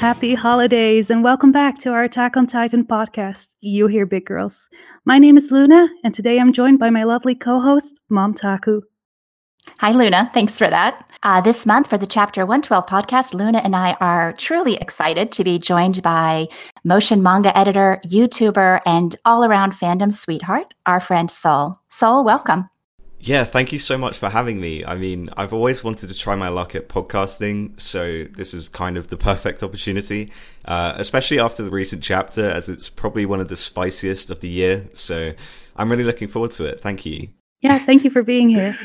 Happy holidays and welcome back to our Attack on Titan podcast, You Hear Big Girls. My name is Luna, and today I'm joined by my lovely co host, Mom Taku. Hi, Luna. Thanks for that. Uh, this month for the Chapter 112 podcast, Luna and I are truly excited to be joined by motion manga editor, YouTuber, and all around fandom sweetheart, our friend Sol. Sol, welcome. Yeah, thank you so much for having me. I mean, I've always wanted to try my luck at podcasting, so this is kind of the perfect opportunity, uh, especially after the recent chapter, as it's probably one of the spiciest of the year. So I'm really looking forward to it. Thank you. Yeah, thank you for being here.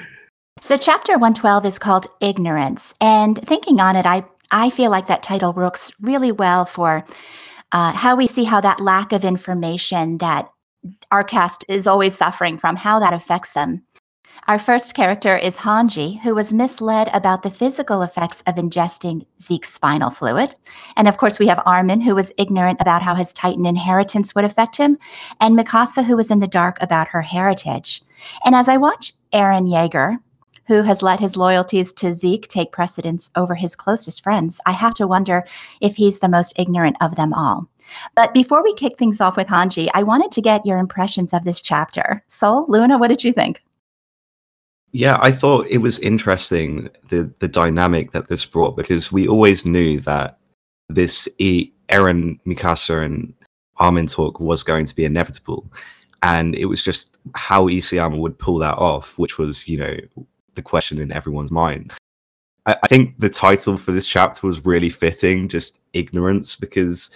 So, chapter 112 is called Ignorance. And thinking on it, I, I feel like that title works really well for uh, how we see how that lack of information that our cast is always suffering from, how that affects them. Our first character is Hanji, who was misled about the physical effects of ingesting Zeke's spinal fluid. And of course, we have Armin, who was ignorant about how his Titan inheritance would affect him, and Mikasa, who was in the dark about her heritage. And as I watch Eren Yeager, who has let his loyalties to Zeke take precedence over his closest friends, I have to wonder if he's the most ignorant of them all. But before we kick things off with Hanji, I wanted to get your impressions of this chapter. Sol, Luna, what did you think? Yeah, I thought it was interesting the the dynamic that this brought because we always knew that this e- Eren, Mikasa, and Armin talk was going to be inevitable, and it was just how Isayama would pull that off, which was you know the question in everyone's mind. I think the title for this chapter was really fitting, just ignorance, because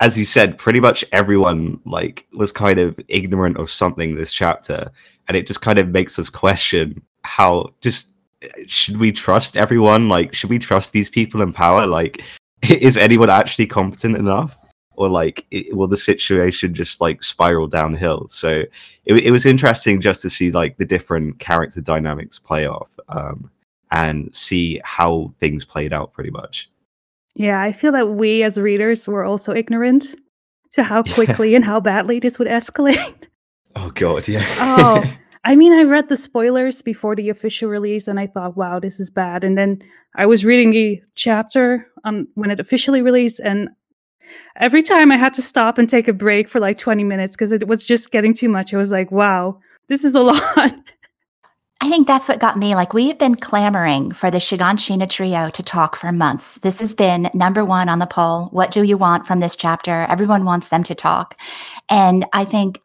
as you said, pretty much everyone like was kind of ignorant of something this chapter, and it just kind of makes us question how just should we trust everyone? Like, should we trust these people in power? Like, is anyone actually competent enough? Or like, it, will the situation just like spiral downhill? So it, it was interesting just to see like the different character dynamics play off um, and see how things played out pretty much. Yeah, I feel that we as readers were also ignorant to how quickly and how badly this would escalate. Oh god, yeah. oh, I mean, I read the spoilers before the official release, and I thought, "Wow, this is bad." And then I was reading the chapter on when it officially released, and every time I had to stop and take a break for like twenty minutes because it was just getting too much. I was like, "Wow, this is a lot." I think that's what got me. Like, we've been clamoring for the Shiganshina trio to talk for months. This has been number one on the poll. What do you want from this chapter? Everyone wants them to talk. And I think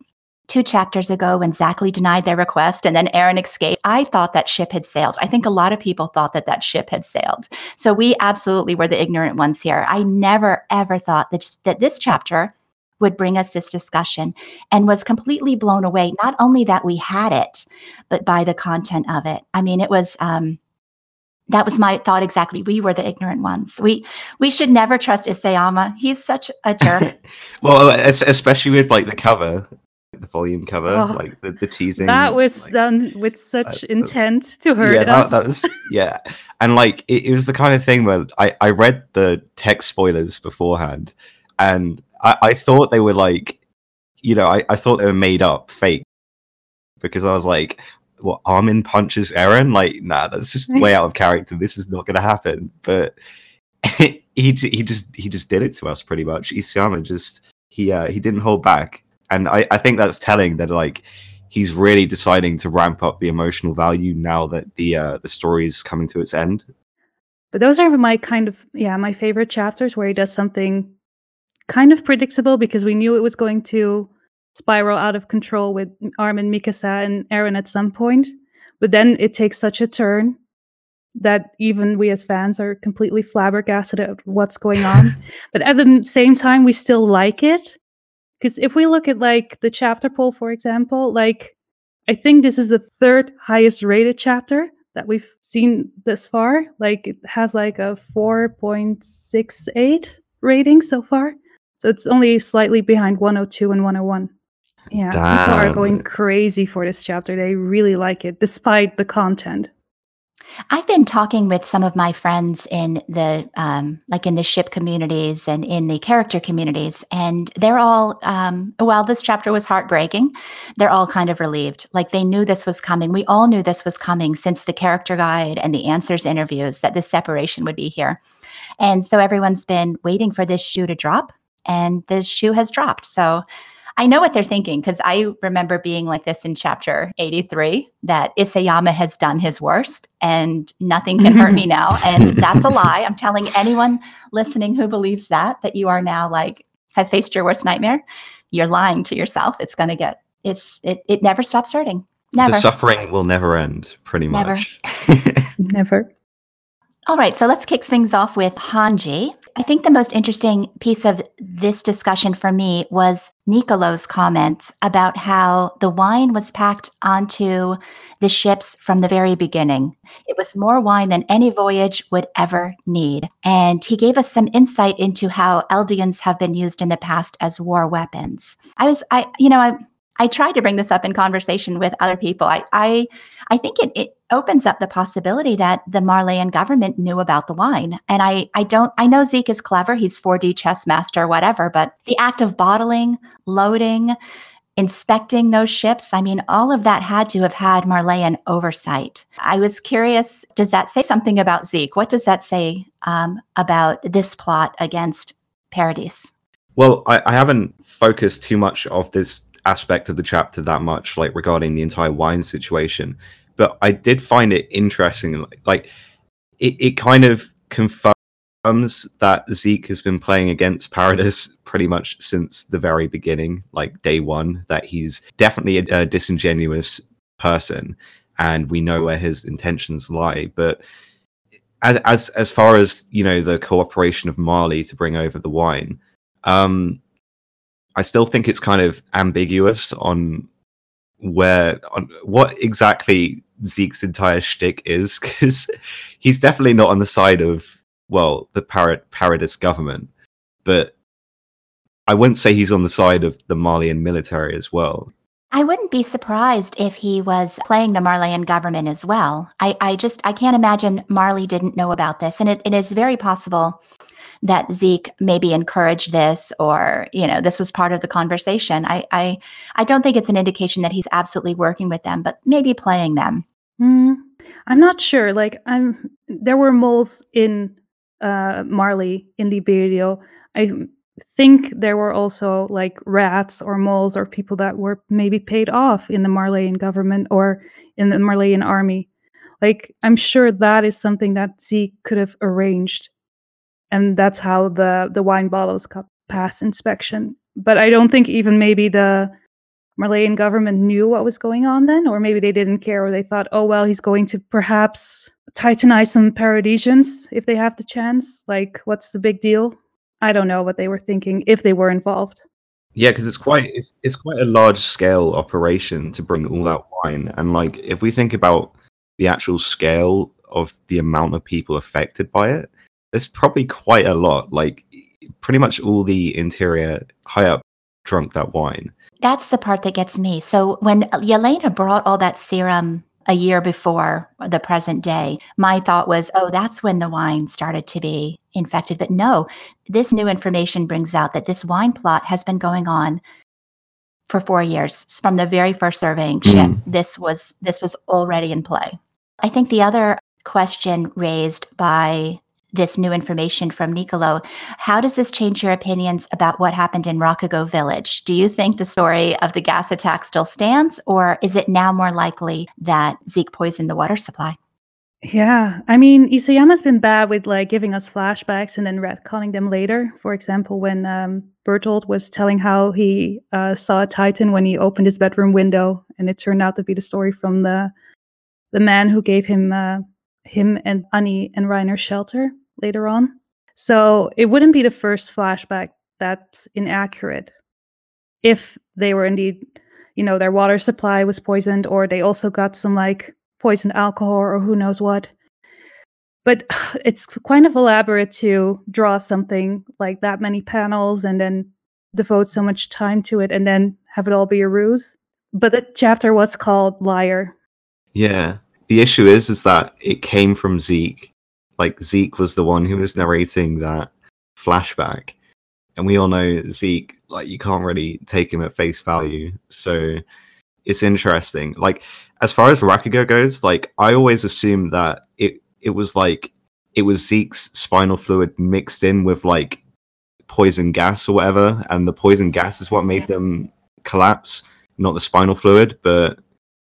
two chapters ago, when Zackley denied their request and then Eren escaped, I thought that ship had sailed. I think a lot of people thought that that ship had sailed. So we absolutely were the ignorant ones here. I never, ever thought that, that this chapter would bring us this discussion and was completely blown away. Not only that we had it, but by the content of it. I mean, it was. Um, that was my thought exactly. We were the ignorant ones. We we should never trust Isayama. He's such a jerk. well, especially with like the cover, the volume cover, oh, like the, the teasing. That was like, done with such uh, intent to hurt yeah, us. That, that was, yeah, and like it, it was the kind of thing where I I read the text spoilers beforehand, and I, I thought they were like, you know, I, I thought they were made up, fake, because I was like, what Armin punches Eren? Like, nah, that's just way out of character. This is not going to happen. But he he just he just did it to us pretty much. Isayama just he uh, he didn't hold back, and I I think that's telling that like he's really deciding to ramp up the emotional value now that the uh, the story is coming to its end. But those are my kind of yeah my favorite chapters where he does something kind of predictable because we knew it was going to spiral out of control with Armin, Mikasa, and Eren at some point. But then it takes such a turn that even we as fans are completely flabbergasted at what's going on. but at the same time, we still like it. Because if we look at like the chapter poll, for example, like I think this is the third highest rated chapter that we've seen this far. Like it has like a 4.68 rating so far. So it's only slightly behind 102 and 101. Yeah, Damn. people are going crazy for this chapter. They really like it, despite the content. I've been talking with some of my friends in the um, like in the ship communities and in the character communities, and they're all um, while this chapter was heartbreaking, they're all kind of relieved. Like they knew this was coming. We all knew this was coming since the character guide and the answers interviews that this separation would be here. And so everyone's been waiting for this shoe to drop, and the shoe has dropped. So I know what they're thinking because I remember being like this in chapter 83 that Isayama has done his worst and nothing can hurt me now. And that's a lie. I'm telling anyone listening who believes that, that you are now like, have faced your worst nightmare. You're lying to yourself. It's going to get, it's, it, it never stops hurting. Never. The suffering will never end, pretty much. Never. much. Never. All right, so let's kick things off with Hanji. I think the most interesting piece of this discussion for me was Nicolo's comment about how the wine was packed onto the ships from the very beginning. It was more wine than any voyage would ever need. And he gave us some insight into how Eldians have been used in the past as war weapons. I was, I, you know, I, I tried to bring this up in conversation with other people. I, I, I think it, it opens up the possibility that the Marleyan government knew about the wine. And I, I don't, I know Zeke is clever. He's 4D chess master, whatever, but the act of bottling, loading, inspecting those ships, I mean, all of that had to have had Marleyan oversight. I was curious, does that say something about Zeke? What does that say um, about this plot against Paradis? Well, I, I haven't focused too much of this aspect of the chapter that much, like regarding the entire wine situation. But I did find it interesting, like, like it, it kind of confirms that Zeke has been playing against Paradis pretty much since the very beginning, like day one, that he's definitely a, a disingenuous person and we know where his intentions lie. But as as as far as you know, the cooperation of Marley to bring over the wine, um, I still think it's kind of ambiguous on where on what exactly Zeke's entire shtick is because he's definitely not on the side of well the Parad- Paradis government, but I wouldn't say he's on the side of the Marleyan military as well. I wouldn't be surprised if he was playing the Marleyan government as well. I, I just I can't imagine Marley didn't know about this, and it, it is very possible that Zeke maybe encouraged this, or you know, this was part of the conversation. I I I don't think it's an indication that he's absolutely working with them, but maybe playing them. Mm, I'm not sure. Like, I'm there were moles in uh, Marley in the video. I think there were also like rats or moles or people that were maybe paid off in the Marleyan government or in the Marleyan army. Like, I'm sure that is something that Zeke could have arranged, and that's how the the wine bottles got past inspection. But I don't think even maybe the Marleyan government knew what was going on then, or maybe they didn't care, or they thought, oh well, he's going to perhaps titanize some Paradisians if they have the chance. Like, what's the big deal? I don't know what they were thinking if they were involved. Yeah, because it's quite it's it's quite a large scale operation to bring all that wine, and like if we think about the actual scale of the amount of people affected by it, there's probably quite a lot. Like pretty much all the interior high up drunk that wine. That's the part that gets me. So when Yelena brought all that serum a year before the present day, my thought was, oh, that's when the wine started to be infected. But no, this new information brings out that this wine plot has been going on for four years from the very first surveying ship. Mm. This was this was already in play. I think the other question raised by this new information from Nicolo. How does this change your opinions about what happened in Ragako Village? Do you think the story of the gas attack still stands, or is it now more likely that Zeke poisoned the water supply? Yeah, I mean, Isayama's been bad with like giving us flashbacks and then retconning them later. For example, when um, Bertolt was telling how he uh, saw a Titan when he opened his bedroom window, and it turned out to be the story from the the man who gave him uh, him and Annie and Reiner shelter later on. So it wouldn't be the first flashback that's inaccurate if they were indeed, you know, their water supply was poisoned or they also got some like poisoned alcohol or who knows what. But it's kind of elaborate to draw something like that many panels and then devote so much time to it and then have it all be a ruse. But the chapter was called Liar. Yeah. The issue is is that it came from Zeke. Like Zeke was the one who was narrating that flashback. And we all know Zeke, like you can't really take him at face value. So it's interesting. Like as far as Ragako goes, like I always assumed that it it was like it was Zeke's spinal fluid mixed in with like poison gas or whatever, and the poison gas is what made them collapse, not the spinal fluid. But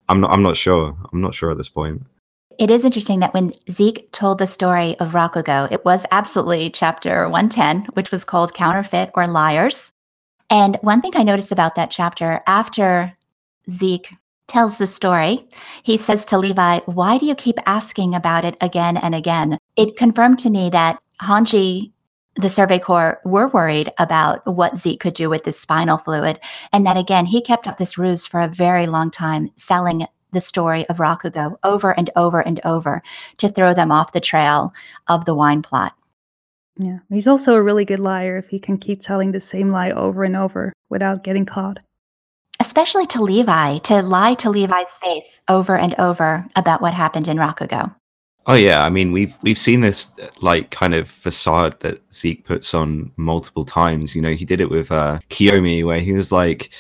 I'm not. I'm not sure. I'm not sure at this point. It is interesting that when Zeke told the story of Ragako, it was absolutely chapter 110, which was called Counterfeit or Liars. And one thing I noticed about that chapter, after Zeke tells the story, he says to Levi, Why do you keep asking about it again and again? It confirmed to me that Hanji, the Survey Corps, were worried about what Zeke could do with this spinal fluid. And that again, he kept up this ruse for a very long time, selling the story of Ragako over and over and over to throw them off the trail of the wine plot. Yeah. He's also a really good liar if he can keep telling the same lie over and over without getting caught. Especially to Levi, to lie to Levi's face over and over about what happened in Ragako. Oh yeah, I mean we've we've seen this like kind of facade that Zeke puts on multiple times. You know, he did it with uh, Kiyomi, where he was like,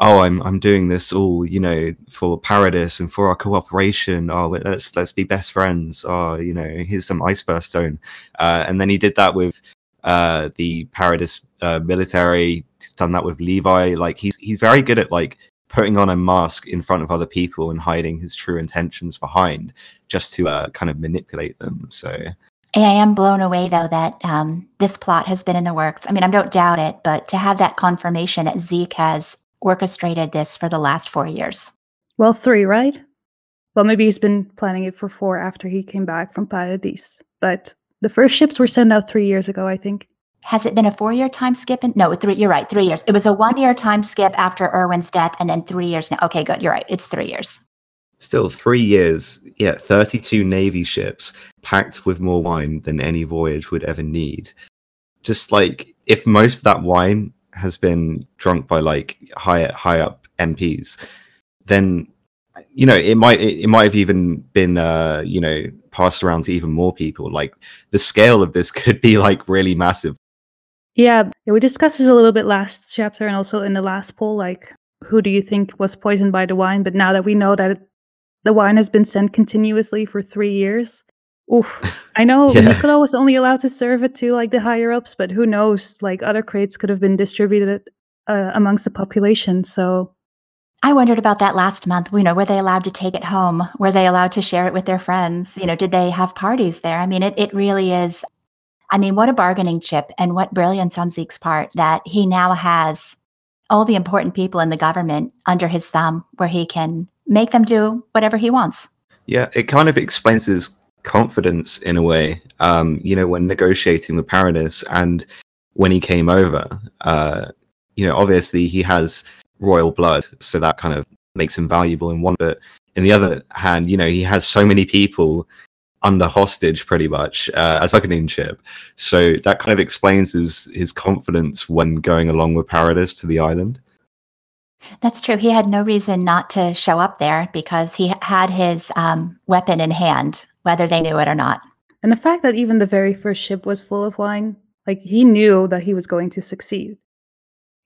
"Oh, I'm I'm doing this all, you know, for Paradis and for our cooperation. Oh, let's let's be best friends. Oh, you know, here's some ice burst stone." Uh, and then he did that with uh, the Paradis uh, military. He's done that with Levi. Like he's he's very good at like putting on a mask in front of other people and hiding his true intentions behind just to uh, kind of manipulate them. So I am blown away though that um, this plot has been in the works. I mean, I don't doubt it, but to have that confirmation that Zeke has orchestrated this for the last four years. Well, three, right? Well, maybe he's been planning it for four after he came back from Paradis. But the first ships were sent out three years ago, I think. Has it been a four year time skip? In, no, three, you're right, three years. It was a one year time skip after Erwin's death and then three years now. Okay, good. You're right. It's three years. Still three years, yeah, 32 Navy ships packed with more wine than any voyage would ever need. Just like if most of that wine has been drunk by like high high up MPs, then you know it might it, it might have even been uh you know passed around to even more people. Like the scale of this could be like really massive. Yeah we discussed this a little bit last chapter and also in the last poll like who do you think was poisoned by the wine? But now that we know that it, the wine has been sent continuously for three years Oof. I know yeah. Nicolo was only allowed to serve it to like the higher ups, but who knows? Like other crates could have been distributed uh, amongst the population. So I wondered about that last month. You know, were they allowed to take it home? Were they allowed to share it with their friends? You know, did they have parties there? I mean, it, it really is. I mean, what a bargaining chip and what brilliance on Zeke's part that he now has all the important people in the government under his thumb where he can make them do whatever he wants. Yeah, it kind of explains his confidence in a way. Um, you know, when negotiating with Paradis and when he came over, uh, you know, obviously he has royal blood, so that kind of makes him valuable in one. But in the other hand, you know, he has so many people under hostage pretty much uh, as like an in-ship. So that kind of explains his his confidence when going along with Paradis to the island. That's true. He had no reason not to show up there because he had his um, weapon in hand, whether they knew it or not. And the fact that even the very first ship was full of wine, like he knew that he was going to succeed.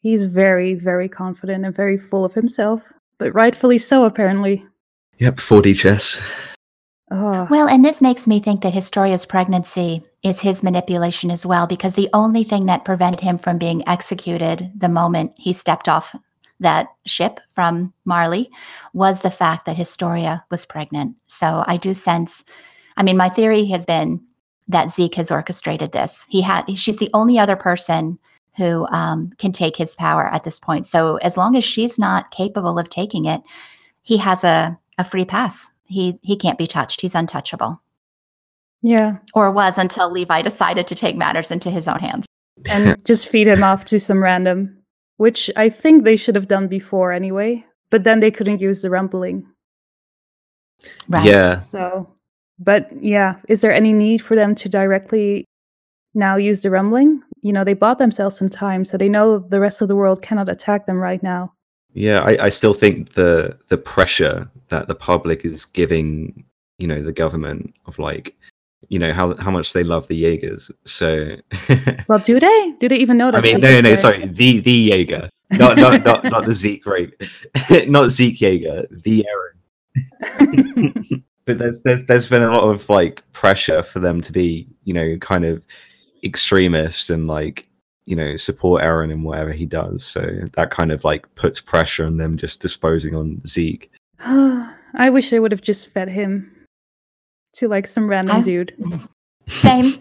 He's very, very confident and very full of himself, but rightfully so, apparently. Yep, 4D chess. Oh. Well, and this makes me think that Historia's pregnancy is his manipulation as well, because the only thing that prevented him from being executed the moment he stepped off that ship from Marley was the fact that Historia was pregnant. So I do sense, I mean, my theory has been that Zeke has orchestrated this. He had, she's the only other person who um, can take his power at this point. So as long as she's not capable of taking it, he has a, a free pass. He he can't be touched. He's untouchable. Yeah. Or was until Levi decided to take matters into his own hands. And just feed him off to some random, which I think they should have done before anyway. But then they couldn't use the rumbling. Right. Yeah. So but yeah, is there any need for them to directly now use the rumbling? you know they bought themselves some time so they know the rest of the world cannot attack them right now. Yeah I, I, still think the the pressure that the public is giving you know the government of like you know how how much they love the jaegers so well do they? Do they even know that i mean no no, sorry the the jaeger. Not not not, not the zeke right not zeke jaeger the eren but there's there's there's been a lot of like pressure for them to be you know kind of extremist and like you know support Eren in whatever he does. So that kind of like puts pressure on them just disposing on Zeke. I wish they would have just fed him to like some random I- dude. Same.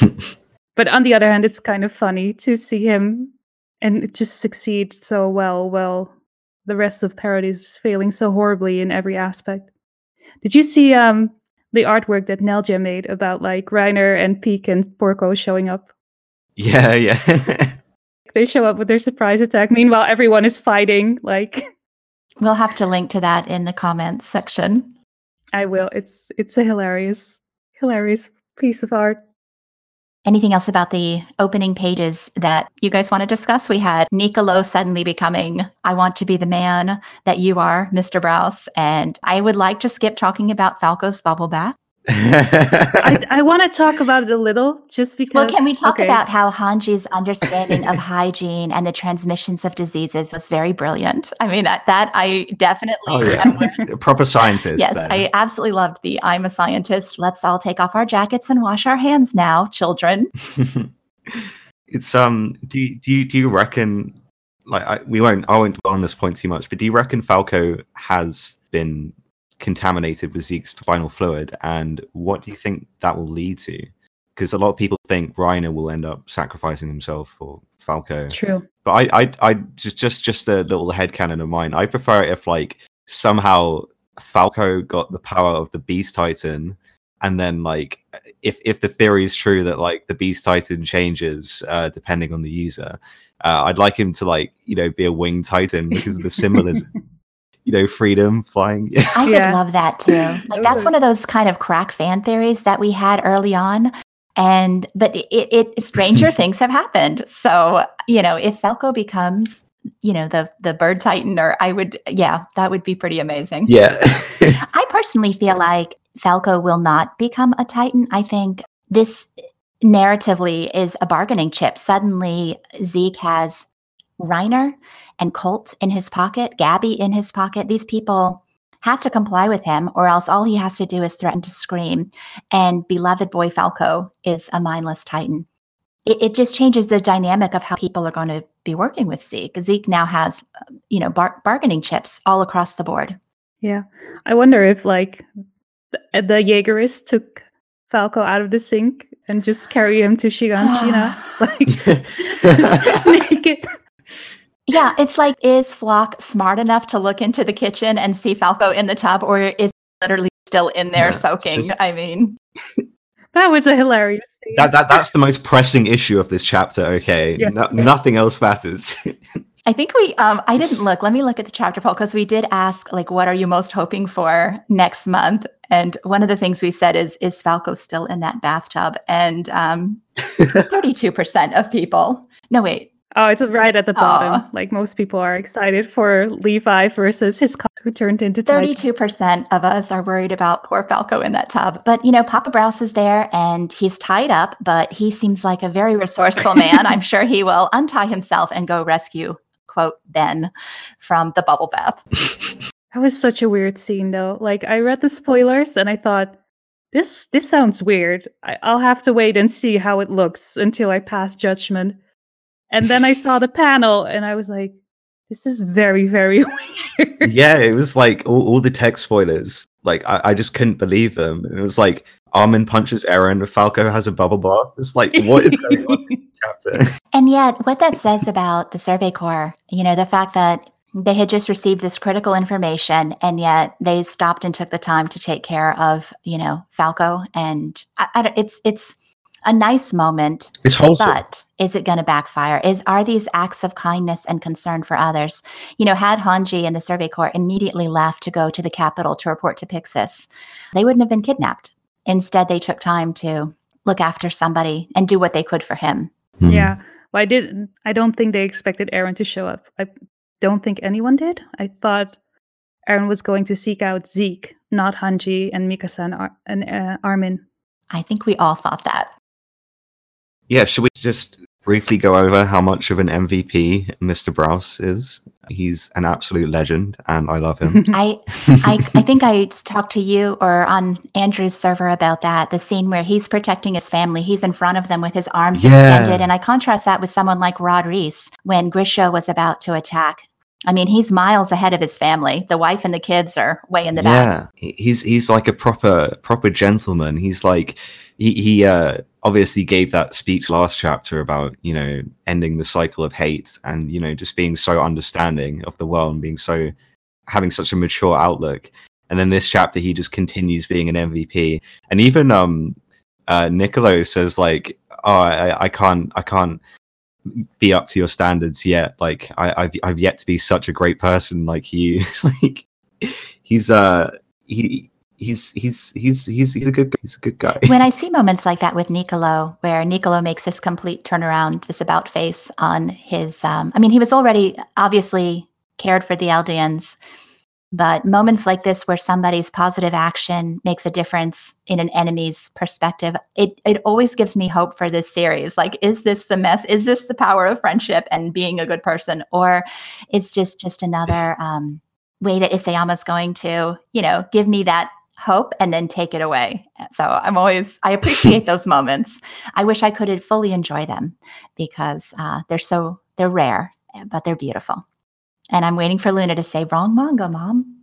But on the other hand, it's kind of funny to see him and just succeed so well. Well, the rest of Paradis is failing so horribly in every aspect. Did you see um the artwork that Nelja made about like Reiner and Pieck and Porco showing up? yeah, yeah. They show up with their surprise attack. Meanwhile, everyone is fighting. Like We'll have to link to that in the comments section. I will. It's it's a hilarious, hilarious piece of art. Anything else about the opening pages that you guys want to discuss? We had Nicolo suddenly becoming, I want to be the man that you are, Mr. Braus. And I would like to skip talking about Falco's bubble bath. I, I want to talk about it a little, just because. Well, can we talk okay. about how Hanji's understanding of hygiene and the transmissions of diseases was very brilliant? I mean, that, that I definitely. oh yeah, proper scientist. Yes, then. I absolutely loved the I'm a scientist. Let's all take off our jackets and wash our hands now, children. it's um. Do you, do you do you reckon? Like I, we won't. I won't dwell on this point too much. But do you reckon Falco has been contaminated with Zeke's spinal fluid, and what do you think that will lead to? Because a lot of people think Reiner will end up sacrificing himself for Falco. True. But I, I, I just, just, just a little headcanon of mine. I prefer it if like somehow Falco got the power of the Beast Titan, and then like if if the theory is true that like the Beast Titan changes uh, depending on the user, uh, I'd like him to like you know be a winged Titan because of the symbolism. you know, freedom, flying. I would Yeah. love that too. Like that's one of those kind of crack fan theories that we had early on. And but it, it stranger things have happened. So, you know, if Falco becomes, you know, the the bird titan or I would yeah, that would be pretty amazing. yeah. I personally feel like Falco will not become a Titan. I think this narratively is a bargaining chip. Suddenly, Zeke has Reiner and Colt in his pocket, Gabi in his pocket. These people have to comply with him, or else all he has to do is threaten to scream. And beloved boy Falco is a mindless Titan. It, it just changes the dynamic of how people are going to be working with Zeke. Zeke now has, uh, you know, bar- bargaining chips all across the board. Yeah. I wonder if like the, the Jaegerists took Falco out of the sink and just carry him to Shiganshina. like make it Yeah, it's like, is Floch smart enough to look into the kitchen and see Falco in the tub, or is he literally still in there Yeah, soaking? just- I mean, that was a hilarious scene. that, that that's the most pressing issue of this chapter. Okay, Yeah. no, nothing else matters. I think we, um, I didn't look. Let me look at the chapter poll because we did ask, like, what are you most hoping for next month? And one of the things we said is, is Falco still in that bathtub? And um, 32% of people, no, wait, Oh, it's right at the bottom. Like most people are excited for Levi versus his cousin who turned into 32% of us are worried about poor Falco in that tub. But, you know, Papa Braus is there and he's tied up, but he seems like a very resourceful man. I'm sure he will untie himself and go rescue, quote, Ben from the bubble bath. That was such a weird scene, though. Like I read the spoilers and I thought, this this sounds weird. I, I'll have to wait and see how it looks until I pass judgment. And then I saw the panel and I was like, this is very very weird. yeah, it was like all, all the tech spoilers. Like I, I just couldn't believe them. It was like Armin punches Eren, Falco has a bubble bath. It's like what is going on in the chapter? And yet, what that says about the Survey Corps, you know, the fact that they had just received this critical information and yet they stopped and took the time to take care of, you know, Falco. And I, I don't, it's, it's, a nice moment It's wholesome. But is it going to backfire? Is are these acts of kindness and concern for others? You know, had Hanji and the Survey Corps immediately left to go to the capital to report to Pixis, they wouldn't have been kidnapped. Instead, they took time to look after somebody and do what they could for him. Hmm. Yeah. Well, I didn't. I don't think they expected Eren to show up. I don't think anyone did. I thought Eren was going to seek out Zeke, not Hanji and Mikasa and, Ar- and uh, Armin. I think we all thought that. Yeah, should we just briefly go over how much of an MVP Mr. Braus is? He's an absolute legend, and I love him. I, I, I think I talked to you or on Andrew's server about that. The scene where he's protecting his family, he's in front of them with his arms Yeah. extended, and I contrast that with someone like Rod Reiss when Grisha was about to attack. I mean, he's miles ahead of his family. The wife and the kids are way in the back. yeah, he's he's like a proper proper gentleman. He's like he he uh, obviously gave that speech last chapter about you know ending the cycle of hate and you know just being so understanding of the world and being so having such a mature outlook. And then this chapter, he just continues being an MVP. And even um, uh, Nicolo says like, "Oh, I, I can't, I can't." be up to your standards yet like I, i've i've yet to be such a great person like you like he's uh he he's he's he's he's he's a good he's a good guy when I see moments like that with Nicolo, where Nicolo makes this complete turnaround, this about face on his, um, I mean, he was already obviously cared for the Eldians, but moments like this where somebody's positive action makes a difference in an enemy's perspective, it, it always gives me hope for this series. Like, is this the mess? Is this the power of friendship and being a good person? Or is just just another um, way that Isayama's going to, you know, give me that hope and then take it away. So I'm always I appreciate those moments. I wish I could fully enjoy them because uh, they're so they're rare, but they're beautiful. And I'm waiting for Luna to say wrong manga, mom.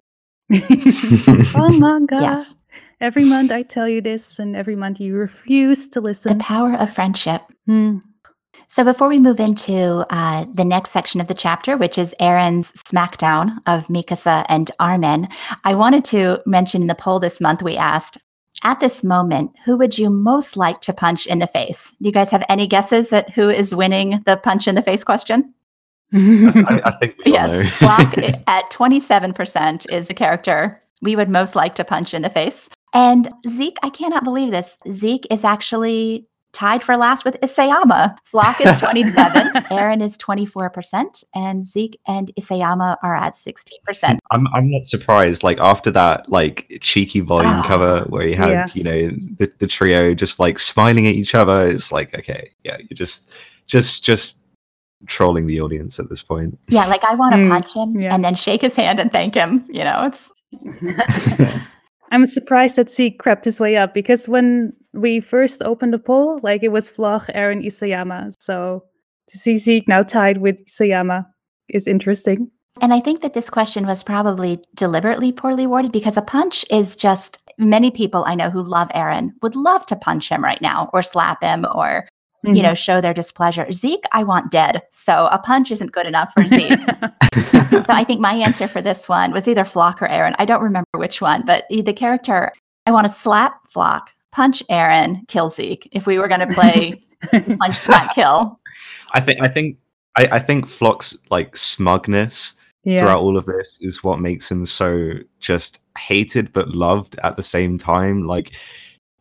Wrong manga. Yes, Every month I tell you this, and every month you refuse to listen. the power of friendship. Hmm. So before we move into uh, the next section of the chapter, which is Eren's smackdown of Mikasa and Armin, I wanted to mention in the poll this month we asked, at this moment, who would you most like to punch in the face? Do you guys have any guesses at who is winning the punch in the face question? I, I think we all know. Yes, Floch at 27% is the character we would most like to punch in the face. And Zeke, I cannot believe this. Zeke is actually tied for last with Isayama. Floch is 27, Eren is 24%, and Zeke and Isayama are at 16%. I'm I'm not surprised. Like after that, like cheeky volume Ah. cover where you had, Yeah. you know, the, the trio just like smiling at each other. It's like, okay, yeah, you're just just just trolling the audience at this point. Yeah, like I want to Mm, punch him yeah. and then shake his hand and thank him. You know, it's I'm surprised that Zeke crept his way up because when we first opened the poll, like it was Floch, Eren, Isayama. So to see Zeke now tied with Isayama is interesting. And I think that this question was probably deliberately poorly worded because a punch is just many people I know who love Eren would love to punch him right now or slap him or, you know, show their displeasure. Zeke, I want dead. So a punch isn't good enough for Zeke. Mm-hmm. so I think my answer for this one was either Floch or Eren. I don't remember which one, but the the character I want to slap Floch, punch Eren, kill Zeke. If we were going to play punch, slap, kill. I think I think I, I think Floch's like smugness yeah. throughout all of this is what makes him so just hated but loved at the same time. Like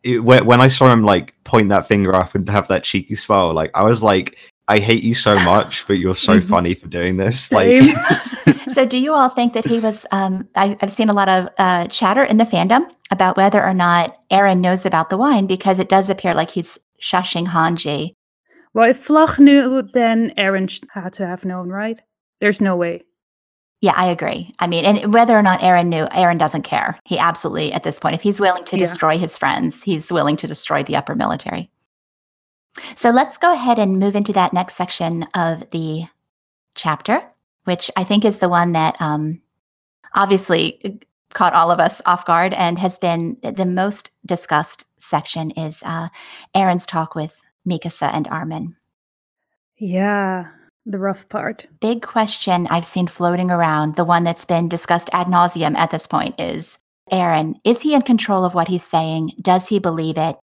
it, when, when I saw him like point that finger up and have that cheeky smile, like I was like, I hate you so much, but you're so Mhm. funny for doing this. Like, So, do you all think that he was? Um, I, I've seen a lot of uh, chatter in the fandom about whether or not Eren knows about the wine because it does appear like he's shushing Hanji. well, if Floch knew, then Eren had to have known, right? There's no way. Yeah, I agree. I mean, and whether or not Eren knew, Eren doesn't care. He absolutely, at this point, if he's willing to Yeah. destroy his friends, he's willing to destroy the upper military. So let's go ahead and move into that next section of the chapter, which I think is the one that um, obviously caught all of us off guard and has been the most discussed section is uh, Eren's talk with Mikasa and Armin. Yeah, the rough part. big question I've seen floating around, the one that's been discussed ad nauseum at this point, is Eren, is he in control of what he's saying? Does he believe it?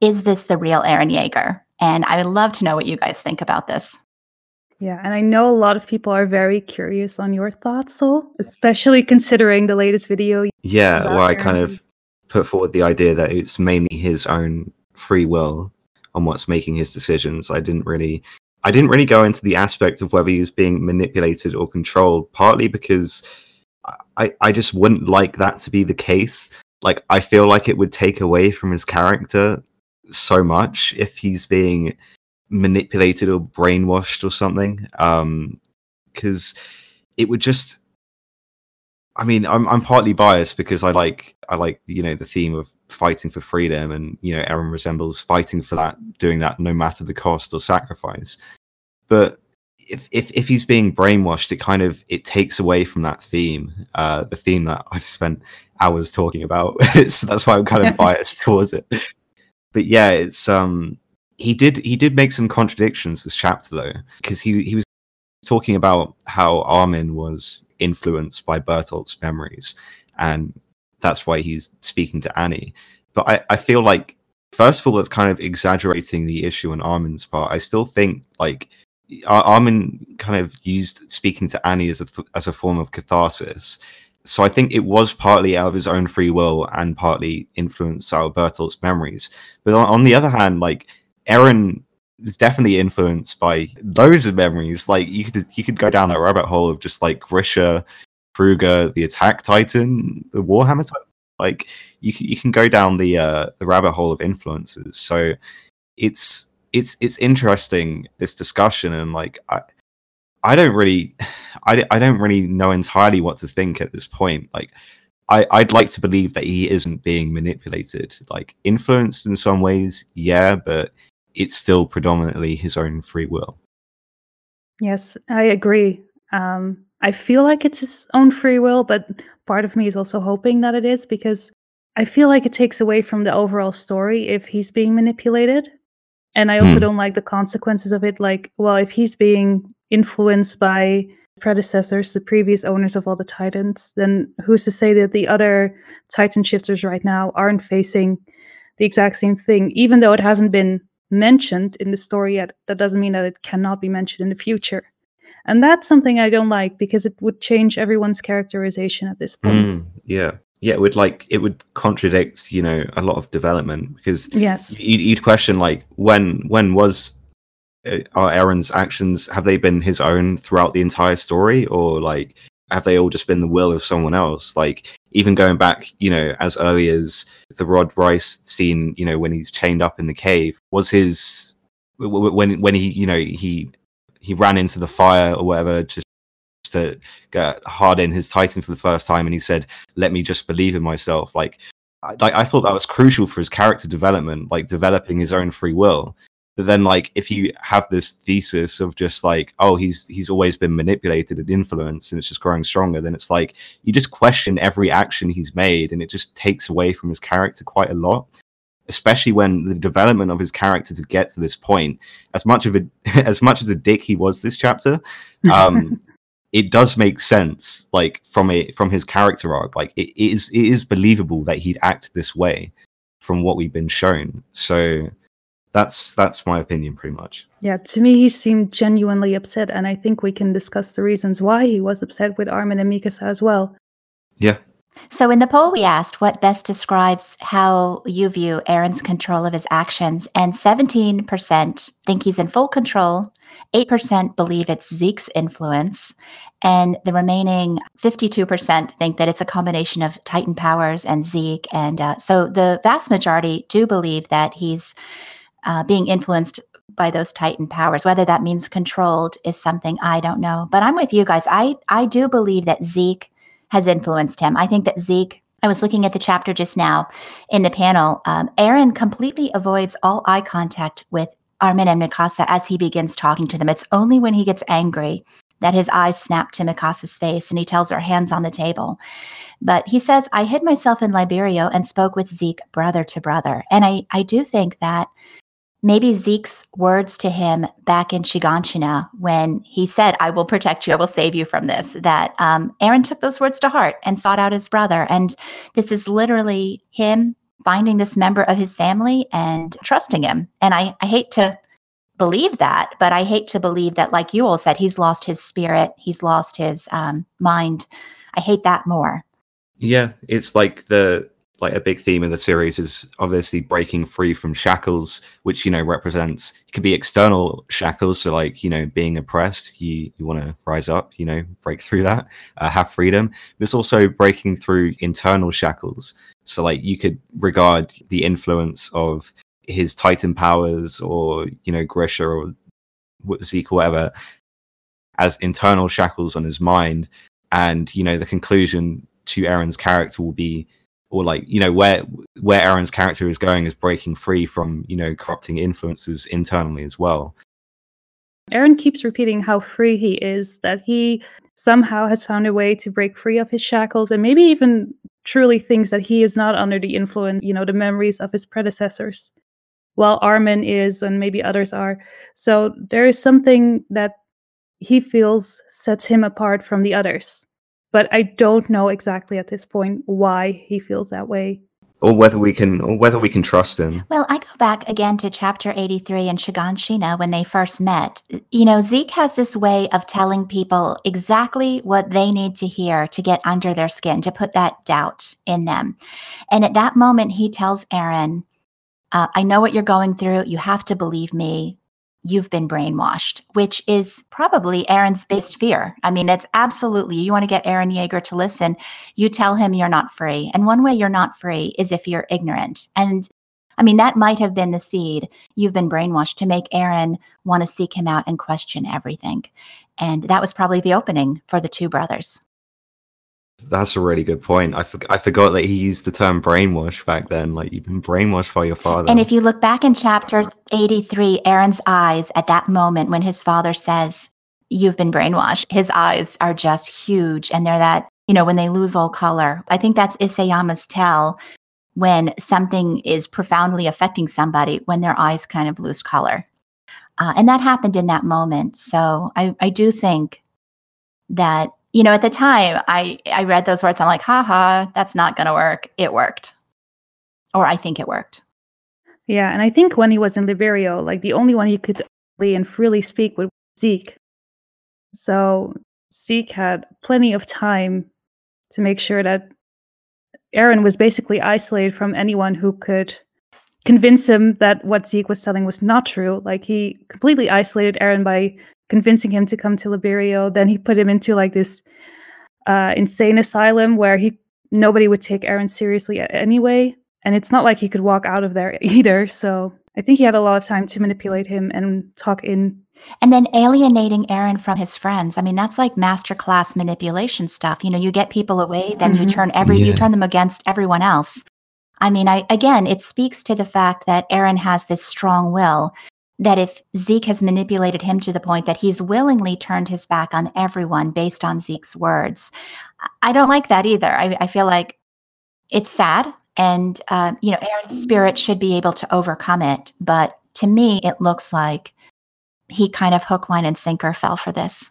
Is this the real Eren Yeager? And I would love to know what you guys think about this. Yeah, and I know a lot of people are very curious on your thoughts, Sol, especially considering the latest video. yeah, about where I kind of put forward the idea that it's mainly his own free will on what's making his decisions. I didn't really I didn't really go into the aspect of whether he was being manipulated or controlled, partly because I, I just wouldn't like that to be the case. Like I feel like it would take away from his character so much if he's being manipulated or brainwashed or something. Um because it would just I mean, I'm I'm partly biased because I like I like you know the theme of fighting for freedom, and you know Eren resembles fighting for that, doing that no matter the cost or sacrifice. But if if if he's being brainwashed, it kind of it takes away from that theme, uh, the theme that I've spent hours talking about. so that's why I'm kind of biased towards it. But yeah, it's um he did he did make some contradictions this chapter though because he he was talking about how Armin was influenced by Bertolt's memories, and that's why he's speaking to Annie. But I, I feel like, first of all, that's kind of exaggerating the issue on Armin's part. I still think like Armin kind of used speaking to Annie as a th- as a form of catharsis. So I think it was partly out of his own free will and partly influenced of memories. But on, on the other hand, like Eren is definitely influenced by loads of memories. Like you could you could go down that rabbit hole of just like Grisha, Kruger, the Attack Titan, the Warhammer Titan. Like you can you can go down the uh, the rabbit hole of influences. So it's it's it's interesting this discussion and like I I don't really I, I don't really know entirely what to think at this point. Like I, I'd like to believe that he isn't being manipulated, like influenced in some ways, yeah, but it's still predominantly his own free will. Yes, I agree. Um, I feel like it's his own free will, but part of me is also hoping that it is because I feel like it takes away from the overall story if he's being manipulated. And I also Hmm. don't like the consequences of it. Like, well, if he's being influenced by predecessors, the previous owners of all the Titans, then who's to say that the other Titan shifters right now aren't facing the exact same thing, even though it hasn't been mentioned in the story yet? That doesn't mean that it cannot be mentioned in the future. And that's something I don't like because it would change everyone's characterization at this point. Mm, yeah, yeah. It would like it would contradict you know a lot of development because Yes. you'd, you'd question like when when was uh, are Eren's actions have they been his own throughout the entire story or like have they all just been the will of someone else like even going back you know as early as the Rod Reiss scene you know when he's chained up in the cave was his when when he you know he he ran into the fire or whatever just to get hard in his titan for the first time and he said let me just believe in myself. Like I, I thought that was crucial for his character development like developing his own free will. But then like if you have this thesis of just like oh he's he's always been manipulated and influenced and it's just growing stronger then it's like you just question every action he's made and it just takes away from his character quite a lot especially when the development of his character to get to this point as much of a as much as a dick he was this chapter um it does make sense like from a from his character arc. Like it, it is it is believable that he'd act this way from what we've been shown. So that's that's my opinion pretty much. Yeah, to me, he seemed genuinely upset, and I think we can discuss the reasons why he was upset with Armin and Mikasa as well. yeah. So in the poll, we asked what best describes how you view Eren's control of his actions, and 17% think he's in full control, 8% believe it's Zeke's influence, and the remaining 52% think that it's a combination of Titan powers and Zeke. And uh, so the vast majority do believe that he's uh, being influenced by those Titan powers. Whether that means controlled is something I don't know. But I'm with you guys. I I do believe that Zeke has influenced him. I think that Zeke. I was looking at the chapter just now in the panel. Um, Eren completely avoids all eye contact with Armin and Mikasa as he begins talking to them. It's only when he gets angry that his eyes snap to Mikasa's face and he tells her hands on the table. But he says, I hid myself in Liberio and spoke with Zeke brother to brother. And I, I do think that maybe Zeke's words to him back in Shiganshina when he said, I will protect you, I will save you from this, that um, Eren took those words to heart and sought out his brother. And this is literally him finding this member of his family and trusting him. And I, I hate to believe that, but I hate to believe that, like you all said, he's lost his spirit, he's lost his um, mind. I hate that more. yeah it's like the like a big theme in the series is obviously breaking free from shackles which you know represents it could be external shackles so like you know being oppressed you you want to rise up you know break through that uh, have freedom but it's also breaking through internal shackles so like you could regard the influence of his titan powers or you know grisha or zeke or whatever as internal shackles on his mind. And, you know, the conclusion to Eren's character will be or like you know where where Eren's character is going is breaking free from you know corrupting influences internally as well. Eren keeps repeating how free he is, that he somehow has found a way to break free of his shackles, and maybe even truly thinks that he is not under the influence, you know, the memories of his predecessors, while Armin is, and maybe others are. So there is something that he feels sets him apart from the others but I don't know exactly at this point why he feels that way. Or whether we can, or whether we can trust him. Well, I go back again to chapter 83 in Shiganshina when they first met. You know, Zeke has this way of telling people exactly what they need to hear to get under their skin, to put that doubt in them. And at that moment, he tells Eren, uh, I know what you're going through. You have to believe me you've been brainwashed, which is probably Eren's biggest fear. I mean, it's absolutely, you want to get Eren Yeager to listen, you tell him you're not free. And one way you're not free is if you're ignorant. And I mean, that might have been the seed. You've been brainwashed to make Eren want to seek him out and question everything. And that was probably the opening for the two brothers. That's a really good point. I, for- I forgot that he used the term brainwash back then. Like, you've been brainwashed by your father. And if you look back in chapter 83, Eren's eyes at that moment when his father says, You've been brainwashed, his eyes are just huge. And they're that, you know, when they lose all color. I think that's Isayama's tell when something is profoundly affecting somebody when their eyes kind of lose color. Uh, and that happened in that moment. So I, I do think that you know, at the time I I read those words, I'm like, haha, that's not gonna work. It worked. Or I think it worked. Yeah, and I think when he was in Liberio, like the only one he could and freely speak with Zeke. So Zeke had plenty of time to make sure that Eren was basically isolated from anyone who could convince him that what Zeke was telling was not true. Like he completely isolated Eren by convincing him to come to Liberio. Then he put him into like this uh, insane asylum where he nobody would take Eren seriously anyway. And it's not like he could walk out of there either. So I think he had a lot of time to manipulate him and talk in. And then alienating Eren from his friends. I mean, that's like masterclass manipulation stuff. You know, you get people away, then mm-hmm. you turn every yeah. you turn them against everyone else. I mean, I again, it speaks to the fact that Eren has this strong will that if Zeke has manipulated him to the point that he's willingly turned his back on everyone based on Zeke's words, I don't like that either. I, I feel like it's sad, and uh, you know, Eren's spirit should be able to overcome it. But to me, it looks like he kind of hook, line, and sinker fell for this.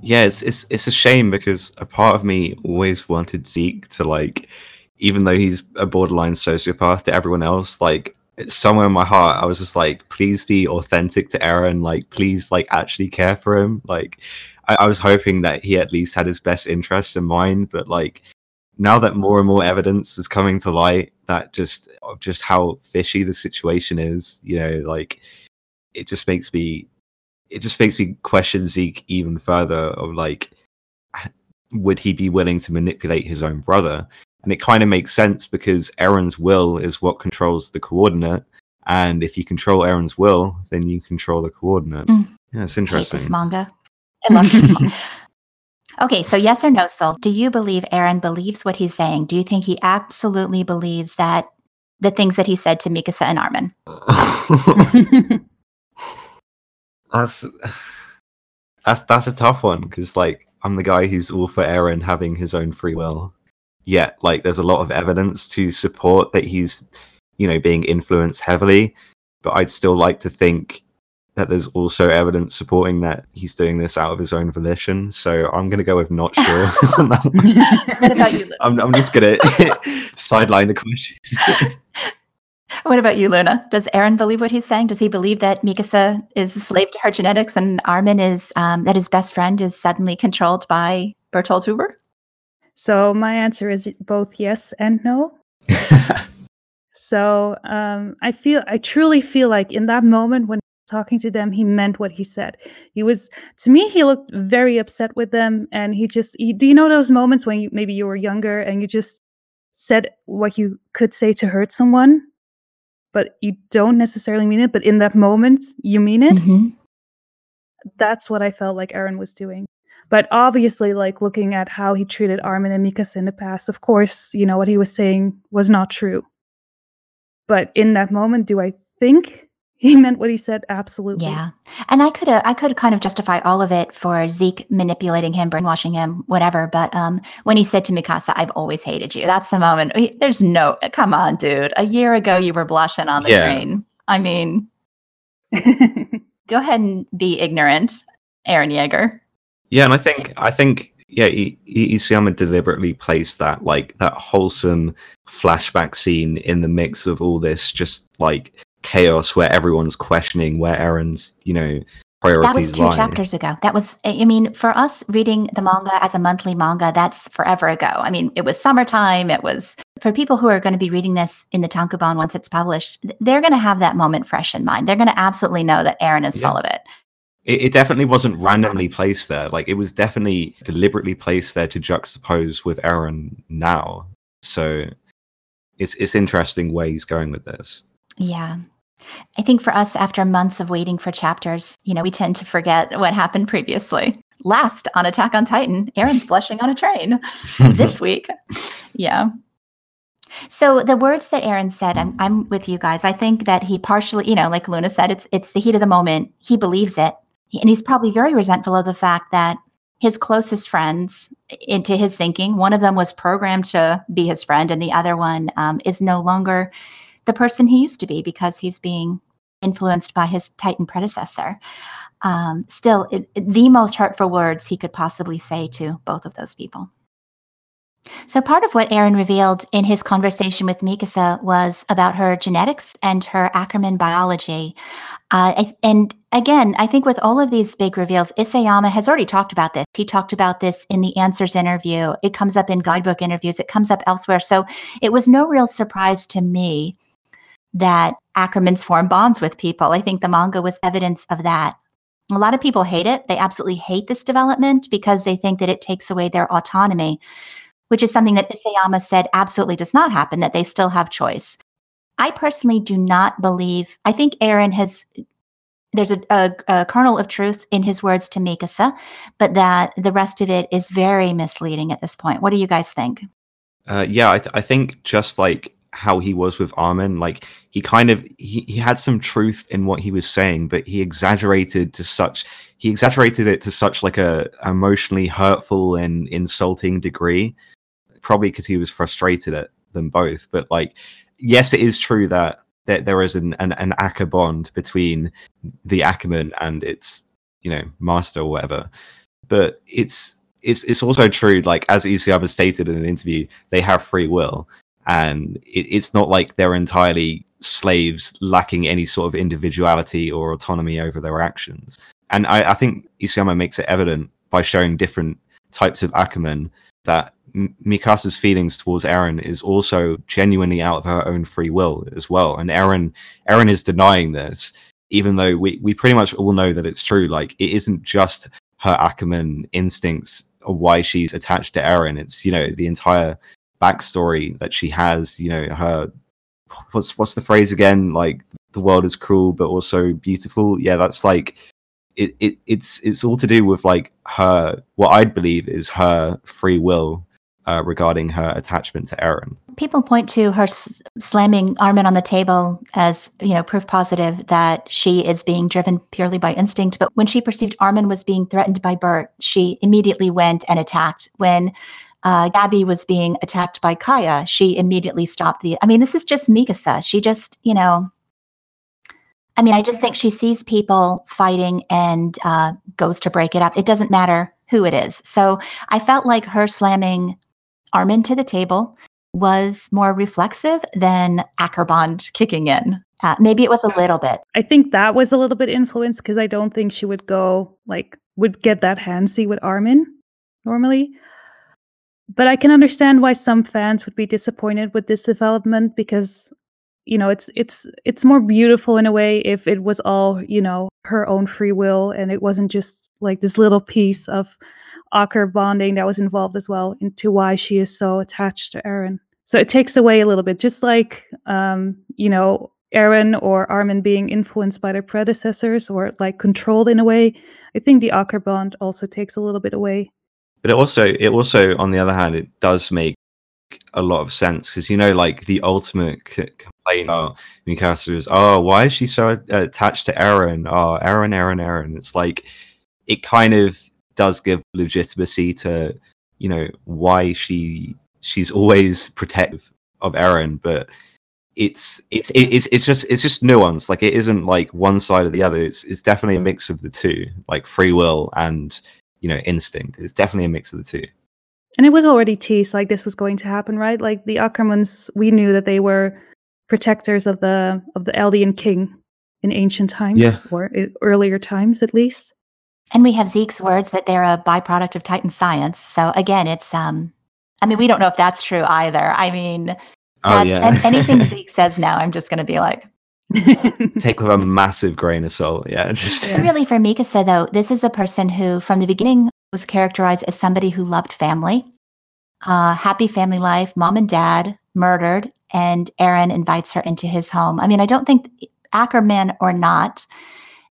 Yeah, it's it's it's a shame because a part of me always wanted Zeke to like, even though he's a borderline sociopath to everyone else, like somewhere in my heart, I was just like, please be authentic to Eren, Like, please, like, actually care for him. Like, I, I was hoping that he at least had his best interests in mind. But like, now that more and more evidence is coming to light, that just of just how fishy the situation is, you know, like, it just makes me, it just makes me question Zeke even further. Of like, would he be willing to manipulate his own brother? And it kind of makes sense because Eren's will is what controls the coordinate. And if you control Eren's will, then you control the coordinate. Mm. Yeah, it's interesting. this manga. I love this manga. Okay, so yes or no, Sol? Do you believe Eren believes what he's saying? Do you think he absolutely believes that the things that he said to Mikasa and Armin? that's that's that's a tough one because like I'm the guy who's all for Eren having his own free will, yet like there's a lot of evidence to support that he's you know being influenced heavily but i'd still like to think that there's also evidence supporting that he's doing this out of his own volition so i'm going to go with not sure what about you I'm, I'm just going to sideline the question. What about you luna? Does eren believe what he's saying? Does he believe that mikasa is a slave to her genetics and armin is um, that his best friend is suddenly controlled by bertolt hoover so my answer is both yes and no. so um, I feel, I truly feel like in that moment when talking to them, he meant what he said. He was, to me, he looked very upset with them, and he just, he, do you know those moments when you maybe you were younger and you just said what you could say to hurt someone, but you don't necessarily mean it, but in that moment you mean it. Mm-hmm. that's what I felt like Eren was doing. But obviously, like looking at how he treated Armin and Mikasa in the past, of course, you know, what he was saying was not true. But in that moment, do I think he meant what he said? Absolutely. Yeah. And I could I could kind of justify all of it for Zeke manipulating him, brainwashing him, whatever. But um, when he said to Mikasa, "I've always hated you," that's the moment. There's no, come on, dude. A year ago, you were blushing on the Yeah. train. I mean, go ahead and be ignorant, Eren Yeager. Yeah, and I think I think yeah, I- I- Isayama deliberately placed that like that wholesome flashback scene in the mix of all this just like chaos where everyone's questioning where Eren's you know That was two chapters ago. That was, I mean, for us reading the manga as a monthly manga, that's forever ago. I mean, it was summertime. It was for people who are going to be reading this in the Tankobon once it's published, they're going to have that moment fresh in mind. They're going to absolutely know that Eren is Yeah. full of it. It, it definitely wasn't randomly placed there. Like it was definitely deliberately placed there to juxtapose with Eren now. So it's it's interesting where he's going with this. Yeah. I think for us, after months of waiting for chapters, you know, we tend to forget what happened previously. Last on Attack on Titan, Eren's blushing on a train. this week. Yeah. So the words that Eren said, I'm I'm with you guys. I think that he partially, you know, like Luna said, it's it's the heat of the moment. He believes it. And he's probably very resentful of the fact that his closest friends, into his thinking, one of them was programmed to be his friend, and the other one um, is no longer the person he used to be because he's being influenced by his Titan predecessor. Um, still, it, the most hurtful words he could possibly say to both of those people. So, part of what Eren revealed in his conversation with Mikasa was about her genetics and her Ackerman biology. Uh, and again, I think with all of these big reveals, Isayama has already talked about this. He talked about this in the Answers interview. It comes up in guidebook interviews, it comes up elsewhere. So, it was no real surprise to me that Ackermans form bonds with people. I think the manga was evidence of that. A lot of people hate it. They absolutely hate this development because they think that it takes away their autonomy, which is something that Isayama said absolutely does not happen, that they still have choice. I personally do not believe, I think Eren has, there's a, a, a kernel of truth in his words to Mikasa, but that the rest of it is very misleading at this point. What do you guys think? Uh, yeah, I, th- I think just like how he was with Armin, like he kind of he, he had some truth in what he was saying, but he exaggerated to such he exaggerated it to such like a emotionally hurtful and insulting degree. Probably because he was frustrated at them both. But like, yes, it is true that that there is an an, an Acker bond between the Ackerman and its you know master or whatever. But it's it's it's also true, like as Isayama stated in an interview, they have free will, and it, it's not like they're entirely slaves lacking any sort of individuality or autonomy over their actions. And I, I think Isayama makes it evident by showing different types of Ackerman that Mikasa's feelings towards Eren is also genuinely out of her own free will as well. And Eren, Eren is denying this, even though we, we pretty much all know that it's true. Like it isn't just her Ackerman instincts of why she's attached to Eren. It's you know the entire backstory that she has. You know her what's what's the phrase again? Like the world is cruel but also beautiful. Yeah, that's like it, it it's it's all to do with like her what I'd believe is her free will uh, regarding her attachment to Eren. People point to her s- slamming Armin on the table as, you know, proof positive that she is being driven purely by instinct. But when she perceived Armin was being threatened by Bert, she immediately went and attacked. When uh, Gabi was being attacked by Kaya, she immediately stopped the. I mean, this is just Mikasa. She just, you know, I mean, I just think she sees people fighting and uh, goes to break it up. It doesn't matter who it is. So I felt like her slamming Armin to the table was more reflexive than Ackerbond kicking in. Uh, maybe it was a little bit. I think that was a little bit influenced because I don't think she would go like would get that handsy with Armin normally. But I can understand why some fans would be disappointed with this development because you know it's it's it's more beautiful in a way if it was all you know her own free will and it wasn't just like this little piece of Acker bonding that was involved as well into why she is so attached to Eren. So it takes away a little bit, just like um, you know Eren or Armin being influenced by their predecessors or like controlled in a way. I think the Acker bond also takes a little bit away. But it also, it also, on the other hand, it does make a lot of sense because you know, like the ultimate c- complaint about Mikasa is, oh, why is she so attached to Eren? Oh, Eren, Eren, Eren. It's like it kind of does give legitimacy to you know why she she's always protective of Eren, but it's it's it's it's just it's just nuance. Like it isn't like one side or the other. It's it's definitely a mix of the two, like free will and you know instinct. It's definitely a mix of the two. And it was already teased like this was going to happen, right? Like the Ackermans, we knew that they were protectors of the of the Eldian king in ancient times Yeah. or eh, earlier times at least. And we have Zeke's words that they're a byproduct of Titan science. So again, it's um I mean, we don't know if that's true either. I mean, Oh yeah, an- anything Zeke says now, I'm just gonna be like, take with a massive grain of salt. Yeah, just Yeah. Really, for Mikasa, though, this is a person who, from the beginning, was characterized as somebody who loved family, uh, happy family life, mom and dad murdered, and Eren invites her into his home. I mean, I don't think Ackerman or not,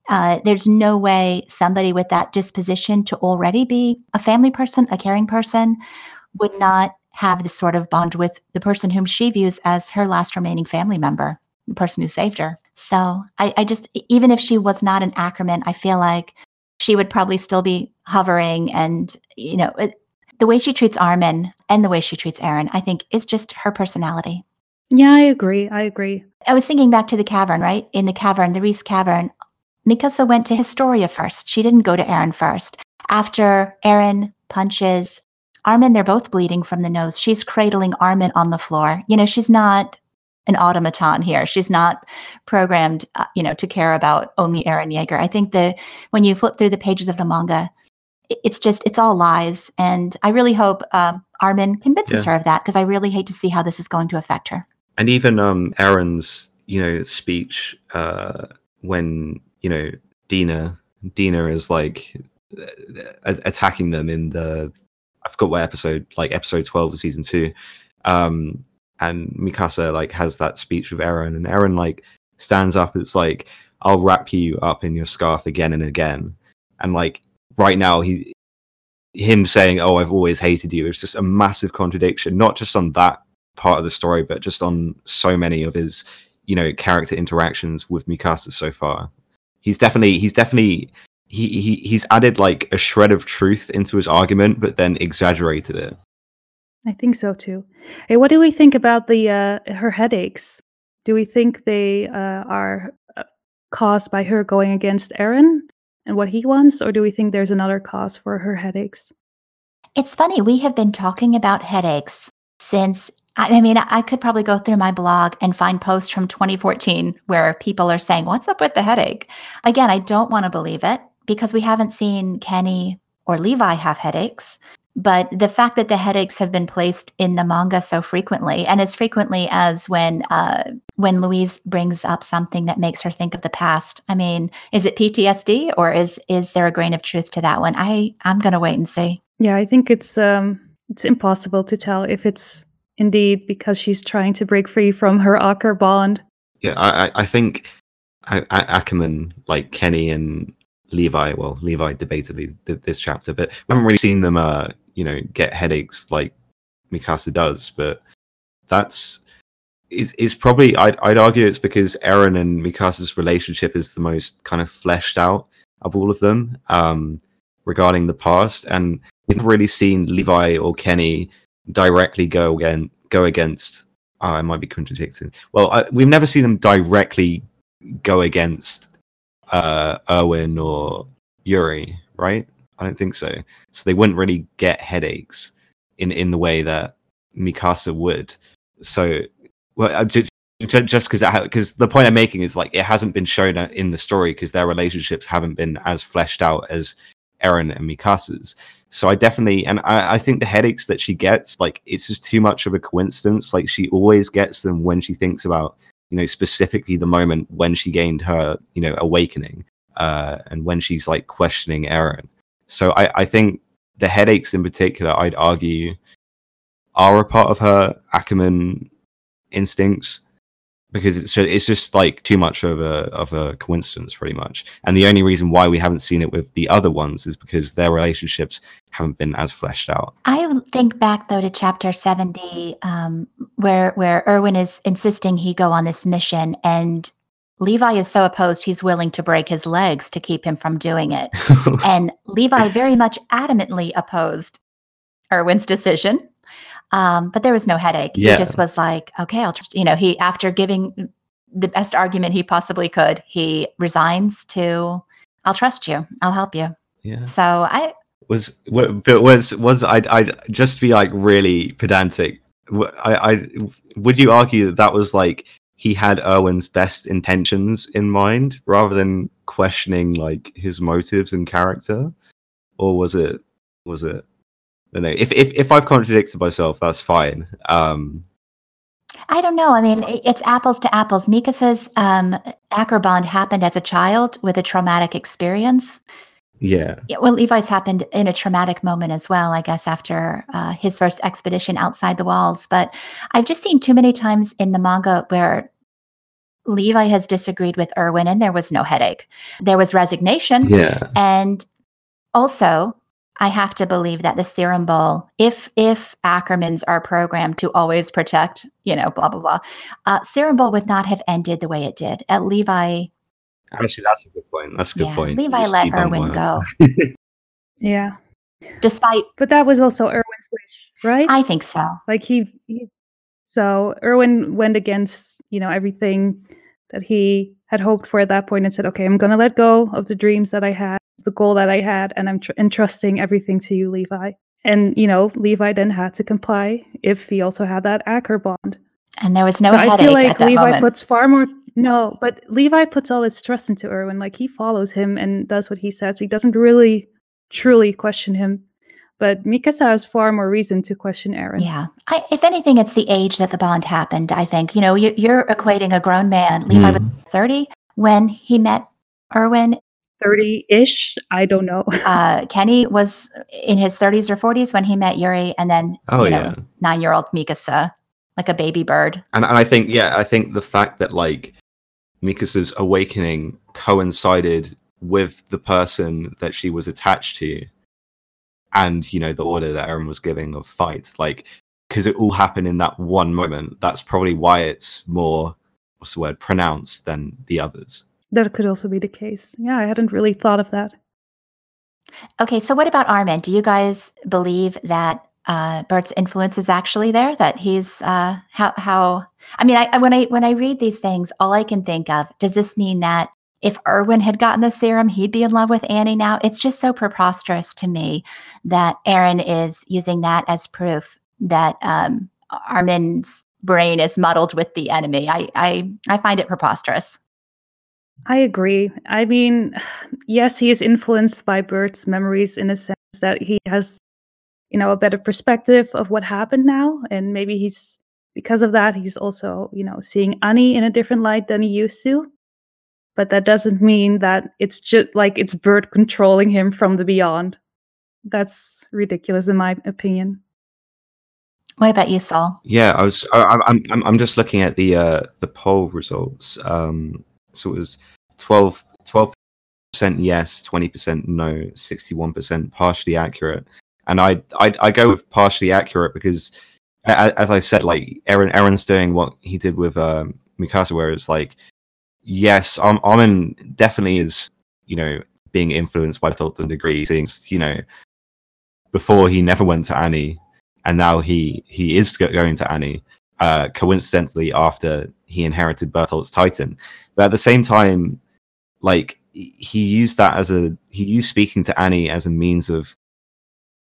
uh, there's no way somebody with that disposition to already be a family person, a caring person, would not have this sort of bond with the person whom she views as her last remaining family member, the person who saved her. So I, I just, even if she was not an Ackerman, I feel like she would probably still be hovering. And, you know, it, the way she treats Armin and the way she treats Eren, I think is just her personality. yeah, I agree. I agree. I was thinking back to the cavern, right? In the cavern, the Reiss cavern, Mikasa went to Historia first. She didn't go to Eren first. After Eren punches Armin, they're both bleeding from the nose. She's cradling Armin on the floor. You know, she's not an automaton here. She's not programmed, uh, you know, to care about only Eren Yeager. I think the when you flip through the pages of the manga, it's just it's all lies. And I really hope um, Armin convinces Yeah. her of that because I really hate to see how this is going to affect her. and even um Eren's you know speech uh when you know Dina Dina is like attacking them in the I forgot what episode like episode 12 of season 2 um and Mikasa like has that speech with Eren and Eren like stands up it's like I'll wrap you up in your scarf again and again and like right now he him saying oh I've always hated you is just a massive contradiction not just on that part of the story, but just on so many of his, you know, character interactions with Mikasa so far. He's definitely he's definitely he, he he's added like a shred of truth into his argument, but then exaggerated it. I think so too. Hey, what do we think about the uh, her headaches? Do we think they uh, are uh, caused by her going against Eren and what he wants, or do we think there's another cause for her headaches? It's funny, we have been talking about headaches since. I mean, I could probably go through my blog and find posts from 2014 where people are saying, What's up with the headache? Again, I don't want to believe it because we haven't seen Kenny or Levi have headaches. But the fact that the headaches have been placed in the manga so frequently, and as frequently as when uh, when Louise brings up something that makes her think of the past, I mean, is it PTSD or is is there a grain of truth to that one? I I'm gonna wait and see. Yeah, I think it's um, it's impossible to tell if it's indeed because she's trying to break free from her Acker bond. Yeah, I I, think Ackerman, like Kenny and Levi, well, Levi debated this chapter, but we haven't really seen them, uh, you know, get headaches like Mikasa does. But that's is is probably I'd I'd argue it's because Eren and Mikasa's relationship is the most kind of fleshed out of all of them um, regarding the past, and we've really seen Levi or Kenny directly go again go against. Oh, I might be contradicting. Well, I, we've never seen them directly go against uh, Erwin or Uri, right? I don't think so. So they wouldn't really get headaches in in the way that Mikasa would. So, well, ju- ju- just because because the point I'm making is like it hasn't been shown in the story because their relationships haven't been as fleshed out as Eren and Mikasa's. So I definitely, and I, I think the headaches that she gets, like it's just too much of a coincidence. Like she always gets them when she thinks about, you know, specifically the moment when she gained her, you know, awakening, uh, and when she's like questioning Eren. So I, I think the headaches in particular, I'd argue, are a part of her Ackerman instincts. Because it's ju- it's just like too much of a of a coincidence, pretty much. And the only reason why we haven't seen it with the other ones is because their relationships haven't been as fleshed out. I think back though to chapter 70, um, where where Erwin is insisting he go on this mission and Levi is so opposed he's willing to break his legs to keep him from doing it. and Levi very much adamantly opposed Erwin's decision. Um, but there was no headache. Yeah. He just was like, okay, I'll you know, he, after giving the best argument he possibly could, he resigns to, I'll trust you, I'll help you. yeah. So I, was wa- but was was I I just be like really pedantic. I, I would you argue that that was like he had Erwin's best intentions in mind rather than questioning like his motives and character, or was it was it? Don't know. If if if I've contradicted myself, that's fine. Um, I don't know. I mean, it's apples to apples. Mikasa's um, Ackerbond happened as a child with a traumatic experience. yeah, Yeah, well, Levi's happened in a traumatic moment as well, I guess, after uh, his first expedition outside the walls. But I've just seen too many times in the manga where Levi has disagreed with Erwin and there was no headache. There was resignation. yeah, And also, I have to believe that the serum bowl, if if Ackermans are programmed to always protect, you know, blah blah blah, uh, serum bowl would not have ended the way it did. At Levi, actually, that's a good point. That's a good yeah, point. Levi Just let keep on Erwin go, Yeah. despite. But that was also Erwin's wish, right? I think so. like he, he so Erwin went against, you know, everything that he had hoped for at that point and said, "Okay, I'm going to let go of the dreams that I had, the goal that I had, and I'm tr- entrusting everything to you, Levi." And you know, Levi then had to comply if he also had that Acker bond. And there was no so headache I feel like Levi moment. puts far more no, but Levi puts all his trust into Erwin. Like he follows him and does what he says. He doesn't really truly question him. But Mikasa has far more reason to question Eren. yeah. I, if anything, it's the age that the bond happened. I think you know you, you're equating a grown man. Levi was Hmm. thirty when he met Erwin. 30-ish. I don't know. Uh, Kenny was in his 30s or 40s when he met Uri, and then Oh you know, yeah. nine-year-old Mikasa, like a baby bird. and, and I think yeah, I think the fact that like Mikasa's awakening coincided with the person that she was attached to, and you know the order that Eren was giving of fights, like because it all happened in that one moment. That's probably why it's more what's the word pronounced than the others. That could also be the case. Yeah, I hadn't really thought of that. Okay, so what about Armin? Do you guys believe that uh, Bert's influence is actually there? That he's uh, how how? I mean, I, when I when I read these things, all I can think of does this mean that if Erwin had gotten the serum, he'd be in love with Annie now? It's just so preposterous to me that Eren is using that as proof that um, Armin's brain is muddled with the enemy. I I I find it preposterous. I agree. I mean, yes, he is influenced by Bert's memories in a sense that he has, you know, a better perspective of what happened now. And maybe he's, because of that, he's also, you know, seeing Annie in a different light than he used to. But that doesn't mean that it's just like it's Bert controlling him from the beyond. That's ridiculous, in my opinion. What about you, Saul? Yeah, I was. I, I- I'm. I'm. I'm just looking at the uh the poll results. Um, so it was 12 percent yes, twenty percent no, sixty one percent partially accurate. And I I I go with partially accurate because, as I said, like Eren Eren's doing what he did with um, Mikasa, where it's like, yes, Arm- Armin definitely is, you know, being influenced by to degree. Things, you know, before he never went to Annie, and now he he is going to Annie. Uh, coincidentally, after he inherited Bertolt's Titan, but at the same time, like he used that as a he used speaking to Annie as a means of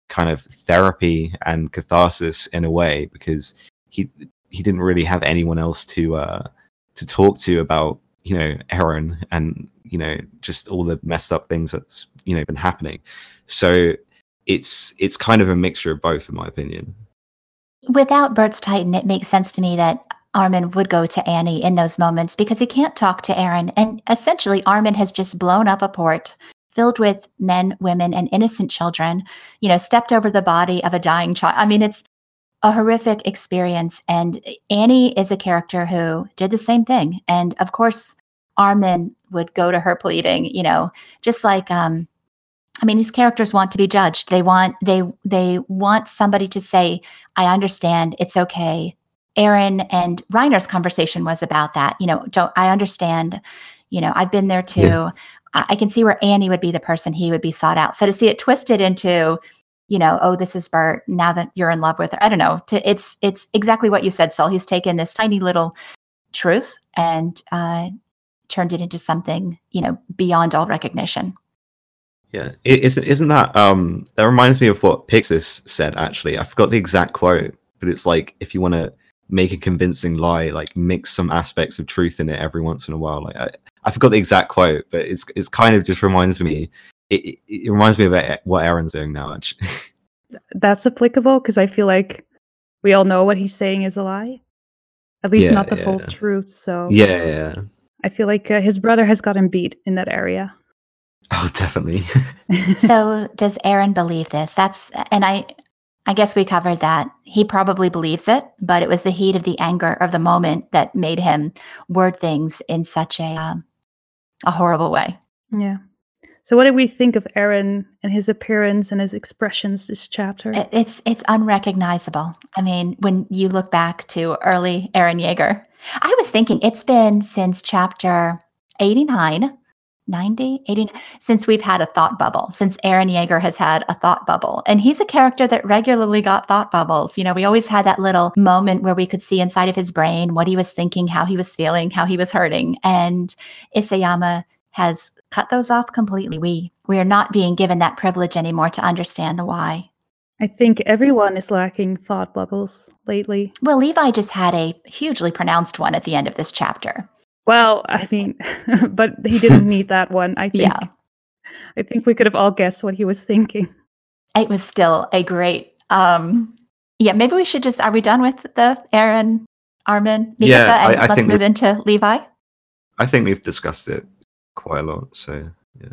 kind of therapy and catharsis in a way because he he didn't really have anyone else to uh to talk to about you know Eren and you know just all the messed up things that's you know been happening. So it's it's kind of a mixture of both in my opinion Without Bert's Titan, it makes sense to me that Armin would go to Annie in those moments because he can't talk to Eren. And essentially, Armin has just blown up a port filled with men, women, and innocent children, you know, stepped over the body of a dying child. I mean, it's a horrific experience. And Annie is a character who did the same thing. And of course, Armin would go to her pleading, you know, just like um I mean, these characters want to be judged. They want they they want somebody to say, "I understand. It's okay." Eren and Reiner's conversation was about that. You know, don't I understand? You know, I've been there too. Yeah. I, I, can see where Annie would be the person he would be sought out. So to see it twisted into, you know, oh, this is Bert. Now that you're in love with her, I don't know. To, it's it's exactly what you said, Saul. He's taken this tiny little truth and uh, turned it into something, you know, beyond all recognition. Yeah, is isn't isn't that um that reminds me of what Pixis said actually. I forgot the exact quote, but it's like if you want to make a convincing lie, like mix some aspects of truth in it every once in a while. Like I, I forgot the exact quote, but it's it's kind of just reminds me. It, it, it reminds me of what Eren's doing now. Actually, that's applicable because I feel like we all know what he's saying is a lie, at least yeah, not the yeah. full truth. So yeah, yeah. I feel like uh, his brother has gotten beat in that area. Oh, definitely. so does Eren believe this? That's and I I guess we covered that. He probably believes it, but it was the heat of the anger of the moment that made him word things in such a um, a horrible way. Yeah. So what did we think of Eren and his appearance and his expressions this chapter? It's it's unrecognizable. I mean, when you look back to early Eren Yeager, I was thinking it's been since chapter 89 90, 80, since we've had a thought bubble, since Eren Yeager has had a thought bubble. And he's a character that regularly got thought bubbles. You know, we always had that little moment where we could see inside of his brain what he was thinking, how he was feeling, how he was hurting. And Isayama has cut those off completely. We we are not being given that privilege anymore to understand the why. I think everyone is lacking thought bubbles lately. Well, Levi just had a hugely pronounced one at the end of this chapter. Well, I mean, but he didn't need that one. I think. Yeah. I think we could have all guessed what he was thinking. It was still a great. um Yeah, maybe we should just. Are we done with the Eren, Armin, Mikasa, yeah, and I, I let's move into Levi? I think we've discussed it quite a lot. So yeah.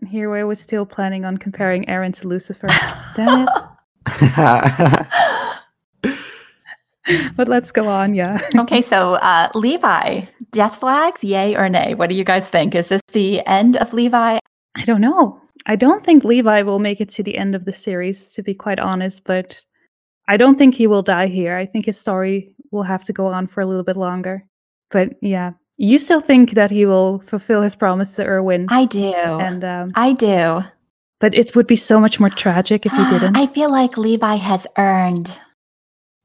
And here I was still planning on comparing Eren to Lucifer. Damn it. but let's go on. Yeah. okay. So, uh, Levi, death flags, yay or nay? What do you guys think? Is this the end of Levi? I don't know. I don't think Levi will make it to the end of the series, to be quite honest, but I don't think he will die here. I think his story will have to go on for a little bit longer. But yeah, you still think that he will fulfill his promise to Erwin. I do. And um, I do. But it would be so much more tragic if he didn't. I feel like Levi has earned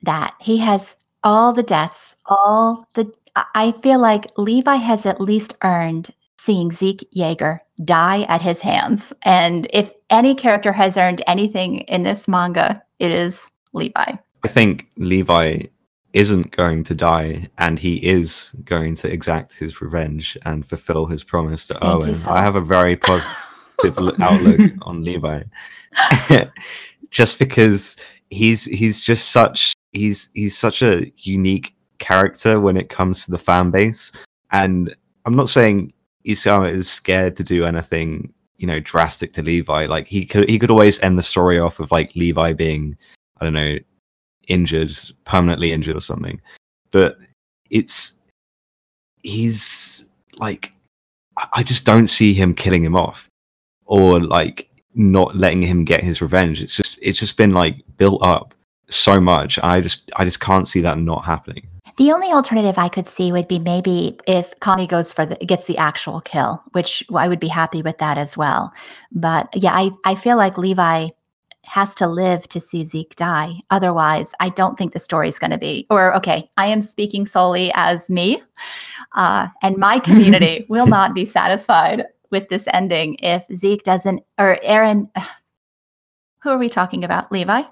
that. He has all the deaths, all the. I feel like Levi has at least earned seeing Zeke Yeager die at his hands. And if any character has earned anything in this manga, it is Levi. I think Levi isn't going to die and he is going to exact his revenge and fulfill his promise to Thank Owen. I have a very positive outlook on Levi. just because he's he's just such he's he's such a unique character when it comes to the fan base. And I'm not saying Isayama is scared to do anything, you know, drastic to Levi. Like he could he could always end the story off with like Levi being, I don't know, injured, permanently injured or something. But it's he's like I just don't see him killing him off or like not letting him get his revenge. It's just it's just been like built up so much. I just I just can't see that not happening. The only alternative I could see would be maybe if Connie goes for the gets the actual kill, which I would be happy with that as well. But yeah, I, I feel like Levi has to live to see Zeke die. Otherwise, I don't think the story is going to be. Or okay, I am speaking solely as me, uh, and my community will not be satisfied with this ending if Zeke doesn't or Eren. Who are we talking about? Levi.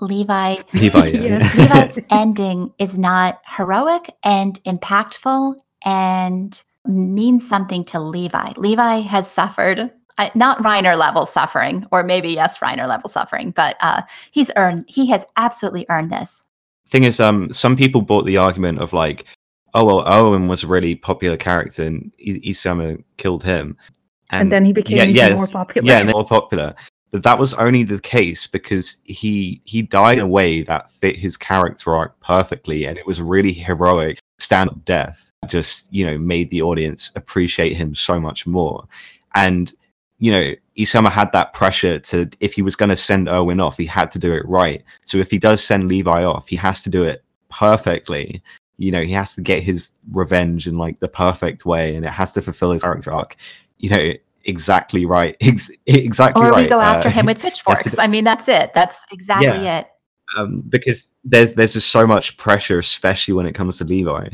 Levi. Levi. Yeah. Levi's ending is not heroic and impactful and means something to Levi. Levi has suffered I, not Reiner level suffering, or maybe yes, Reiner level suffering, but uh, he's earned. He has absolutely earned this. Thing is, um, some people bought the argument of like, oh well, Erwin was a really popular character, and Isayama killed him, and, and then he became yeah, yeah, more popular. Yeah, and more popular. But that was only the case because he he died in a way that fit his character arc perfectly, and it was really heroic stand up death. Just you know made the audience appreciate him so much more, and you know Isayama had that pressure to if he was going to send Erwin off, he had to do it right. So if he does send Levi off, he has to do it perfectly. You know, he has to get his revenge in like the perfect way, and it has to fulfill his character arc. You know, exactly right. Ex- exactly or right. we go after Uh, him with pitchforks. I mean, that's it. That's exactly Yeah. it. um, because there's there's just so much pressure, especially when it comes to Levi,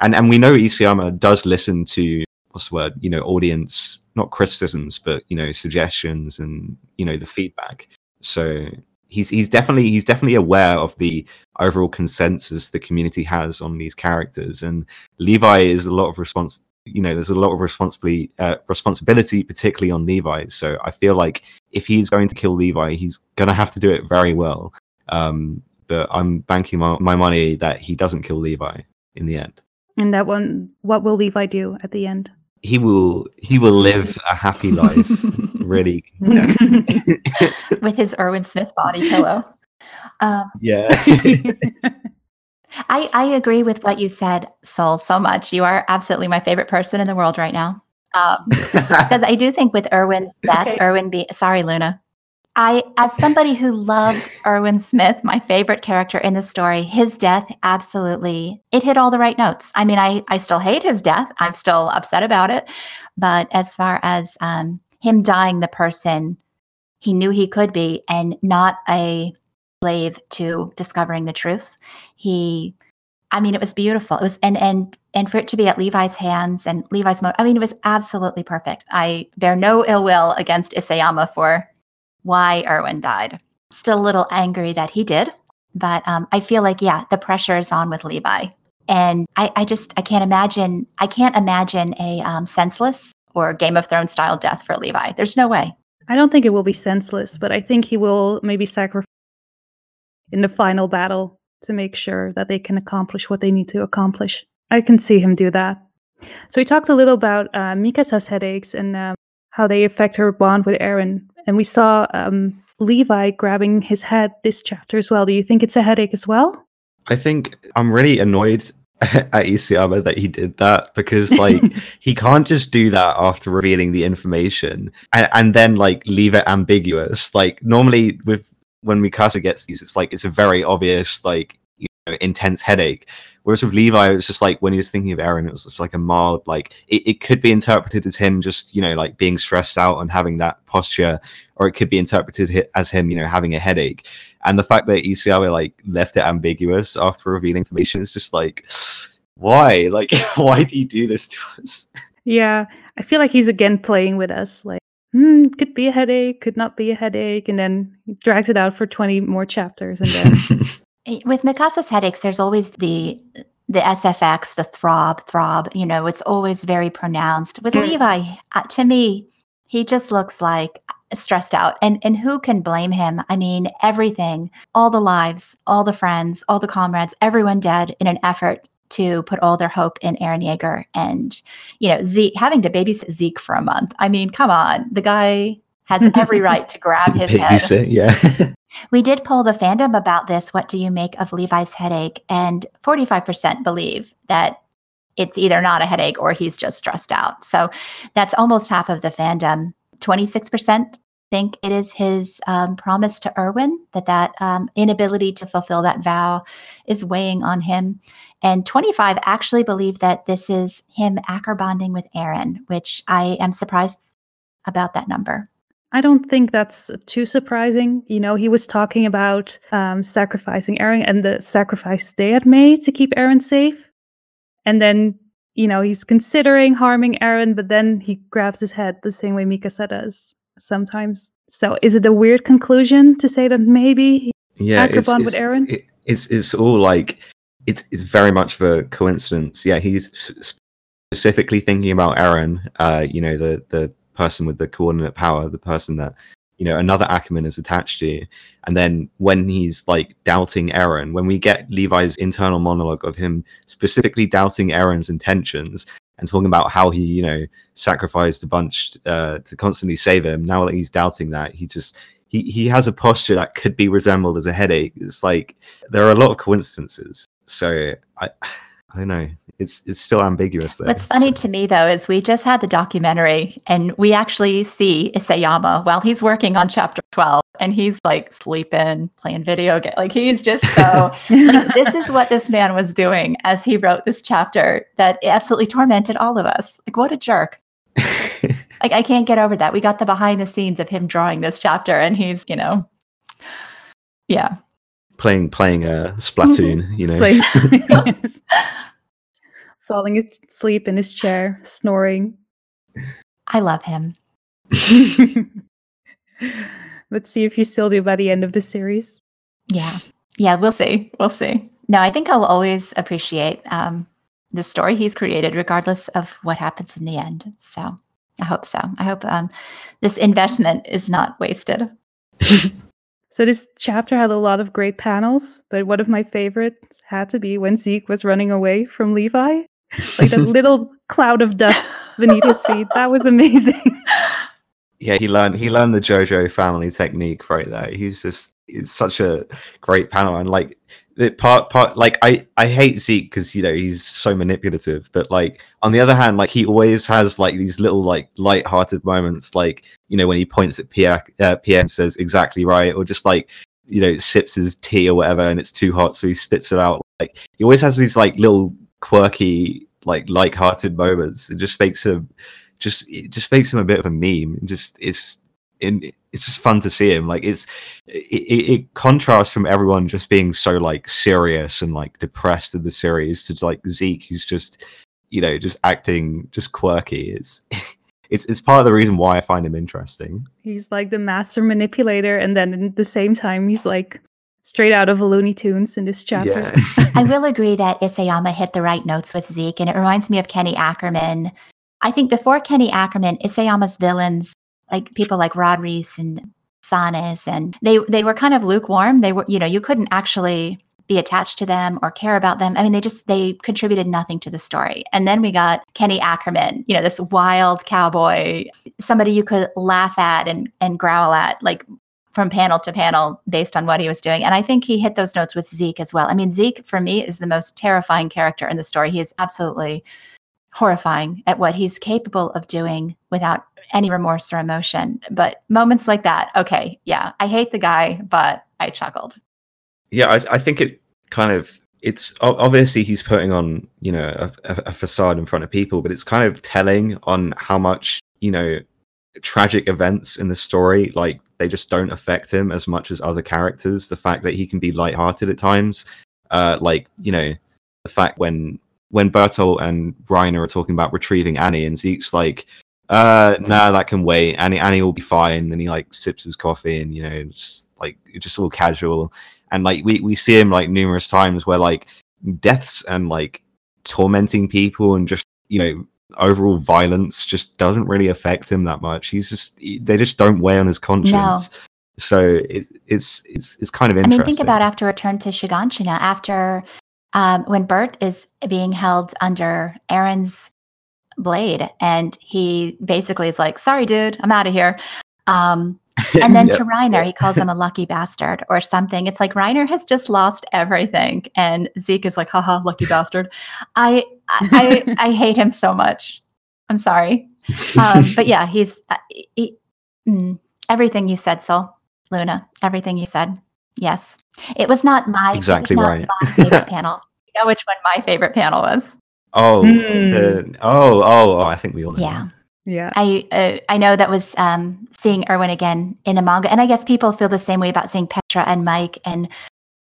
and and we know Isayama does listen to what's the word, you know, audience not criticisms, but you know, suggestions and you know the feedback. So he's he's definitely he's definitely aware of the overall consensus the community has on these characters, and Levi is a lot of response. You know, there's a lot of responsibility, uh, responsibility, particularly on Levi. So I feel like if he's going to kill Levi, he's going to have to do it very well. Um, but I'm banking my, my money that he doesn't kill Levi in the end. And that one, what will Levi do at the end? He will he will live a happy life. really, With his Erwin Smith body pillow. Um, yeah. I, I agree with what you said, Sol, so much. You are absolutely my favorite person in the world right now. Um, because I do think with Erwin's death, Erwin be sorry, Luna. I, as somebody who loved Erwin Smith, my favorite character in the story, his death absolutely it hit all the right notes. I mean, I I still hate his death. I'm still upset about it. But as far as um, him dying the person he knew he could be, and not a slave to discovering the truth, he I mean, it was beautiful. It was and and and for it to be at Levi's hands and Levi's I mean, it was absolutely perfect. I bear no ill will against Isayama for why Erwin died. Still a little angry that he did, but um, I feel like yeah, the pressure is on with Levi, and I, I just I can't imagine I can't imagine a um, senseless or Game of Thrones style death for Levi. There's no way. I don't think it will be senseless, but I think he will maybe sacrifice in the final battle to make sure that they can accomplish what they need to accomplish. I can see him do that. So we talked a little about uh, Mikasa's headaches and um, how they affect her bond with Eren, and we saw um, Levi grabbing his head this chapter as well. Do you think it's a headache as well? I think I'm really annoyed at Isayama that he did that because like he can't just do that after revealing the information and, and then like leave it ambiguous. Like normally with when Mikasa gets these, it's like it's a very obvious like you know, intense headache. Whereas with Levi, it was just like when he was thinking of Eren, it was just like a mild like it, it could be interpreted as him just you know like being stressed out and having that posture, or it could be interpreted as him you know having a headache. And the fact that Isayama like left it ambiguous after revealing information is just like, why? Like, why do you do this to us? Yeah, I feel like he's again playing with us. Like, hmm, could be a headache, could not be a headache, and then drags it out for twenty more chapters, and then Eh, With Mikasa's headaches, there's always the the SFX, the throb, throb. You know, it's always very pronounced. With Mm. Levi, uh, to me, he just looks like stressed out. And and who can blame him? I mean, everything, all the lives, all the friends, all the comrades, everyone dead in an effort to put all their hope in Eren Yeager and you know Zeke having to babysit Zeke for a month. I mean, come on, the guy has every right to grab his head. Yeah. We did poll the fandom about this. What do you make of Levi's headache? And 45% believe that it's either not a headache or he's just stressed out. So that's almost half of the fandom. 26% think it is his um, promise to Erwin that that um, inability to fulfill that vow is weighing on him. And 25 actually believe that this is him Acker bonding with Eren, which I am surprised about that number. I don't think that's too surprising. You know, he was talking about um, sacrificing Eren and the sacrifice they had made to keep Eren safe. And then, you know, he's considering harming Eren, but then he grabs his head the same way Mikasa does sometimes. So is it a weird conclusion to say that maybe he yeah, Acker it's, bond with Eren? it- it's it's all like it's it's very much of a coincidence. Yeah, he's specifically thinking about Eren. Uh, you know, the the person with the coordinate power, the person that you know another Ackerman is attached to. And then when he's like doubting Eren, when we get Levi's internal monologue of him specifically doubting Eren's intentions and talking about how he, you know, sacrificed a bunch uh, to constantly save him. Now that he's doubting that, he just he, he has a posture that could be resembled as a headache. It's like there are a lot of coincidences. So I I don't know. It's it's still ambiguous there. What's funny so. to me though is we just had the documentary and we actually see Isayama while he's working on chapter 12 and he's like sleeping, playing video game. Like he's just so like, this is what this man was doing as he wrote this chapter that absolutely tormented all of us. Like what a jerk. like I can't get over that. We got the behind the scenes of him drawing this chapter and he's, you know, yeah. Playing playing a Splatoon, you know. Falling asleep in his chair, snoring. I love him. Let's see if you still do by the end of the series. Yeah. Yeah, we'll see. We'll see. No, I think I'll always appreciate um, the story he's created, regardless of what happens in the end. So I hope so. I hope um, this investment is not wasted. So this chapter had a lot of great panels, but one of my favorites had to be when Zeke was running away from Levi. Like that little cloud of dust beneath his feet. That was amazing. yeah, he learned he learned the JoJo family technique right there. He's just it's such a great panel and like the part part like I I hate Zeke because you know he's so manipulative, but like on the other hand, like he always has like these little like light-hearted moments, like you know when he points at Pierre uh, Pierre and says exactly right, or just like you know sips his tea or whatever and it's too hot so he spits it out. Like he always has these like little quirky like light-hearted moments. It just makes him just it just makes him a bit of a meme. It just it's in it's just fun to see him like it's it, it, it contrasts from everyone just being so like serious and like depressed in the series to like zeke who's just you know just acting just quirky it's it's it's part of the reason why i find him interesting He's like the master manipulator, and then at the same time, he's like straight out of Looney Tunes in this chapter. I will agree that Isayama hit the right notes with Zeke, and it reminds me of Kenny Ackerman. I think before Kenny Ackerman, Isayama's villains, like people like Rod Reiss and Sannes, and they they were kind of lukewarm. They were, you know, you couldn't actually be attached to them or care about them. I mean, they just they contributed nothing to the story. And then we got Kenny Ackerman, you know, this wild cowboy, somebody you could laugh at and and growl at, like from panel to panel based on what he was doing. And I think he hit those notes with Zeke as well. I mean, Zeke for me is the most terrifying character in the story. He is absolutely horrifying at what he's capable of doing without any remorse or emotion. But moments like that, okay, yeah, I hate the guy, but I chuckled. yeah I, I think it kind of it's obviously he's putting on you know a, a, facade in front of people but it's kind of telling on how much you know tragic events in the story like they just don't affect him as much as other characters the fact that he can be lighthearted at times uh like you know the fact when when Bertolt and Reiner are talking about retrieving Annie and Zeke's like uh nah that can wait. Annie Annie will be fine. Then he like sips his coffee and you know just like just all casual. And like we, we see him like numerous times where like deaths and like tormenting people and just you know overall violence just doesn't really affect him that much. He's just he- they just don't weigh on his conscience. So it, it's it's it's kind of interesting. I mean, think about after Return to Shiganshina, after um, when Bert is being held under Eren's blade, and he basically is like, "Sorry, dude, I'm out of here." Um, and then Yep. to Reiner, he calls him a lucky bastard or something. It's like Reiner has just lost everything, and Zeke is like, "Haha, lucky bastard." I I I, I hate him so much. I'm sorry, um, but yeah, he's uh, he, mm, everything you said, Sol Luna. Everything you said. Yes, it was not my Exactly not right. My favorite panel. You know which one my favorite panel was? oh Hmm. the, oh oh oh i think we all know Yeah. Yeah. I uh, I know that was um, seeing Erwin again in a manga, and I guess people feel the same way about seeing Petra and Mike and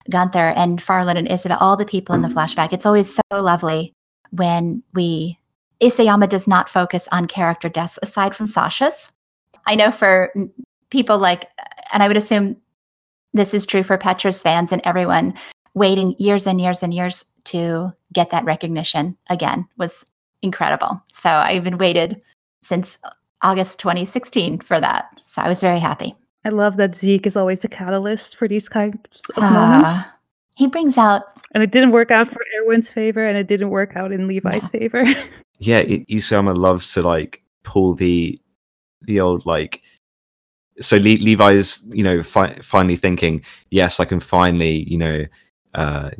Gunther and Furlan and Isabel, all the people in the flashback. It's always so lovely when we Isayama does not focus on character deaths aside from Sasha's. I know for people like, and I would assume this is true for Petra's fans and everyone waiting years and years and years to get that recognition again was incredible. So I even waited since August 2016 for that. So I was very happy. I love that Zeke is always the catalyst for these kinds of moments. Ah, he brings out And it didn't work out for Erwin's favor, and it didn't work out in Levi's favor. yeah I- Isama loves to like pull the the old like so Le- Levi's, you know, fi- finally thinking, yes, I can finally, you know, uh,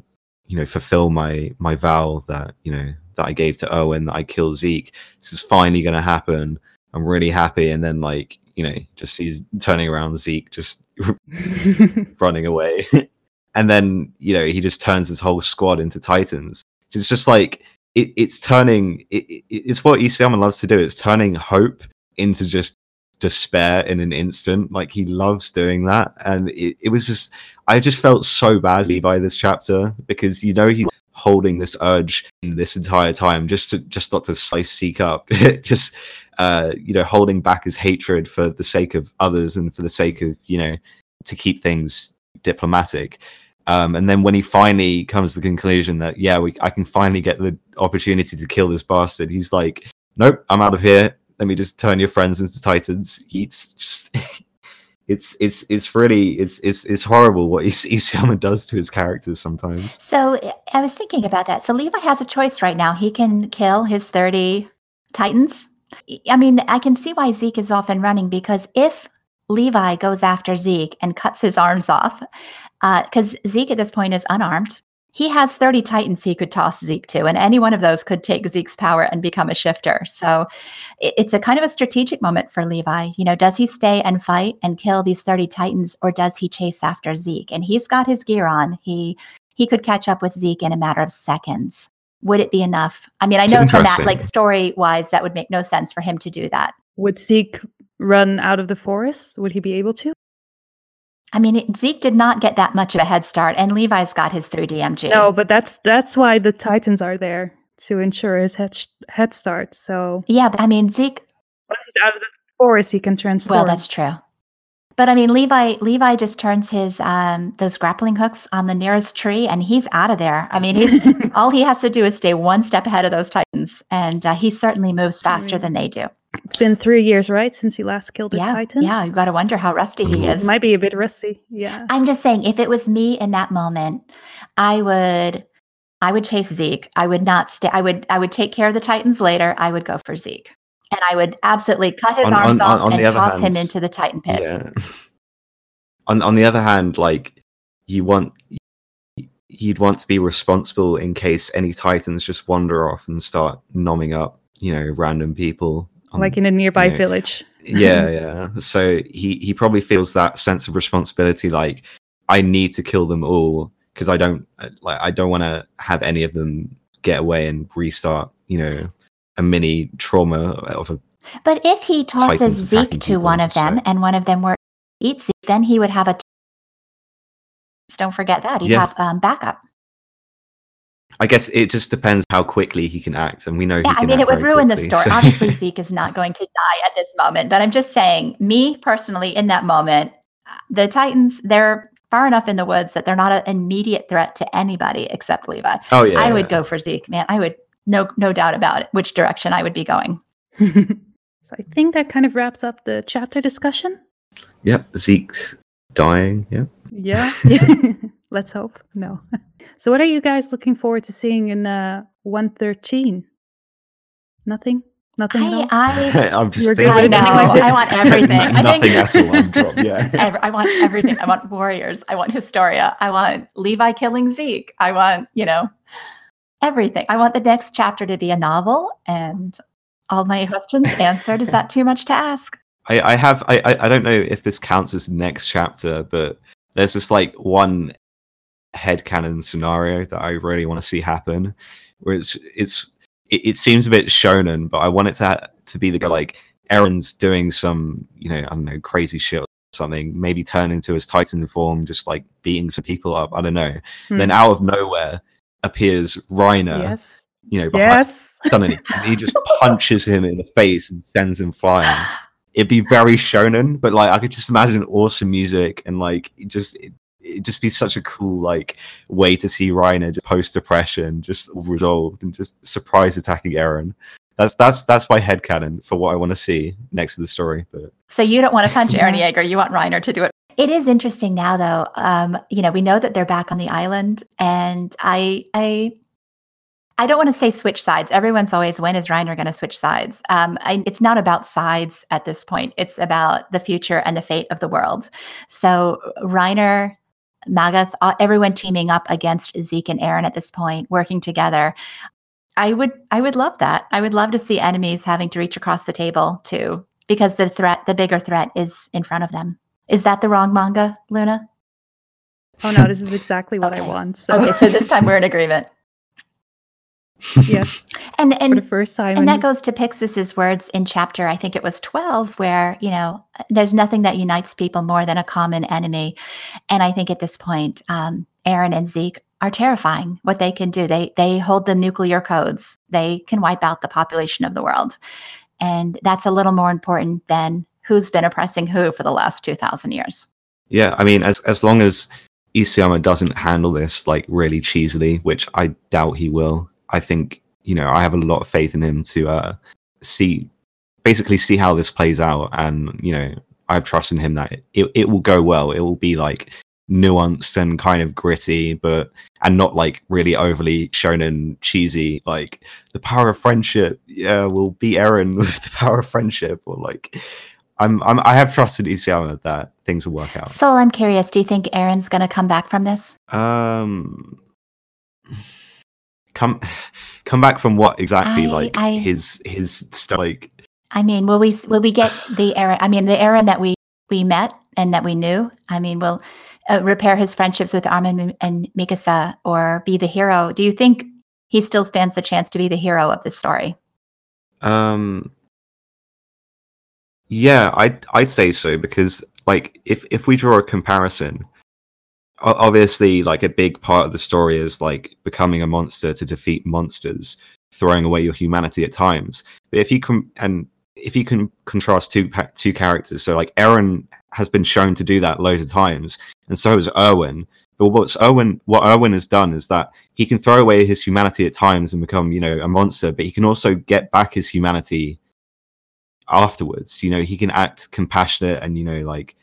you know, fulfill my my vow that you know that I gave to Erwin that I kill Zeke. This is finally going to happen. I'm really happy. And then like you know, just he's turning around Zeke just running away, and then you know he just turns his whole squad into Titans. It's just like it, it's turning. It, it, it's what Isayama loves to do. It's turning hope into just despair in an instant. Like he loves doing that, and it, it was just I just felt so badly by this chapter because you know he holding this urge this entire time just to just not to slice Zeke up just uh you know holding back his hatred for the sake of others and for the sake of you know to keep things diplomatic um and then when he finally comes to the conclusion that yeah we i can finally get the opportunity to kill this bastard he's like nope i'm out of here let me just turn your friends into titans it's just it's it's it's really it's it's it's horrible what Isayama does to his characters sometimes. So I was thinking about that. So Levi has a choice right now. He can kill his 30 Titans. I mean, I can see why Zeke is off and running because if Levi goes after Zeke and cuts his arms off, uh, because Zeke at this point is unarmed, he has 30 Titans he could toss Zeke to, and any one of those could take Zeke's power and become a shifter. So it's a kind of a strategic moment for Levi. You know, does he stay and fight and kill these 30 Titans, or does he chase after Zeke? And he's got his gear on. He he could catch up with Zeke in a matter of seconds. Would it be enough? I mean, I know from that, like story wise, that would make no sense for him to do that. Would Zeke run out of the forest? Would he be able to? I mean, it, Zeke did not get that much of a head start, and Levi's got his 3DMG. No, but that's that's why the Titans are there to ensure his head head start. So Yeah, but I mean, Zeke once he's out of the forest, he can transform. Well, that's true. But I mean, Levi Levi just turns his um those grappling hooks on the nearest tree, and he's out of there. I mean, he's all he has to do is stay one step ahead of those titans, and uh, he certainly moves faster than they do. it's been three years, right, since he last killed a yeah, Titan. yeah. You got to wonder how rusty he is. He might be a bit rusty. Yeah. I'm just saying, if it was me in that moment, I would I would chase Zeke. I would not stay. I would I would take care of the titans later. I would go for Zeke, and I would absolutely cut his On- arms on- on- off on and the other toss him into the titan pit. Yeah. on on the other hand, like you want you'd want to be responsible in case any titans just wander off and start nomming up, you know, random people. on- like in a nearby you know, village. yeah, yeah. So he he probably feels that sense of responsibility. Like I need to kill them all because I don't like I don't want to have any of them get away and restart. You know, a mini trauma of a But if he tosses Zeke to one of them so- and one of them were eat Zeke, then he would have a. Don't forget that he'd Yeah. have um, backup. I guess it just depends how quickly he can act, and we know. Yeah, I mean, it would ruin the story. so- Obviously, Zeke is not going to die at this moment, but I'm just saying, me personally, in that moment, the Titans, they're far enough in the woods that they're not an immediate threat to anybody except Levi. oh yeah, I would yeah. go for Zeke, man. I would, no, no doubt about it, which direction I would be going. so I think that kind of wraps up the chapter discussion. Yep, Zeke dying. Yeah. Yeah. Let's hope. No. So what are you guys looking forward to seeing in uh 113? Nothing? Nothing at all? I, I, I'm just You're thinking. I know. I want everything. I Nothing think- at all. I'm dropped. Yeah. Ev- I want everything. I want warriors. I want Historia. I want Levi killing Zeke. I want, you know, everything. I want the next chapter to be a novel and all my questions answered. Is that too much to ask? I, I have. I, I. Don't know if this counts as next chapter, but there's just like one head headcanon scenario that I really want to see happen, where it's it's it, it seems a bit shonen, but I want it to ha- to be the like Eren's doing some you know I don't know crazy shit or something, maybe turning to his Titan form, just like beating some people up. I don't know. Then Hmm. out of nowhere appears Reiner, Yes. you know, behind Yes. suddenly and he just punches him in the face and sends him flying. It'd be very shonen, but like I could just imagine awesome music and like it just it, it'd just be such a cool like way to see Reiner post depression just resolved and just surprise attacking Eren. That's that's that's my headcanon for what I want to see next to the story. But So you don't want to punch Eren Yeah. Yeager. You want Reiner to do it. It is interesting now, though. Um, you know, we know that they're back on the island, and I, I, I don't want to say switch sides. Everyone's always, when is Reiner going to switch sides? Um, I, it's not about sides at this point. It's about the future and the fate of the world. So Reiner, Magath, everyone teaming up against Zeke and Eren at this point, working together. I would, I would love that. I would love to see enemies having to reach across the table too, because the threat, the bigger threat, is in front of them. Is that the wrong manga, Luna? Oh no, this is exactly what Okay. I want. So Okay, so this time we're in agreement. yes, And for the and first time. and that goes to Pixis's words in chapter, I think it was 12, where, you know, there's nothing that unites people more than a common enemy. And I think at this point, um, Eren and Zeke are terrifying what they can do. They they hold the nuclear codes. They can wipe out the population of the world. And that's a little more important than who's been oppressing who for the last 2000 years. Yeah, I mean, as as long as Isayama doesn't handle this like really cheesily, which I doubt he will, I think you know I have a lot of faith in him to uh, see, basically see how this plays out, and you know I have trust in him that it it will go well. It will be like nuanced and kind of gritty, but and not like really overly shonen cheesy. Like the power of friendship, yeah, will beat Eren with the power of friendship, or like. I'm, I'm I have trusted Isayama that things will work out. So I'm curious, do you think Eren's going to come back from this? Um, come, come back from what exactly? I- like I- his his stuff. Like I mean, will we will we get the Eren? I mean, the Eren that we we met and that we knew. I mean, will uh, repair his friendships with Armin and Mikasa or be the hero? Do you think he still stands the chance to be the hero of this story? um, yeah, I'd I'd say so because like if if we draw a comparison, obviously like a big part of the story is like becoming a monster to defeat monsters, throwing away your humanity at times. But if you can and if you can contrast two two characters, so like Eren has been shown to do that loads of times, and so has Erwin. But what's Erwin? What Erwin has done is that he can throw away his humanity at times and become, you know, a monster. But he can also get back his humanity afterwards. You know, he can act compassionate and you know, like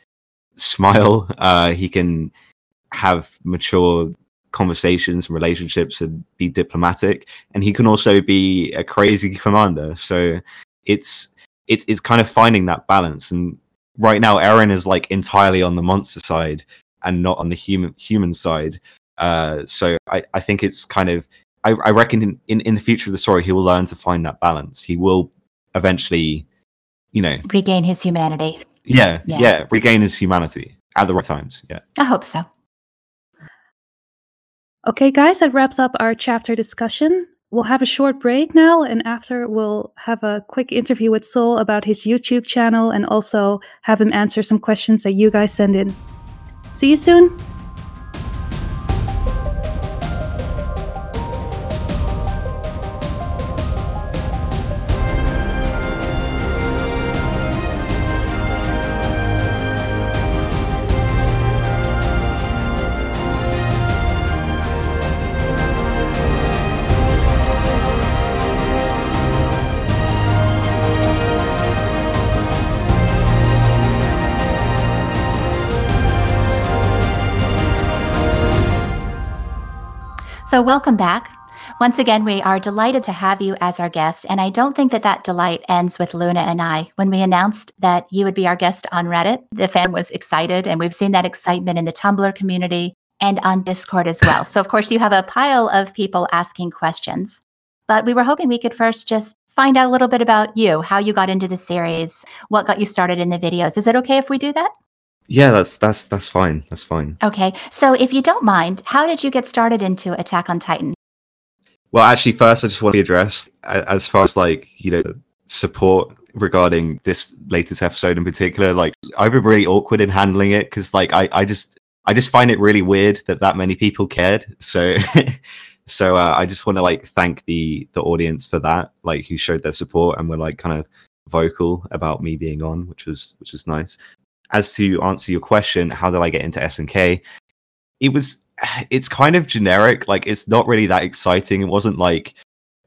smile. Uh, he can have mature conversations and relationships and be diplomatic. And he can also be a crazy commander. So it's it's it's kind of finding that balance. And right now, Eren is like entirely on the monster side and not on the human human side. Uh, so I, I think it's kind of I, I reckon in, in, in the future of the story he will learn to find that balance. He will eventually, you know, Regain his humanity. yeah, Yeah. yeah, regain his humanity at the right times. Yeah. I hope so. Okay, guys, that wraps up our chapter discussion. We'll have a short break now, and after, we'll have a quick interview with Soul about his YouTube channel and also have him answer some questions that you guys send in. See you soon. So, welcome back. Once again, we are delighted to have you as our guest. And I don't think that that delight ends with Luna and I. When we announced that you would be our guest on Reddit, the fan was excited. And we've seen that excitement in the Tumblr community and on Discord as well. so, of course, you have a pile of people asking questions. But we were hoping we could first just find out a little bit about you, how you got into the series, what got you started in the videos. Is it okay if we do that? Yeah, that's that's that's fine. That's fine. Okay. So, if you don't mind, how did you get started into Attack on Titan? Well, actually, first I just want to address as far as like you know support regarding this latest episode in particular. Like I've been really awkward in handling it because like I I just I just find it really weird that that many people cared. So so uh, I just want to like thank the the audience for that, like who showed their support and were like kind of vocal about me being on, which was which was nice. As to answer your question, how did I get into SNK? It was it's kind of generic. Like it's not really that exciting. It wasn't like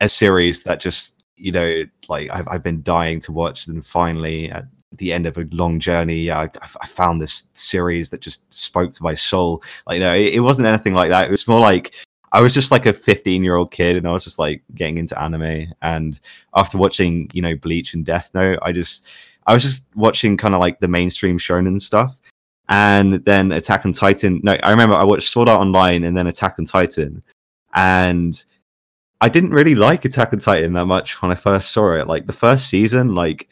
a series that just you know like I've I've been dying to watch. And finally, at the end of a long journey, I, I found this series that just spoke to my soul. Like you know, it, it wasn't anything like that. It was more like I was just like a 15 year old kid and I was just like getting into anime. And after watching, you know, Bleach and Death Note, I just, I was just watching kind of like the mainstream shonen stuff. And then Attack on Titan. No, I remember I watched Sword Art Online and then Attack on Titan. And I didn't really like Attack on Titan that much when I first saw it. Like the first season, like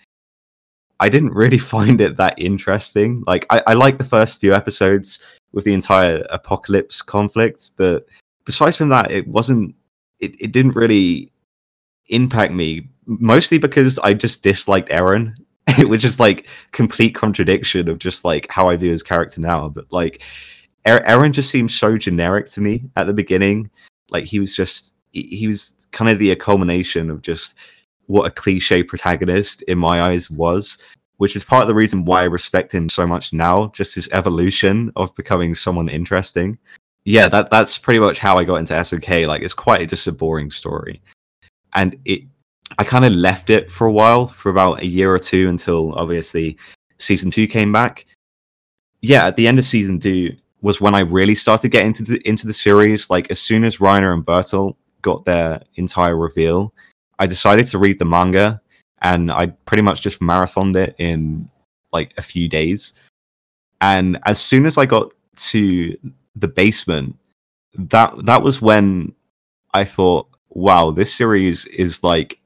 I didn't really find it that interesting. Like I, I like the first few episodes with the entire apocalypse conflict, but besides from that, it wasn't. It, it didn't really impact me. Mostly because I just disliked Eren, which is like complete contradiction of just like how I view his character now. But like Eren just seemed so generic to me at the beginning. Like he was just he was kind of the culmination of just what a cliche protagonist in my eyes was which is part of the reason why I respect him so much now, just his evolution of becoming someone interesting. Yeah, that that's pretty much how I got into SNK. Like it's quite just a boring story. And it I kind of left it for a while, for about a year or two until obviously season two came back. Yeah, at the end of season two was when I really started getting into the into the series. Like as soon as Reiner and Bertolt got their entire reveal, I decided to read the manga and I pretty much just marathoned it in like a few days. And as soon as I got to the basement, that that was when I thought, wow, this series is like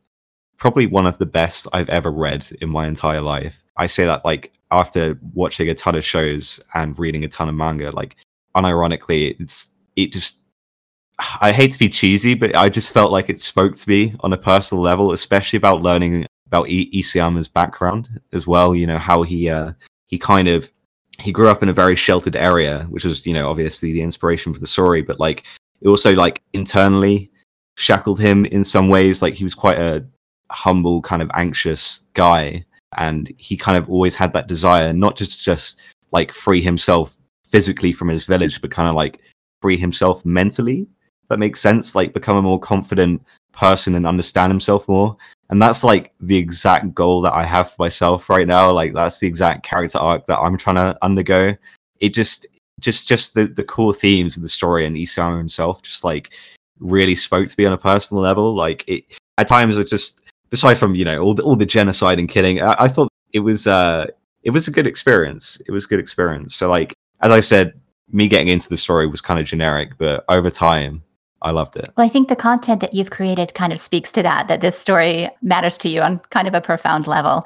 probably one of the best I've ever read in my entire life. I say that like after watching a ton of shows and reading a ton of manga, like unironically, it's it just I hate to be cheesy, but I just felt like it spoke to me on a personal level, especially about learning about I- Isayama's background as well. You know how he uh, he kind of he grew up in a very sheltered area, which was you know obviously the inspiration for the story, but like it also like internally shackled him in some ways. Like he was quite a humble, kind of anxious guy, and he kind of always had that desire not just just like free himself physically from his village, but kind of like free himself mentally. That makes sense. Like become a more confident person and understand himself more and that's like the exact goal that i have for myself right now like that's the exact character arc that i'm trying to undergo it just just just the the core themes of the story and isayama himself just like really spoke to me on a personal level like it at times it just aside from you know all the all the genocide and killing I, I thought it was uh it was a good experience it was a good experience so like as i said me getting into the story was kind of generic but over time I loved it. Well, I think the content that you've created kind of speaks to that, that this story matters to you on kind of a profound level.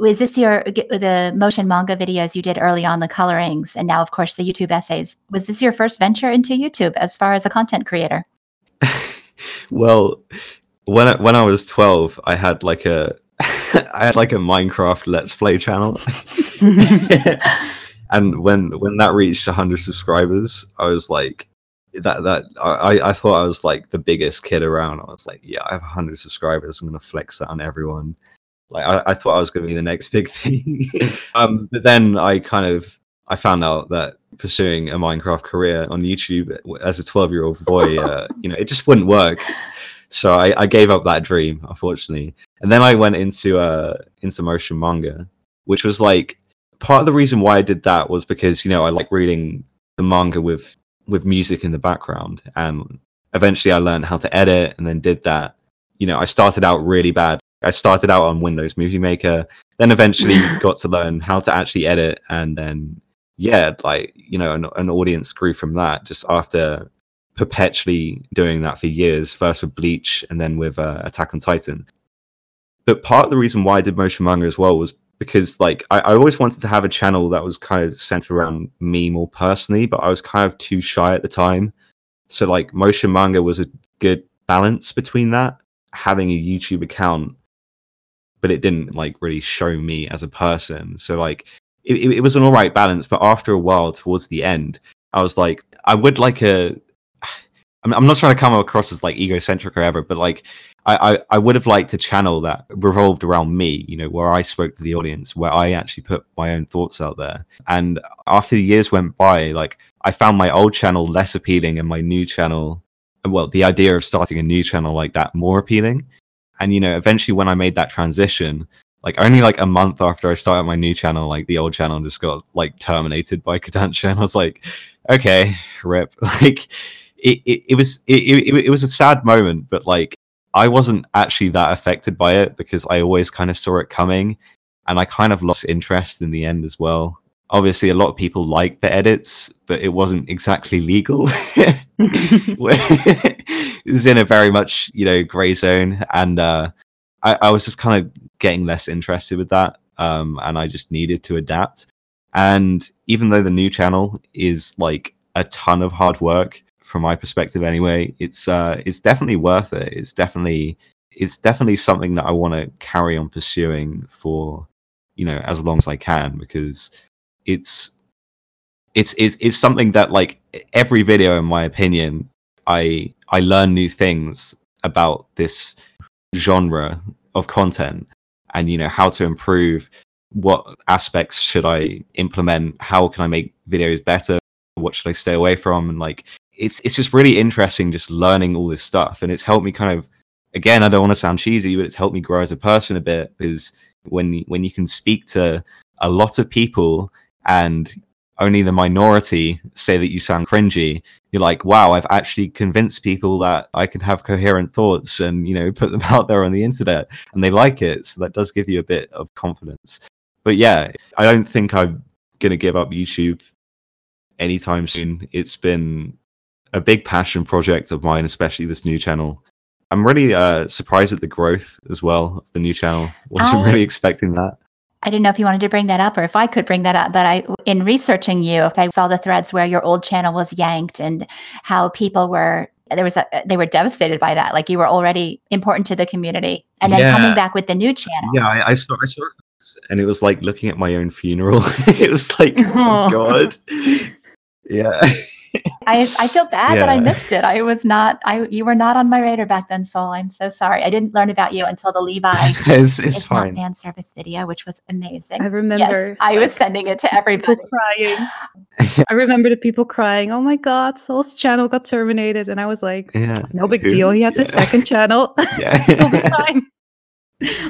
Was this your, the motion manga videos you did early on, the colorings, and now, of course, the YouTube essays? Was this your first venture into YouTube as far as a content creator? well, when I, when I was 12, I had like a, I had like a Minecraft Let's Play channel. and when when that reached 100 subscribers, I was like, that that I, I thought I was like the biggest kid around. I was like, yeah, I have 100 subscribers. I'm gonna flex that on everyone. Like I, I thought I was gonna be the next big thing. um, but then I kind of I found out that pursuing a Minecraft career on YouTube as a 12 year old boy, uh, you know, it just wouldn't work. So I, I, gave up that dream, unfortunately. And then I went into uh into motion manga, which was like part of the reason why I did that was because you know I like reading the manga with with music in the background. And eventually I learned how to edit and then did that. You know, I started out really bad. I started out on Windows Movie Maker, then eventually got to learn how to actually edit. And then, yeah, like, you know, an, an audience grew from that just after perpetually doing that for years, first with Bleach and then with uh, Attack on Titan. But part of the reason why I did motion manga as well was because like I, I, always wanted to have a channel that was kind of centered around me more personally, but I was kind of too shy at the time. So like motion manga was a good balance between that, having a YouTube account, but it didn't like really show me as a person. So like it, it was an all right balance, but after a while, towards the end, I was like, I would like a. I'm not trying to come across as like egocentric or ever, but like I, I, I would have liked a channel that revolved around me, you know, where I spoke to the audience, where I actually put my own thoughts out there. And after the years went by, like I found my old channel less appealing and my new channel, well, the idea of starting a new channel like that more appealing. And, you know, eventually when I made that transition, like only like a month after I started my new channel, like the old channel just got like terminated by Kodansha. And I was like, okay, rip. Like, it, it, it was it, it, it was a sad moment, but like I wasn't actually that affected by it because I always kind of saw it coming, and I kind of lost interest in the end as well. Obviously, a lot of people liked the edits, but it wasn't exactly legal. it was in a very much you know gray zone, and uh, I, I was just kind of getting less interested with that, um, and I just needed to adapt. And even though the new channel is like a ton of hard work from my perspective anyway, it's uh it's definitely worth it. It's definitely it's definitely something that I want to carry on pursuing for you know as long as I can because it's it's it's it's something that like every video in my opinion I I learn new things about this genre of content and you know how to improve what aspects should I implement? How can I make videos better? What should I stay away from? And like, it's it's just really interesting just learning all this stuff, and it's helped me kind of. Again, I don't want to sound cheesy, but it's helped me grow as a person a bit because when when you can speak to a lot of people and only the minority say that you sound cringy you're like wow i've actually convinced people that i can have coherent thoughts and you know put them out there on the internet and they like it so that does give you a bit of confidence but yeah, I don't think I'm gonna give up YouTube anytime soon. It's been a big passion project of mine, especially this new channel. I'm really uh, surprised at the growth as well of the new channel. Wasn't I, really expecting that. I didn't know if you wanted to bring that up or if I could bring that up, but I, in researching you, if I saw the threads where your old channel was yanked and how people were there was a they were devastated by that. Like you were already important to the community, and then yeah. coming back with the new channel. Yeah, I, I saw I saw and it was like looking at my own funeral. it was like, oh, God. yeah. I I feel bad yeah. that I missed it. I was not I you were not on my radar back then, Soul. I'm so sorry. I didn't learn about you until the Levi it's, it's fine. fan service video, which was amazing. I remember yes, I was sending it to everybody crying. I remember the people crying, Oh my god, Soul's channel got terminated. And I was like, yeah. No big deal. He has yeah. a second channel. Yeah. He'll be fine.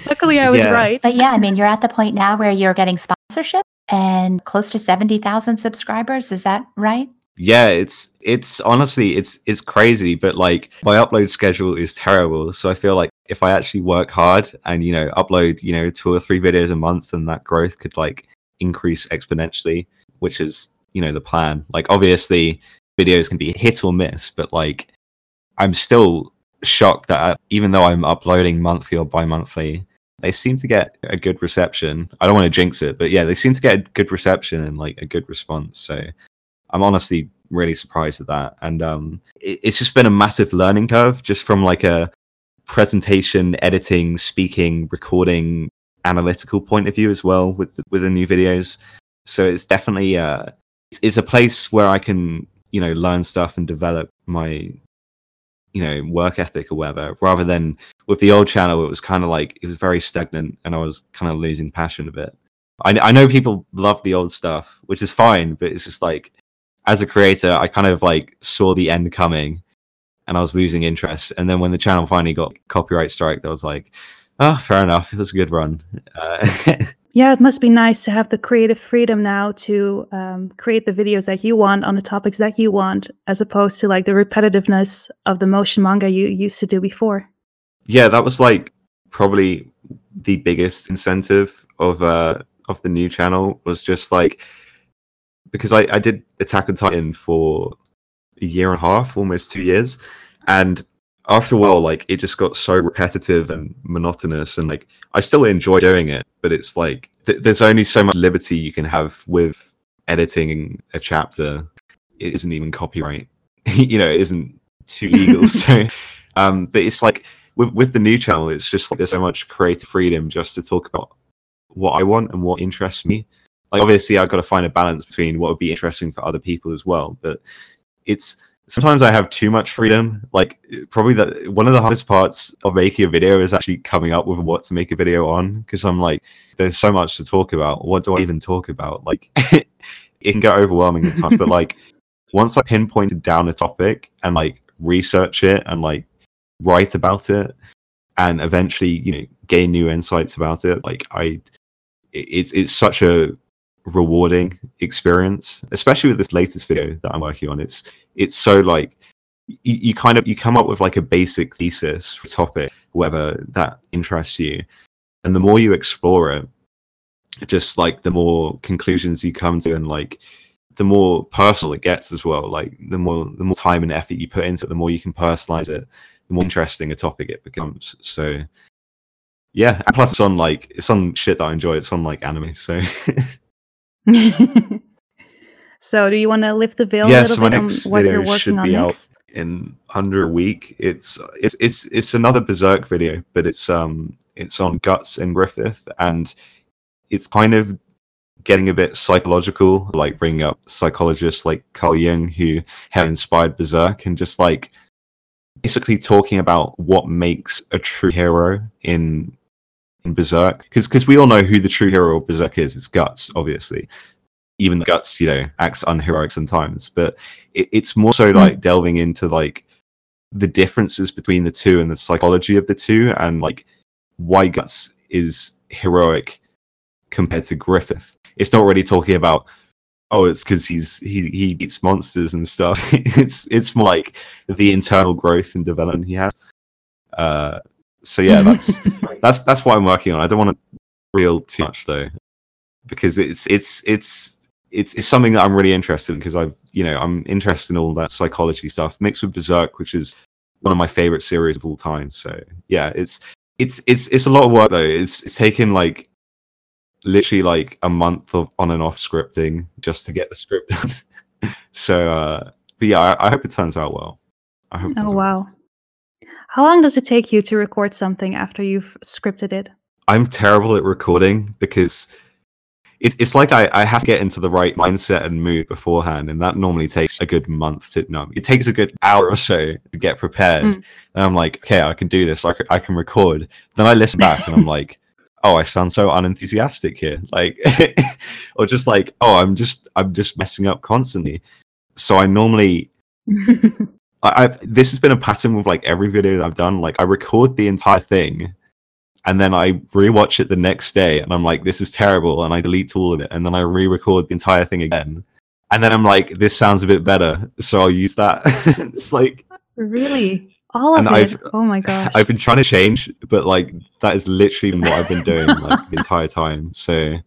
Luckily, I was yeah. right. But yeah, I mean, you're at the point now where you're getting sponsorship and close to 70,000 subscribers. Is that right? Yeah, it's it's honestly it's it's crazy, but like my upload schedule is terrible. So I feel like if I actually work hard and you know upload you know two or three videos a month, then that growth could like increase exponentially, which is you know the plan. Like obviously videos can be hit or miss, but like I'm still shocked that uh, even though I'm uploading monthly or bi-monthly, they seem to get a good reception. I don't want to jinx it, but yeah, they seem to get a good reception and like a good response. So I'm honestly really surprised at that. And um, it, it's just been a massive learning curve just from like a presentation, editing, speaking, recording, analytical point of view as well with the, with the new videos. So it's definitely uh, it's a place where I can you know learn stuff and develop my you know work ethic or whatever rather than with the old channel it was kind of like it was very stagnant and i was kind of losing passion a bit I, I know people love the old stuff which is fine but it's just like as a creator i kind of like saw the end coming and i was losing interest. And then when the channel finally got copyright strike i was like oh fair enough. It was a good run. Uh, yeah, it must be nice to have the creative freedom now to um, create the videos that you want on the topics that you want, as opposed to like the repetitiveness of the motion manga you used to do before. Yeah, that was like probably the biggest incentive of uh of the new channel was just like because I, I did Attack on Titan for a year and a half, almost two years, and after a while, like it just got so repetitive and monotonous, and like I still enjoy doing it, but it's like th- there's only so much liberty you can have with editing a chapter. It isn't even copyright, you know, it isn't too legal. so, um, but it's like with with the new channel, it's just like there's so much creative freedom just to talk about what I want and what interests me. Like obviously, I've got to find a balance between what would be interesting for other people as well, but it's sometimes I have too much freedom. Like probably that one of the hardest parts of making a video is actually coming up with what to make a video on because I'm like, there's so much to talk about. What do I even talk about? Like it can get overwhelming at times, but like once I pinpointed down a topic and like research it and like write about it and eventually, you know, gain new insights about it, like I it's it's such a rewarding experience, especially with this latest video that I'm working on. It's it's so like you, you kind of you come up with like a basic thesis for topic, whether that interests you, and the more you explore it, just like the more conclusions you come to, and like the more personal it gets as well. Like the more the more time and effort you put into it, the more you can personalize it, the more interesting a topic it becomes. So yeah, and plus it's on like it's on shit that I enjoy. It's on like anime, so so, do you want to lift the veil Yeah, a little so my next video should be out next? in under a week. It's it's it's it's another Berserk video, but it's um it's on Guts and Griffith, and it's kind of getting a bit psychological, like bringing up psychologists like Carl Jung who have inspired Berserk, and just like basically talking about what makes a true hero in in Berserk, because because we all know who the true hero of Berserk is. It's Guts, obviously. Even the Guts, you know, acts unheroic sometimes, but it, it's more so Mm. like delving into like the differences between the two and the psychology of the two and like why guts is heroic compared to griffith it's not really talking about oh it's because he's he, he beats monsters and stuff it's it's more like the internal growth and development he has uh so yeah that's that's that's what i'm working on i don't want to reel too much though because it's it's it's it's, it's something that I'm really interested in because I've you know I'm interested in all that psychology stuff mixed with Berserk, which is one of my favorite series of all time. So yeah, it's it's it's it's a lot of work though. It's it's taken like literally like a month of on and off scripting just to get the script done. so uh but yeah, I, I hope it turns out well. I hope. It Oh wow. well. How long does it take you to record something after you've scripted it? I'm terrible at recording because it's it's like I, I have to get into the right mindset and mood beforehand, and that normally takes a good month to no, it takes a good hour or so to get prepared. Mm. And I'm like, okay, I can do this. I can, I can record. Then I listen back and I'm like, oh, I sound so unenthusiastic here, like, or just like, oh, I'm just I'm just messing up constantly. So I normally I, I've this has been a pattern with like every video that I've done. Like I record the entire thing, and then I rewatch it the next day, and I'm like, this is terrible, and I delete all of it, and then I re-record the entire thing again, and then I'm like, this sounds a bit better, so I'll use that. it's like really? All of it? I've- oh my gosh! I've been trying to change, but like that is literally what I've been doing like the entire time. So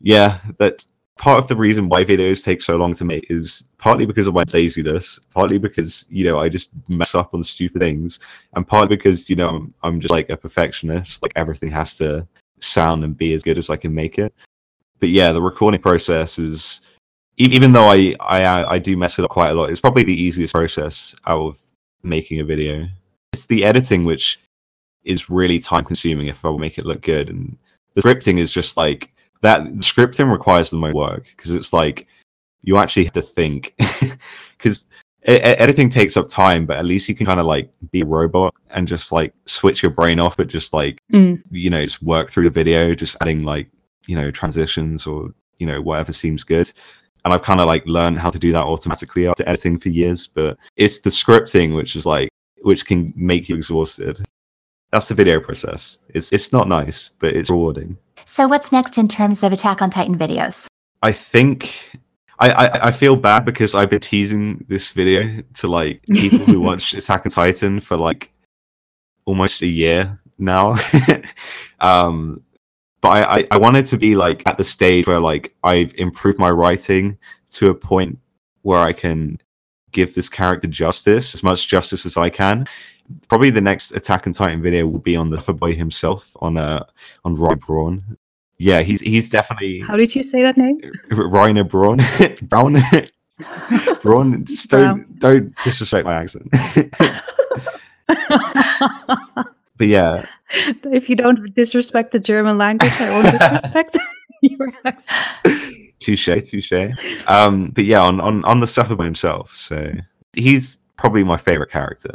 yeah, that's part of the reason why videos take so long to make is partly because of my laziness, partly because you know I just mess up on stupid things, and partly because you know I'm, I'm just like a perfectionist. Like everything has to sound and be as good as I can make it. But yeah, the recording process is even though I I uh, I do mess it up quite a lot. It's probably the easiest process out of making a video. It's the editing which is really time consuming if I make it look good, and the scripting is just like that. The scripting requires the most work because it's like you actually have to think because editing takes up time, but at least you can kind of like be a robot and just like switch your brain off, but just like Mm. you know just work through the video, just adding like you know transitions or you know whatever seems good and I've kind of like learned how to do that automatically after editing for years. But it's the scripting which is like which can make you exhausted. That's the video process. It's it's not nice, but it's rewarding. So, what's next in terms of Attack on Titan videos? I think I, I I feel bad because I've been teasing this video to like people who watch Attack on Titan for like almost a year now. um but I, I, I wanted to be like at the stage where like I've improved my writing to a point where I can give this character justice, as much justice as I can. Probably the next Attack on Titan video will be on the boy himself on uh on Reiner Braun. Yeah, he's he's definitely How did you say that name? Reiner Braun. Brown Braun. Just don't don't disrespect my accent. but yeah, if you don't disrespect the German language, I won't disrespect your accent. touche, touche. Um, but yeah, on, on on the stuff about himself. So he's probably my favorite character.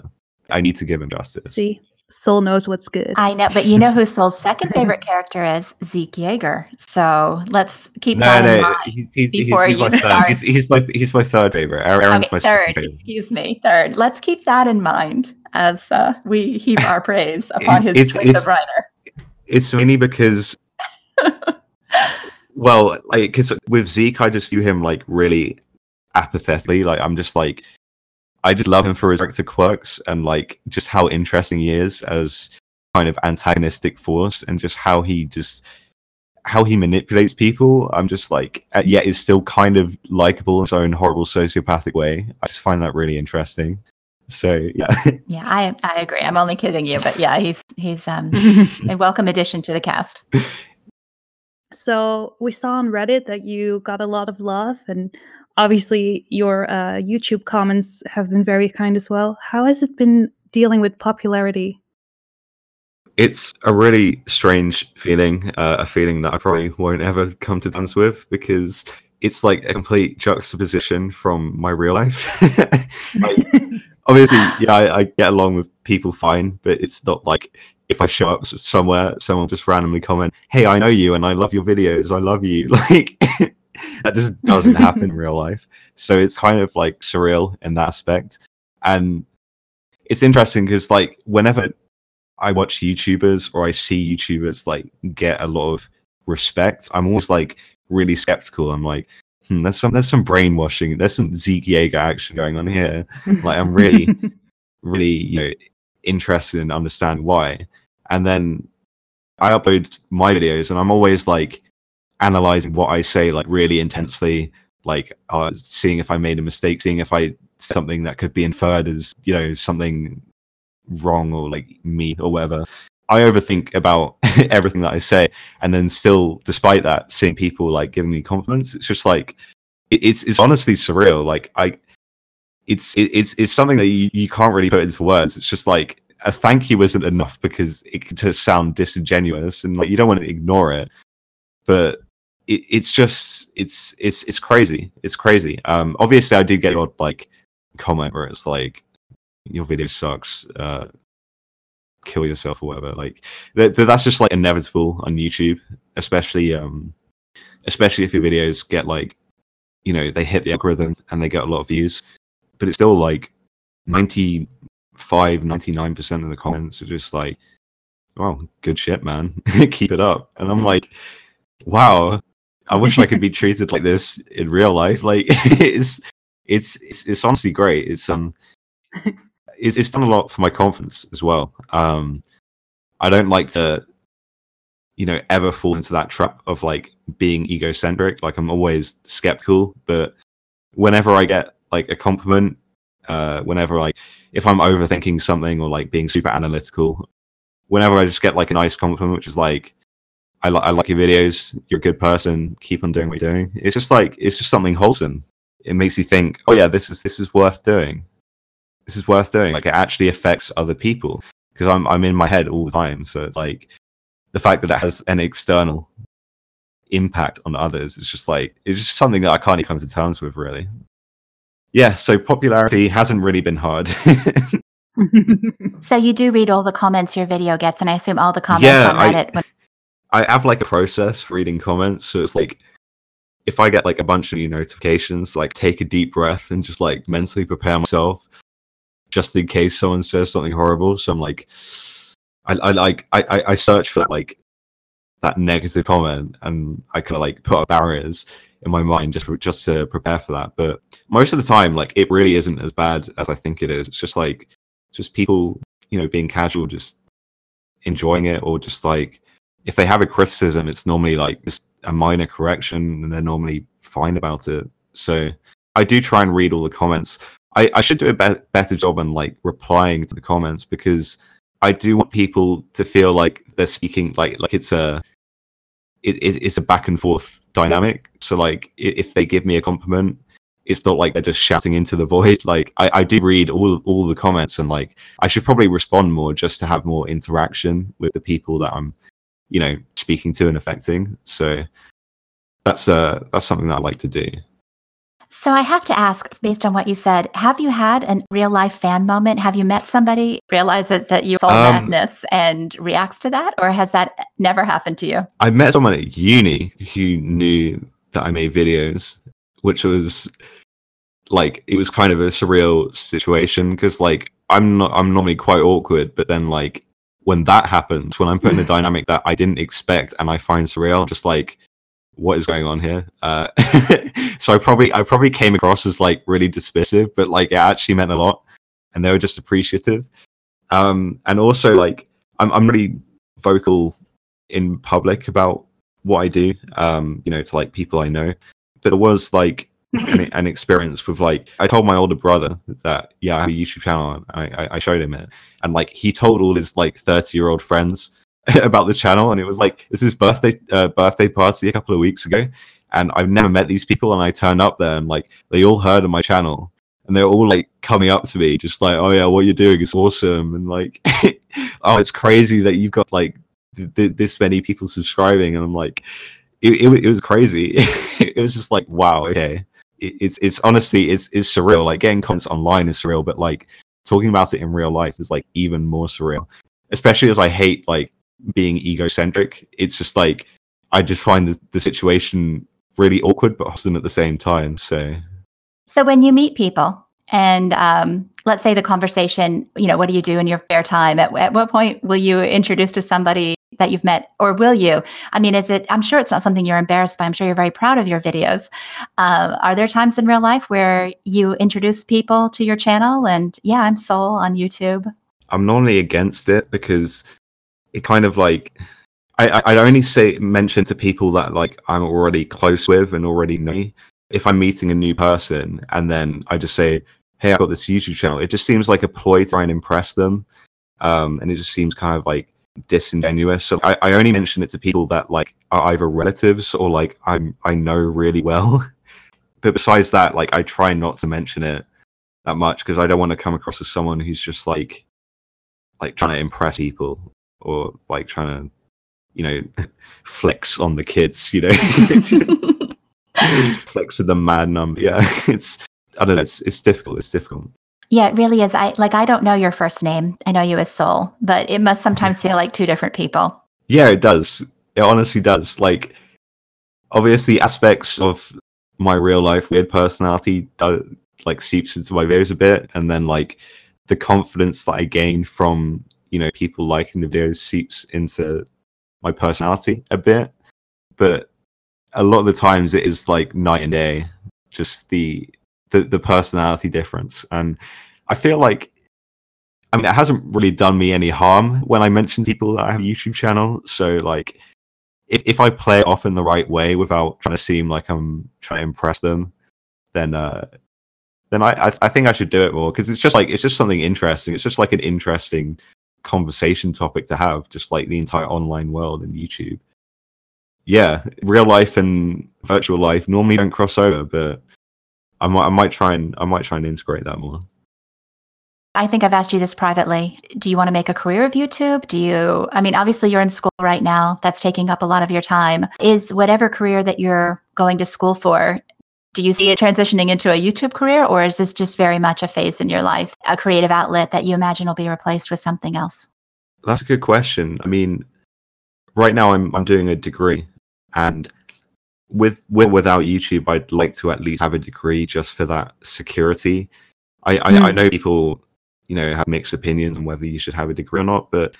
I need to give him justice. See, Soul knows what's good. I know, but you know who Soul's second favorite character is? Zeke Yeager. So let's keep No, that in no, mind. he- he's, he's, before he's my you start. He's, he's my he's my third favorite. Eren's Okay, my third, second favorite. excuse me, third. Let's keep that in mind as uh, we heap our praise upon his It's- choice of Reiner. It's mainly because, well, like because with Zeke, I just view him like really apathetically. Like I'm just like, I just love him for his character quirks and like just how interesting he is as kind of antagonistic force and just how he just how he manipulates people. I'm just like uh, yet is still kind of likable in his own horrible sociopathic way. I just find that really interesting. So yeah. Yeah, I I agree. I'm only kidding you, but yeah, he's he's um a welcome addition to the cast. So we saw on Reddit that you got a lot of love, and obviously your uh, YouTube comments have been very kind as well. How has it been dealing with popularity? It's a really strange feeling, uh, a feeling that I probably won't ever come to terms with because it's like a complete juxtaposition from my real life. like, obviously, yeah, I, I get along with people fine, but it's not like if I show up somewhere, someone just randomly comment, "Hey, I know you, and I love your videos. I love you." Like that just doesn't happen in real life. So it's kind of like surreal in that aspect, and it's interesting because like whenever I watch YouTubers or I see YouTubers like get a lot of respect, I'm always like really skeptical. I'm like, hmm, there's some there's some brainwashing, there's some Zeke Yeager action going on here. Like I'm really, really you know interested in understand why. And then I upload my videos and I'm always like analyzing what I say like really intensely, like uh, seeing if I made a mistake, seeing if I something that could be inferred as you know something wrong or like me or whatever. I overthink about everything that I say, and then still, despite that, seeing people like giving me compliments, it's just like it's it's honestly surreal. Like I, it's it's it's something that you, you can't really put into words. It's just like a thank you isn't enough because it could just sound disingenuous and like you don't want to ignore it. But it, it's just it's it's it's crazy. It's crazy. Um, obviously, I do get odd like comment where it's like your video sucks. Uh, kill yourself or whatever. Like, but that's just like inevitable on YouTube, especially um, especially if your videos get like, you know, they hit the algorithm and they get a lot of views, but it's still like 95, 99 percent of the comments are just like, "Well, good shit, man. Keep it up." And I'm like, "Wow, I wish I could be treated like this in real life. Like, it's it's it's, it's honestly great. It's um." it's, it's done a lot for my confidence as well. Um, I don't like to, you know, ever fall into that trap of like being egocentric. Like I'm always skeptical, but whenever I get like a compliment, uh, whenever like if I'm overthinking something or like being super analytical, whenever I just get like a nice compliment, which is like, I, li- I like your videos, you're a good person, keep on doing what you're doing. It's just like it's just something wholesome. It makes you think, oh yeah, this is this is worth doing this is worth doing. Like it actually affects other people because I'm I'm in my head all the time. So it's like the fact that it has an external impact on others is just like it's just something that I can't even come to terms with really. Yeah, so popularity hasn't really been hard. so you do read all the comments your video gets, and I assume all the comments yeah, on Reddit. I, when- I have like a process for reading comments, so it's like if I get like a bunch of new notifications, like take a deep breath and just like mentally prepare myself just in case someone says something horrible. So I'm like, I, I like I, I search for that like that negative comment, and I kind of like put up barriers in my mind just just to prepare for that. But most of the time, like it really isn't as bad as I think it is. It's just like just people, you know, being casual, just enjoying it, or just like if they have a criticism, it's normally like just a minor correction, and they're normally fine about it. So I do try and read all the comments. I, I should do a be- better job on like replying to the comments because I do want people to feel like they're speaking like like it's a it, it's a back and forth dynamic. So like if they give me a compliment, it's not like they're just shouting into the void. Like I, I do read all all the comments and like I should probably respond more just to have more interaction with the people that I'm, you know, speaking to and affecting. So that's uh that's something that I like to do. So I have to ask, based on what you said, have you had a real life fan moment? Have you met somebody realizes that you saw um, madness and reacts to that, or has that never happened to you? I met someone at uni who knew that I made videos, which was like it was kind of a surreal situation because like I'm not I'm normally quite awkward, but then like when that happens, when I'm put in a dynamic that I didn't expect and I find surreal, just like what is going on here? Uh, so I probably I probably came across as like really dismissive, but like it actually meant a lot, and they were just appreciative. Um, and also like I'm I'm really vocal in public about what I do. Um, you know, to like people I know. But it was like an, experience with like I told my older brother that yeah I have a YouTube channel and I, I showed him it. And like he told all his like 30 year old friends about the channel and it was like was his birthday uh, birthday party a couple of weeks ago. And I've never met these people and I turned up there and like they all heard of my channel. And they're all like coming up to me just like oh yeah what you're doing is awesome. And like oh it's crazy that you've got like th- th- this many people subscribing. And I'm like it, it, it was crazy. It was just like wow okay it's it's honestly it's it's surreal. Like getting comments online is surreal, but like talking about it in real life is like even more surreal. Especially as I hate like being egocentric. It's just like I just find the, the situation really awkward but awesome at the same time. So So when you meet people and um, let's say the conversation, you know, what do you do in your spare time? At, at what point will you introduce to somebody that you've met, or will you? I mean, is it? I'm sure it's not something you're embarrassed by. I'm sure you're very proud of your videos. Uh, are there times in real life where you introduce people to your channel? And yeah, I'm Soul on YouTube. I'm normally against it because it kind of like I, I only say mention to people that like I'm already close with and already know. If I'm meeting a new person and then I just say, hey, I've got this YouTube channel. It just seems like a ploy to try and impress them. Um, and it just seems kind of like disingenuous. So I, I only mention it to people that like are either relatives or like I'm I know really well. but besides that, like I try not to mention it that much because I don't want to come across as someone who's just like like trying to impress people or like trying to you know flex on the kids you know flex with the mad number yeah it's I don't know. It's it's difficult. It's difficult. Yeah, it really is. I like I don't know your first name. I know you as Soul, but it must sometimes feel like two different people. Yeah, it does. It honestly does. Like obviously aspects of my real life weird personality does, like seeps into my videos a bit and then like the confidence that I gain from, you know, people liking the videos seeps into my personality a bit. But a lot of the times it is like night and day. Just the the the personality difference. And I feel like I mean it hasn't really done me any harm when I mention people that I have a YouTube channel. So like if if I play it off in the right way without trying to seem like I'm trying to impress them, then uh then I I, I think I should do it more because it's just like it's just something interesting. It's just like an interesting conversation topic to have, just like the entire online world and YouTube. Yeah, real life and virtual life normally don't cross over, but I might I might try and I might try and integrate that more. I think I've asked you this privately. Do you want to make a career of YouTube? Do you I mean obviously you're in school right now. That's taking up a lot of your time. Is whatever career that you're going to school for do you see it transitioning into a YouTube career or is this just very much a phase in your life, a creative outlet that you imagine will be replaced with something else? That's a good question. I mean, right now I'm I'm doing a degree and with with without YouTube, I'd like to at least have a degree just for that security. I, I, mm. I know people, you know, have mixed opinions on whether you should have a degree or not, but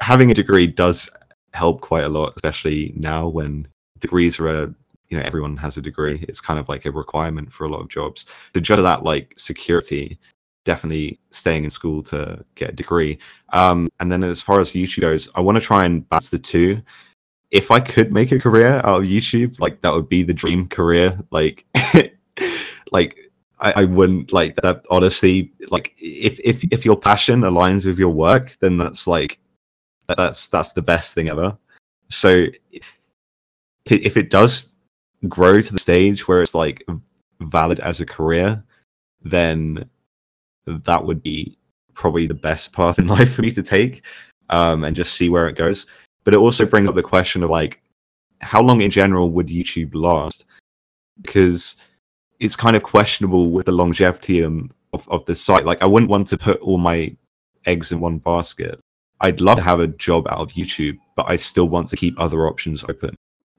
having a degree does help quite a lot, especially now when degrees are a you know everyone has a degree. It's kind of like a requirement for a lot of jobs. to just that like security, definitely staying in school to get a degree. Um, and then as far as YouTube goes, I want to try and balance the two if I could make a career out of YouTube, like that would be the dream career. Like, like I, I, wouldn't like that. Honestly, like if if if your passion aligns with your work, then that's like that's that's the best thing ever. So if it does grow to the stage where it's like valid as a career, then that would be probably the best path in life for me to take, um, and just see where it goes but it also brings up the question of like how long in general would YouTube last? Because it's kind of questionable with the longevity of, of the site. Like, I wouldn't want to put all my eggs in one basket. I'd love to have a job out of YouTube, but I still want to keep other options open.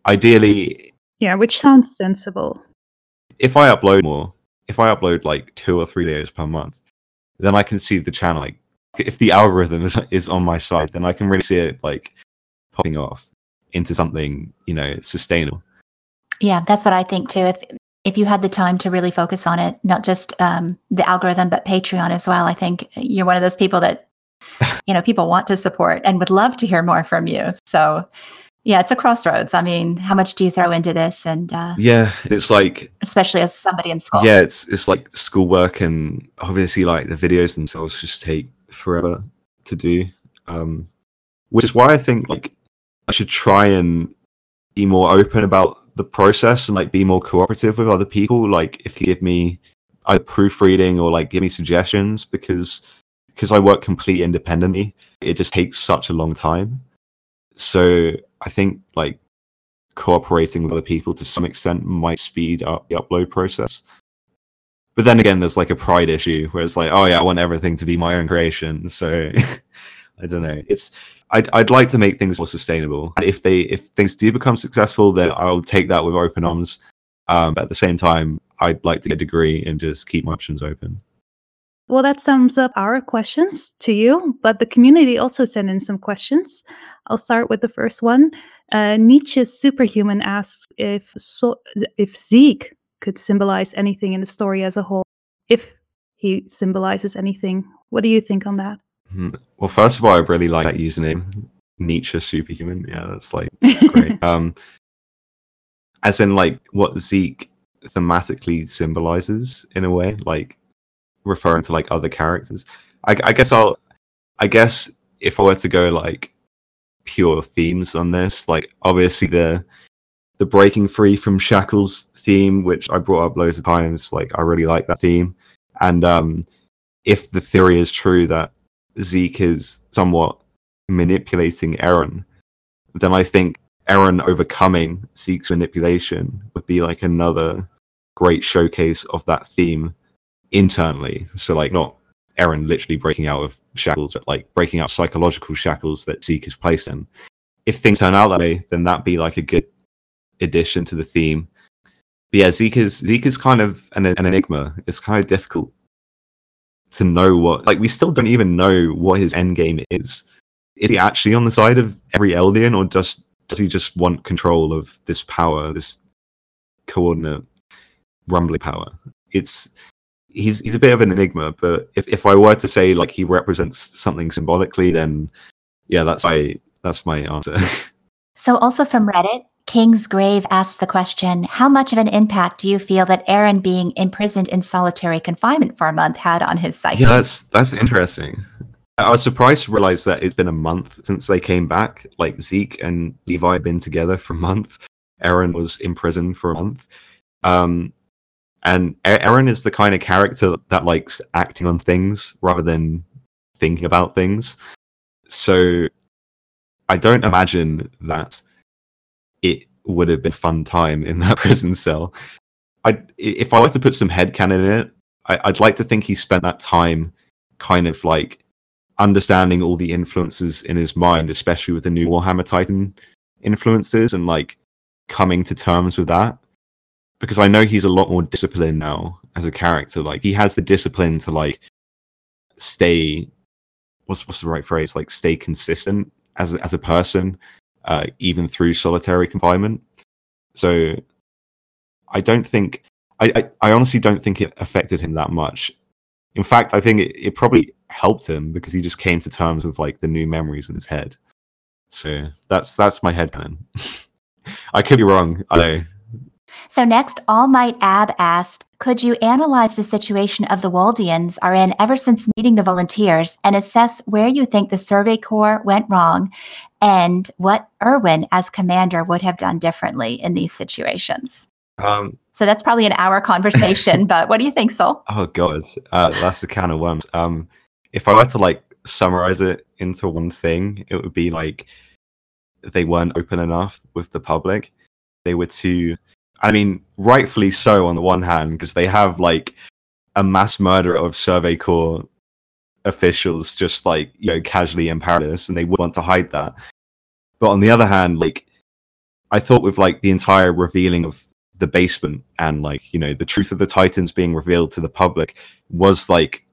Ideally, yeah, which sounds sensible. If I upload more, if I upload like two or three videos per month, then I can see the channel. Like, if the algorithm is, is on my side, then I can really see it like popping off into something you know sustainable Yeah, that's what I think too. If if you had the time to really focus on it, not just um, the algorithm, but Patreon as well, I think you're one of those people that you know people want to support and would love to hear more from you. So yeah, it's a crossroads. I mean, how much do you throw into this? And uh, Yeah, it's like especially as somebody in school. yeah, it's it's like schoolwork and obviously like the videos themselves just take forever to do. Um which is why I think like I should try and be more open about the process and like be more cooperative with other people. Like if you give me either proofreading or like give me suggestions because because I work completely independently, it just takes such a long time. So I think like cooperating with other people to some extent might speed up the upload process. But then again, there's like a pride issue where it's like, oh yeah, I want everything to be my own creation. So I don't know. It's I'd I'd like to make things more sustainable. And if they if things do become successful, then I'll take that with open arms. Um, but at the same time, I'd like to get a degree and just keep my options open. Well, that sums up our questions to you, but the community also sent in some questions. I'll start with the first one. Uh, Nietzsche's superhuman asks if so, if Zeke could symbolize anything in the story as a whole. If he symbolizes anything, what do you think on that? Hmm. Well, first of all, I really like that username, Nietzsche Superhuman. Yeah, that's like great. um, as in like what Zeke thematically symbolizes in a way, like referring to like other characters. I, I guess I'll, I guess if I were to go like pure themes on this, like obviously the the breaking free from shackles theme, which I brought up loads of times, like I really like that theme. And um, if the theory is true that Zeke is somewhat manipulating Eren, then I think Eren overcoming Zeke's manipulation would be like another great showcase of that theme internally. So like not Eren literally breaking out of shackles, but like breaking out psychological shackles that Zeke is placed in. If things turn out that way, then that'd be like a good addition to the theme. But yeah, Zeke is Zeke is kind of an, an enigma. It's kind of difficult to know what like we still don't even know what his end game is. Is he actually on the side of every Eldian, or just does he just want control of this power, this coordinate rumbly power? It's he's he's a bit of an enigma, but if, if I were to say like he represents something symbolically, then yeah, that's my that's my answer. So, also from Reddit, King's Grave asks the question How much of an impact do you feel that Eren being imprisoned in solitary confinement for a month had on his psyche? yeah, that's that's interesting. I was surprised to realize that it's been a month since they came back. Like Zeke and Levi had been together for a month. Eren was in prison for a month. Um, and Eren is the kind of character that likes acting on things rather than thinking about things. So I don't imagine that it would have been a fun time in that prison cell. I if I were to put some headcanon in it, I, I'd like to think he spent that time kind of like understanding all the influences in his mind, especially with the new Warhammer Titan influences, and like coming to terms with that. Because I know he's a lot more disciplined now as a character. Like he has the discipline to like stay what's what's the right phrase? Like stay consistent as as a person, uh, even through solitary confinement. So I don't think I, I, I honestly don't think it affected him that much. In fact, I think it, it probably helped him because he just came to terms with like the new memories in his head. So that's that's my headcanon. I could be wrong. I know. So, next, All Might Ab asked Could you analyze the situation of the Eldians are in ever since meeting the volunteers and assess where you think the Survey Corps went wrong and what Erwin, as commander, would have done differently in these situations? Um, So, that's probably an hour conversation, but what do you think, Sol? Oh god, uh, that's the can of worms. Um, if I were to like summarize it into one thing, it would be like they weren't open enough with the public. They were too. I mean, rightfully so on the one hand, because they have like a mass murder of Survey Corps officials just like you know casually in Paradis, and they would want to hide that. But on the other hand, like I thought with like the entire revealing of the basement and like you know the truth of the Titans being revealed to the public was like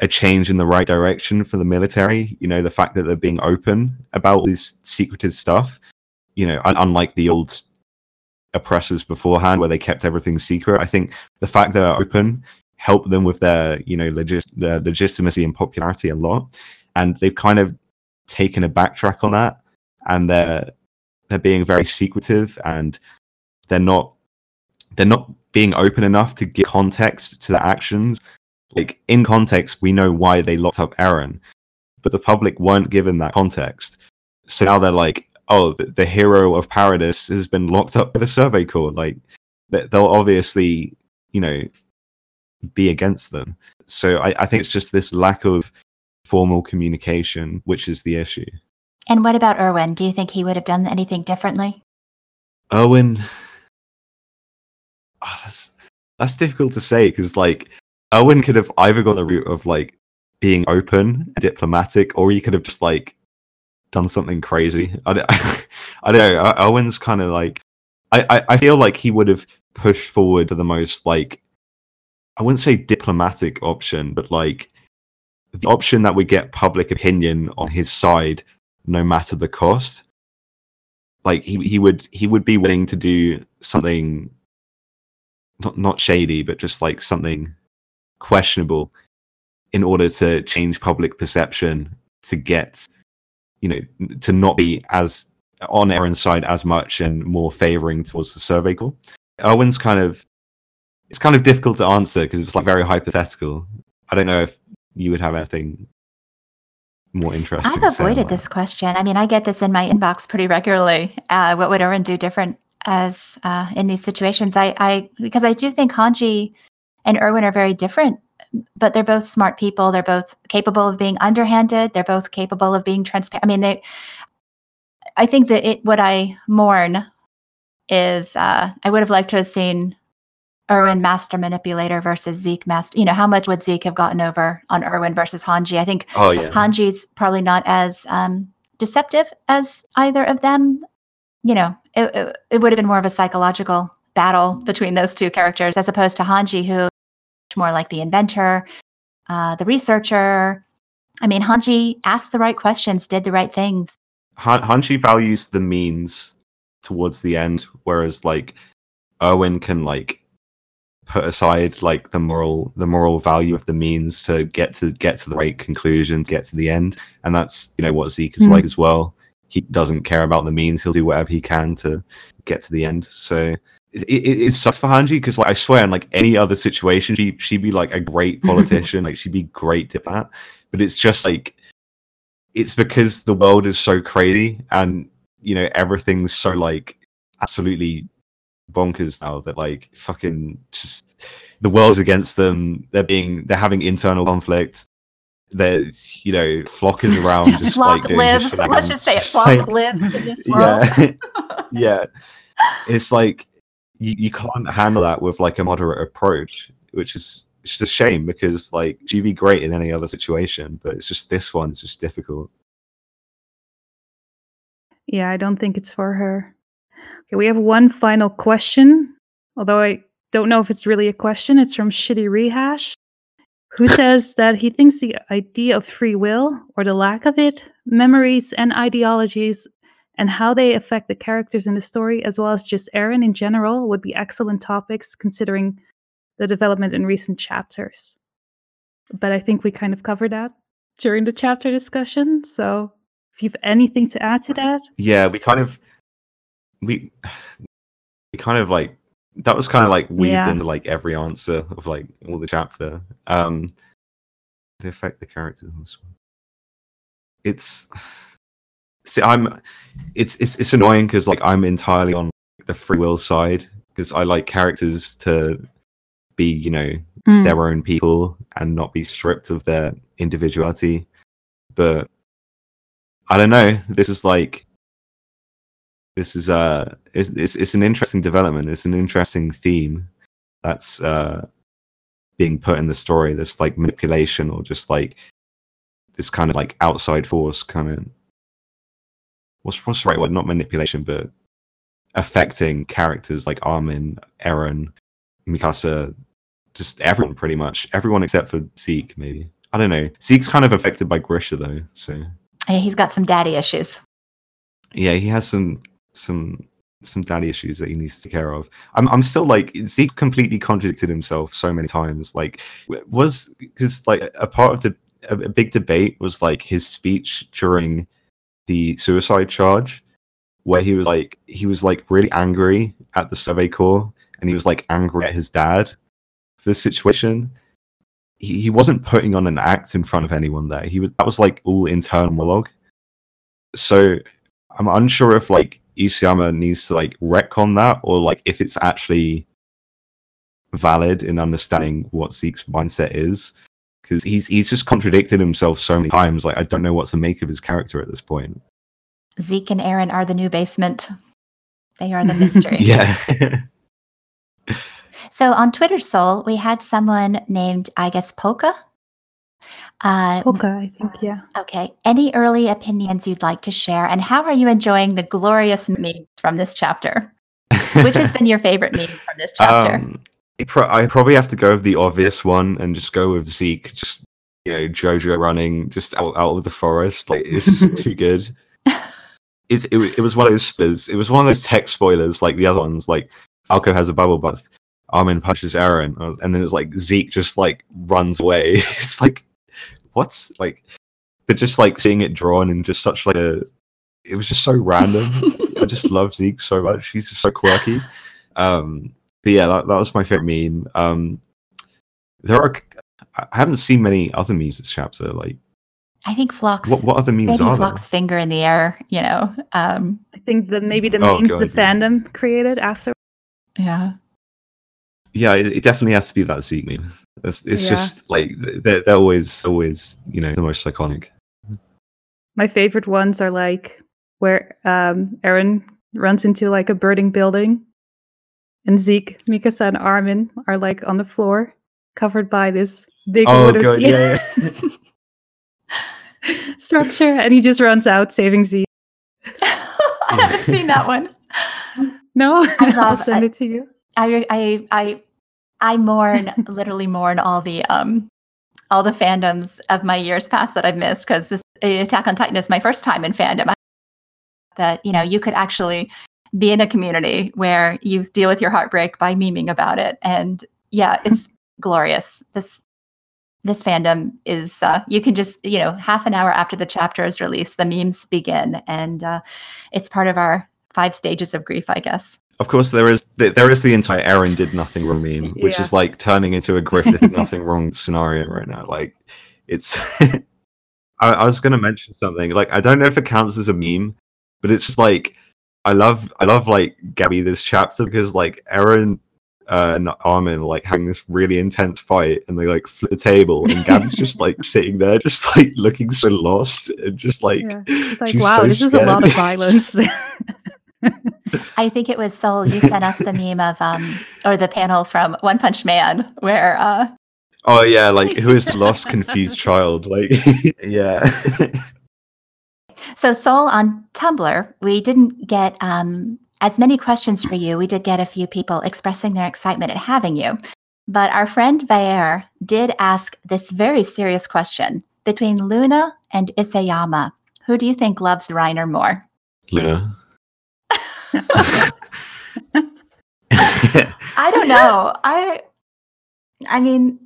a change in the right direction for the military. You know, the fact that they're being open about all this secretive stuff. You know, unlike the old oppressors beforehand, where they kept everything secret. I think the fact that they're open helped them with their you know legit their legitimacy and popularity a lot, and they've kind of taken a backtrack on that, and they're they're being very secretive and they're not they're not being open enough to give context to their actions. Like in context, we know why they locked up eren but the public weren't given that context. So now they're like, oh, the, the hero of Paradis has been locked up by the Survey Corps. Like they'll obviously, you know, be against them. So I, I think it's just this lack of formal communication, which is the issue. And what about Erwin? Do you think he would have done anything differently? Erwin, oh, ah, that's that's difficult to say because like Erwin could have either gone the route of like being open diplomatic, or he could have just like done something crazy. I don't, I don't know. Erwin's kind of like I, I I feel like he would have pushed forward the most like I wouldn't say diplomatic option, but like the option that would get public opinion on his side no matter the cost. Like he, he would he would be willing to do something not not shady, but just like something questionable in order to change public perception to get you know to not be as on Eren's side as much and more favoring towards the survey corps. Erwin's kind of it's kind of difficult to answer because it's like very hypothetical. I don't know if you would have anything more interesting. I've avoided this question. I mean, I get this in my inbox pretty regularly. Uh, what would Eren do different as uh, in these situations? I, I because I do think Hanji and Erwin are very different, but they're both smart people. They're both capable of being underhanded. They're both capable of being transparent. I mean, they. I think that it. What I mourn is uh, I would have liked to have seen Erwin master manipulator versus Zeke master. You know, how much would Zeke have gotten over on Erwin versus Hanji? I think oh, yeah. Hanji's probably not as um, deceptive as either of them. You know, it, it, it, would have been more of a psychological battle between those two characters as opposed to Hanji, who more like the inventor, uh, the researcher. I mean, Hanji asked the right questions, did the right things. Han- Hanji values the means towards the end, whereas like Erwin can like put aside like the moral the moral value of the means to get to get to the right conclusion get to the end. And that's you know what zeke is mm. like as well. He doesn't care about the means. He'll do whatever he can to get to the end. So it, it, it sucks for hanji because like i swear in like any other situation she, she'd be like a great politician. Like she'd be great at that. But it's just like it's because the world is so crazy and you know everything's so like absolutely bonkers now that like fucking just the world's against them. They're being they're having internal conflict. They're you know Floch is around just Floch like lives. Let's just say it. Floch like, lives in this world. Yeah, yeah. It's like you, you can't handle that with like a moderate approach, which is it's just a shame because like she'd be great in any other situation, but it's just this one. It's just difficult. Yeah, I don't think it's for her. Okay, we have one final question, although I don't know if it's really a question. It's from Shitty Rehash, who says that he thinks the idea of free will, or the lack of it, memories, and ideologies, and how they affect the characters in the story, as well as just Eren in general, would be excellent topics considering the development in recent chapters. But I think we kind of covered that during the chapter discussion. So if you have anything to add to that. Yeah, we kind of we we kind of like that was kind of like weaved yeah. into like every answer of like all the chapter. Um they affect the characters and so it's see i'm it's it's it's annoying because like i'm entirely on the free will side because i like characters to be you know mm. their own people and not be stripped of their individuality but i don't know this is like this is uh it's, it's, it's an interesting development. It's an interesting theme that's uh being put in the story this like manipulation or just like this kind of like outside force kind of what's what's the right word? Not manipulation but affecting characters like armin eren mikasa just everyone pretty much. Everyone except for zeke maybe. I don't know. Zeke's kind of affected by grisha though so. Yeah, he's got some daddy issues. Yeah he has some some some daddy issues that he needs to take care of. I'm I'm still like Zeke completely contradicted himself so many times. Like was because like a part of the a, a big debate was like his speech during the suicide charge where he was like he was like really angry at the survey corps and he was like angry at his dad for this situation he, he wasn't putting on an act in front of anyone there he was that was like all internal monologue so i'm unsure if like Isayama needs to like retcon that or like if it's actually valid in understanding what Zeke's mindset is because he's he's just contradicted himself so many times like I don't know what to make of his character at this point Zeke and Eren are the new basement. They are the mystery. yeah So on Twitter Soul, we had someone named, I guess, Polka. Uh, Polka, I think, yeah. okay. Any early opinions you'd like to share? And how are you enjoying the glorious memes from this chapter? Which has been your favorite meme from this chapter? Um, pro- I probably have to go with the obvious one and just go with Zeke. Just you know, Jojo running just out, out of the forest. Like it's just too good. It's, it, it was one of those spoilers. It was one of those tech spoilers, like the other ones. Like Falco has a bubble bath, Armin punches Eren, and then it's like Zeke just like runs away. it's like what's like, but just like seeing it drawn in just such like a, it was just so random. I just love Zeke so much. He's just so quirky. Um, but yeah, that, that was my favorite meme. Um, there are, I haven't seen many other memes this chapter. Like, I think Floch's. what what other memes maybe are there? Floch's finger in the air. You know. Um, I think that maybe the Oh, memes God, the yeah. fandom created after. yeah. Yeah, it, it definitely has to be that Zeke meme. It's, it's Yeah. just like they're, they're always always you know the most iconic. My favorite ones are like where um Eren runs into like a burning building and Zeke, Mikasa, and Armin are like on the floor, covered by this big Oh wooden god, yeah, yeah. structure, and he just runs out saving Zeke. I haven't seen that one. No, I I'll send I- it to you. I I I I mourn literally mourn all the um all the fandoms of my years past that I've missed because this Attack on Titan is my first time in fandom. That you know you could actually be in a community where you deal with your heartbreak by memeing about it, and yeah, it's glorious. This this fandom is uh, you can just you know half an hour after the chapter is released, the memes begin, and uh, it's part of our five stages of grief, I guess. Of course, there is th- there is the entire Eren did nothing wrong meme, which Yeah. is like turning into a Griffith nothing wrong scenario right now. Like it's. I, I was going to mention something. Like I don't know if it counts as a meme, but it's just like I love I love like Gabi this chapter because like Eren uh, and Armin are, like having this really intense fight, and they like flip the table, and Gabi's just like sitting there, just like looking so lost, and just like Yeah. Like, she's wow, so this is a lot of violence. I think it was Soul. You sent us the meme of um or the panel from One Punch Man where uh Oh yeah, like who is lost, confused child? Like yeah. so Soul on Tumblr, we didn't get um as many questions for you. We did get a few people expressing their excitement at having you. But our friend Vaer did ask this very serious question. Between Luna and Isayama, who do you think loves Reiner more? Luna. I don't know. I I mean,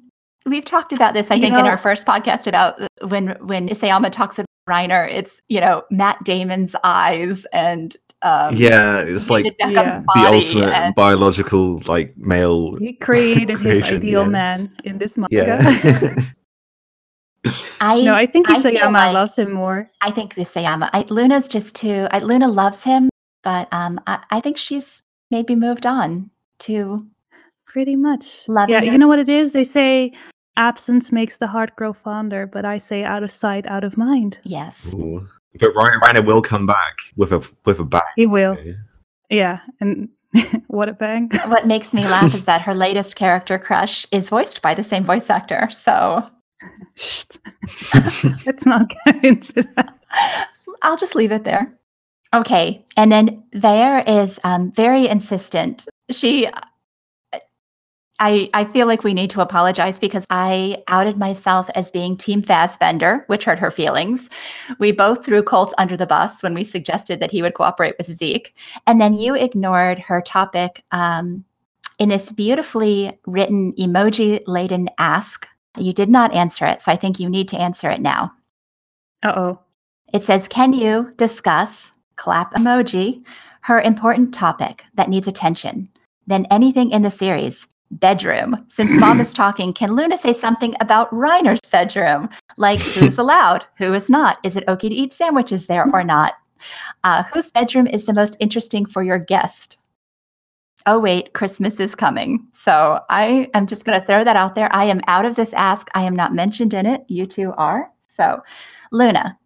we've talked about this, I You think, in our first podcast about when when Isayama talks about Reiner, it's you know Matt Damon's eyes and um, yeah, it's like David the Yeah. body. ultimate and- biological like male. he created his ideal yeah. man in this manga. Yeah. I no, I think I feel Isayama like- loves him more. I think Isayama. I, Luna's just too. I, Luna loves him, but um, I, I think she's maybe moved on to. Pretty much. Loving yeah, it. you know what it is? They say absence makes the heart grow fonder, but I say out of sight, out of mind. Yes. Ooh. But Ryan Reiner will come back with a with a bang. He will. Yeah, and what a bang. What makes me laugh is that her latest character crush is voiced by the same voice actor. So Shh. Let's not get into that. I'll just leave it there. Okay. And then Vaer is um, very insistent. She, I, I feel like we need to apologize because I outed myself as being Team Fassbender, which hurt her feelings. We both threw Colt under the bus when we suggested that he would cooperate with Zeke. And then you ignored her topic um, in this beautifully written emoji laden ask. You did not answer it. So I think you need to answer it now. Uh oh. It says, Can you discuss, clap emoji, her important topic that needs attention? Then anything in the series bedroom. Since mom is talking, can Luna say something about Reiner's bedroom? Like who's allowed, who is not? Is it okay to eat sandwiches there or not? Uh, whose bedroom is the most interesting for your guest? Oh, wait, Christmas is coming. So I am just going to throw that out there. I am out of this ask. I am not mentioned in it. You two are. So, Luna.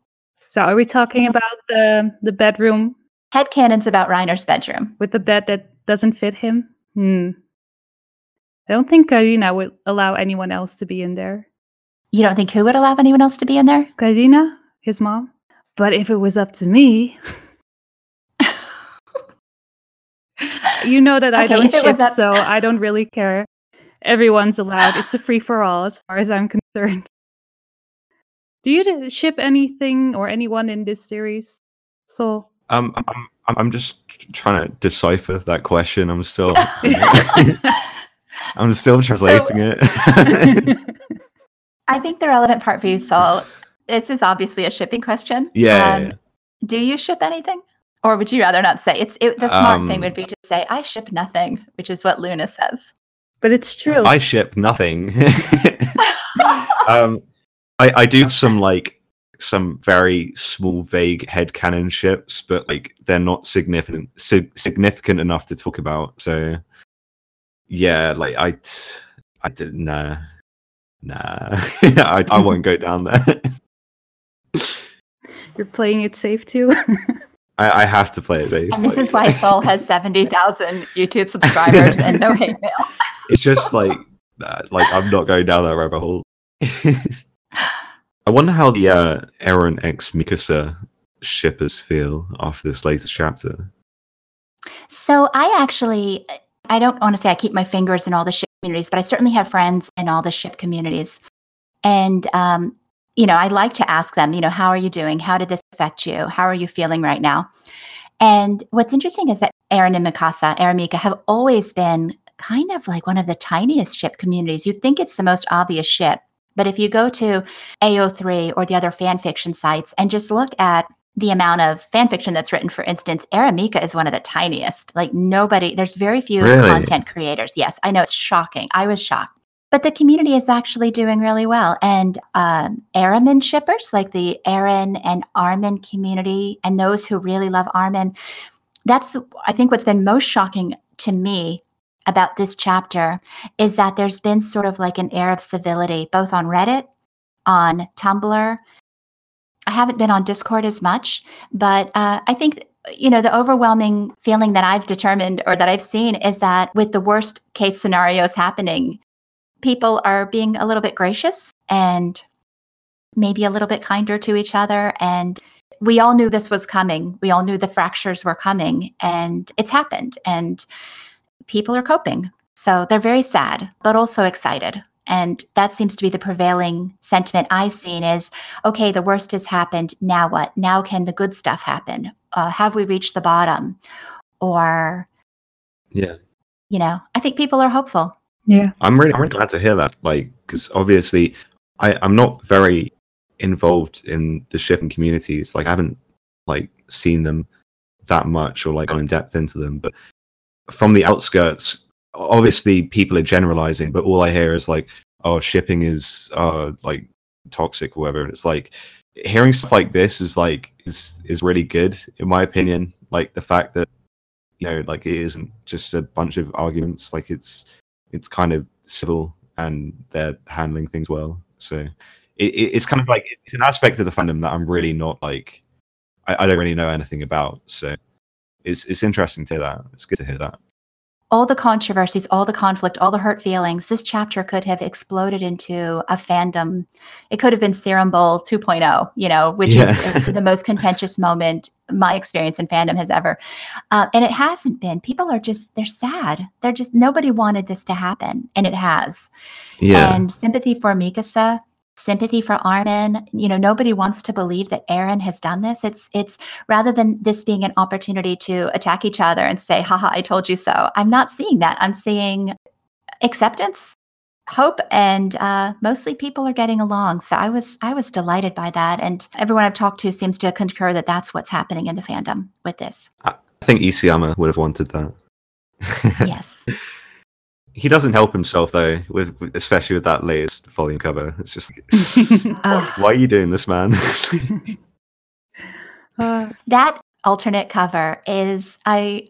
So are we talking about the the bedroom Head canons about Reiner's bedroom. with the bed that doesn't fit him? Hmm. I don't think Karina would allow anyone else to be in there. You don't think who would allow anyone else to be in there? Karina, his mom. But if it was up to me, you know that I Okay, don't ship, up- so I don't really care. Everyone's allowed. It's a free for all, as far as I'm concerned. Do you ship anything or anyone in this series? So Um, I'm, I'm I'm just trying to decipher that question. I'm still I'm still translating it. I think the relevant part for you, Saul, this is obviously a shipping question. yeah, yeah, Um, yeah. Do you ship anything? Or would you rather not say? It's it, the smart thing Um, would be to say, I ship nothing, which is what Luna says. but it's true. I ship nothing. um, I I do have some like some very small, vague headcanon ships, but like they're not significant sig- significant enough to talk about. So yeah, like I t- I did nah nah I I won't go down there. You're playing it safe too. I, I have to play it safe. And this like- is why Saul has 70,000 YouTube subscribers and no hate mail. it's just like uh, like I'm not going down that rabbit hole. I wonder how the uh, Eren X Mikasa shippers feel after this latest chapter. So I actually, I don't want to say I keep my fingers in all the ship communities, but I certainly have friends in all the ship communities. And, um, you know, I like to ask them, you know, how are you doing? How did this affect you? How are you feeling right now? And what's interesting is that Eren and Mikasa, Eremika, have always been kind of like one of the tiniest ship communities. You'd think it's the most obvious ship. But if you go to AO3 or the other fan fiction sites and just look at the amount of fan fiction that's written, for instance, Eremika is one of the tiniest. Like nobody, there's very few Really? content creators. Yes, I know it's shocking. I was shocked. But the community is actually doing really well. And um, Eremin shippers, like the Eren and Armin community, and those who really love Armin, that's, I think, what's been most shocking to me about this chapter is that there's been sort of like an air of civility, both on Reddit, on Tumblr. I haven't been on Discord as much, but uh, I think you know the overwhelming feeling that I've determined or that I've seen is that with the worst case scenarios happening, people are being a little bit gracious and maybe a little bit kinder to each other. And we all knew this was coming. We all knew the fractures were coming, and it's happened. And people are coping. So they're very sad, but also excited. And that seems to be the prevailing sentiment I've seen is okay, the worst has happened. Now what? Now can the good stuff happen? Uh, have we reached the bottom? Or, Yeah, you know, I think people are hopeful. yeah. I'm really, I'm really glad to hear that. Like, because obviously, I, I'm not very involved in the shipping communities. Like, I haven't like seen them that much or like gone in depth into them. But from the outskirts, obviously, people are generalizing. But all I hear is like, "Oh, shipping is uh like toxic or whatever." And it's like hearing stuff like this is like is is really good in my opinion. Like the fact that you know, like it isn't just a bunch of arguments. Like it's it's kind of civil and they're handling things well. So it, it, it's kind of like it's an aspect of the fandom that I'm really not like I, I don't really know anything about. So it's it's interesting to hear that. It's good to hear that. all the controversies, all the conflict, all the hurt feelings, this chapter could have exploded into a fandom. It could have been Serum Bowl 2.0, you know, which Yeah. is uh, the most contentious moment my experience in fandom has ever. Uh, and it hasn't been. People are just, they're sad. They're just, nobody wanted this to happen. And it has. Yeah. And sympathy for Mikasa, sympathy for Armin. You know, nobody wants to believe that Eren has done this. It's it's rather than this being an opportunity to attack each other and say, haha, I told you so. I'm not seeing that. I'm seeing acceptance, hope, and uh, mostly people are getting along. So I was I was delighted by that. And everyone I've talked to seems to concur that that's what's happening in the fandom with this. I think Isayama would have wanted that. Yes. He doesn't help himself though, with with- especially with that latest volume cover. It's just Ugh. why are you doing this, man? Uh, that alternate cover is I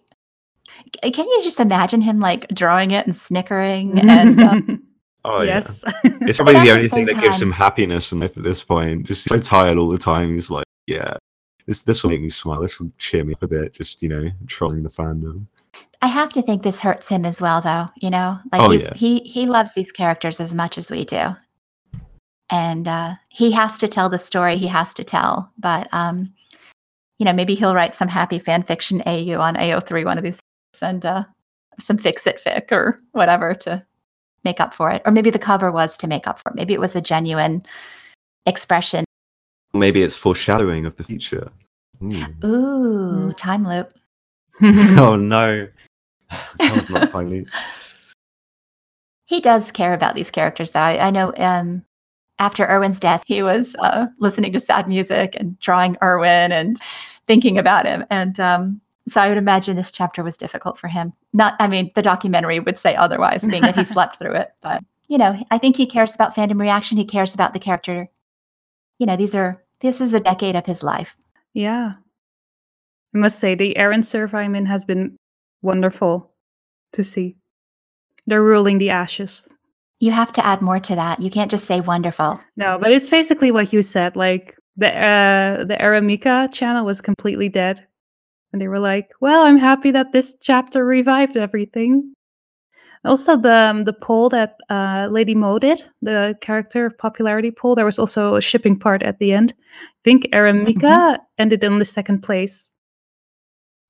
can you just imagine him like drawing it and snickering and uh, oh yeah. yes. It's probably But at the the only thing same that gives him happiness in life at this point. Just so tired all the time. He's like, yeah, this this will make me smile. This will cheer me up a bit. Just you know, trolling the fandom. I have to think this hurts him as well though, you know? Like Oh, yeah. he he loves these characters as much as we do. And uh he has to tell the story he has to tell, but um you know, maybe he'll write some happy fan fiction AU on AO3 one of these and uh some fix it fic or whatever to make up for it. Or maybe the cover was to make up for it. Maybe it was a genuine expression. Maybe it's foreshadowing of the future. Ooh. Ooh, time loop. oh no. God, not tiny. He does care about these characters, though. I, I know um, after Erwin's death, he was uh, listening to sad music and drawing Erwin and thinking about him. And um, so I would imagine this chapter was difficult for him. Not, I mean, the documentary would say otherwise, being that he slept through it. But, you know, I think he cares about fandom reaction. He cares about the character. You know, these are, this is a decade of his life. yeah. I must say, the Eren serve has been wonderful to see. They're ruling the ashes. You have to add more to that. You can't just say wonderful. No, but it's basically what you said. Like the uh, the Eremika channel was completely dead, and they were like, "Well, I'm happy that this chapter revived everything." Also, the um, the poll that uh, Lady Mo did, the character popularity poll, there was also a shipping part at the end. I think Eremika ended in the second place,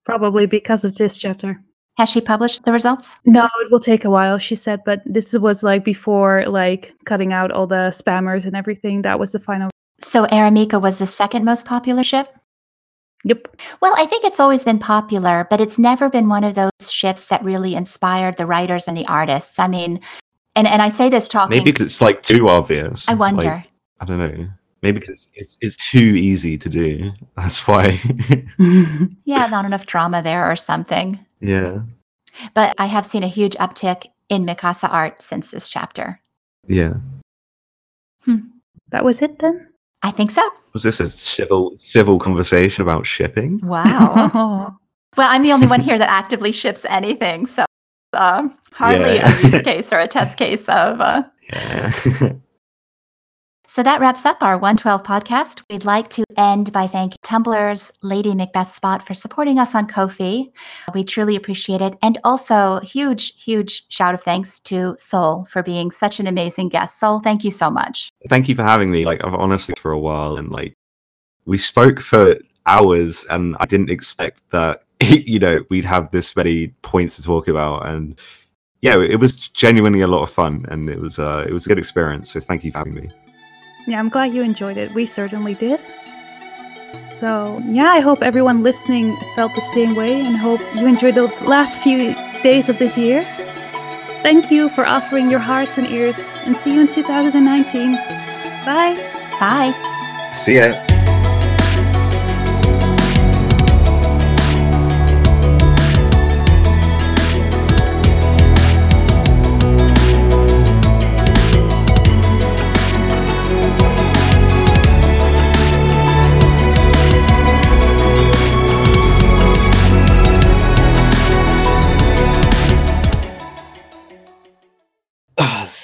probably because of this chapter. Has she published the results? No, it will take a while, she said, but this was like before like cutting out all the spammers and everything. That was the final. So Eremika was the second most popular ship? Yep. Well, I think it's always been popular, but it's never been one of those ships that really inspired the writers and the artists. I mean, and, and I say this talking. Maybe because it's like too obvious. I Like, wonder. I don't know. Maybe because it's it's too easy to do. That's why. yeah, not enough drama there or something. Yeah. But I have seen a huge uptick in Mikasa art since this chapter. Yeah. that was it then. I think so. Was this a civil civil conversation about shipping? Wow. Well, I'm the only one here that actively ships anything, so um, hardly Yeah. a use case or a test case of. Uh, Yeah. So that wraps up our 112 podcast. We'd like to end by thanking Tumblr's Lady Macbeth Spot for supporting us on Ko-fi. We truly appreciate it. And also, huge, huge shout of thanks to Soul for being such an amazing guest. Soul, thank you so much. Thank you for having me. Like I've honestly for a while and like we spoke for hours and I didn't expect that you know we'd have this many points to talk about and yeah, it was genuinely a lot of fun and it was uh it was a good experience. So thank you for having me. Yeah, I'm glad you enjoyed it. We certainly did. So, yeah, I hope everyone listening felt the same way and hope you enjoyed the last few days of this year. Thank you for offering your hearts and ears, and see you in 2019. Bye. Bye. See ya.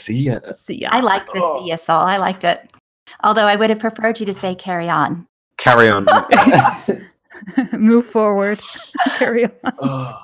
See ya. See ya. I liked the Oh. see ya, Soul. I liked it. Although I would have preferred you to say carry on. Carry on. Move forward. Carry on. oh.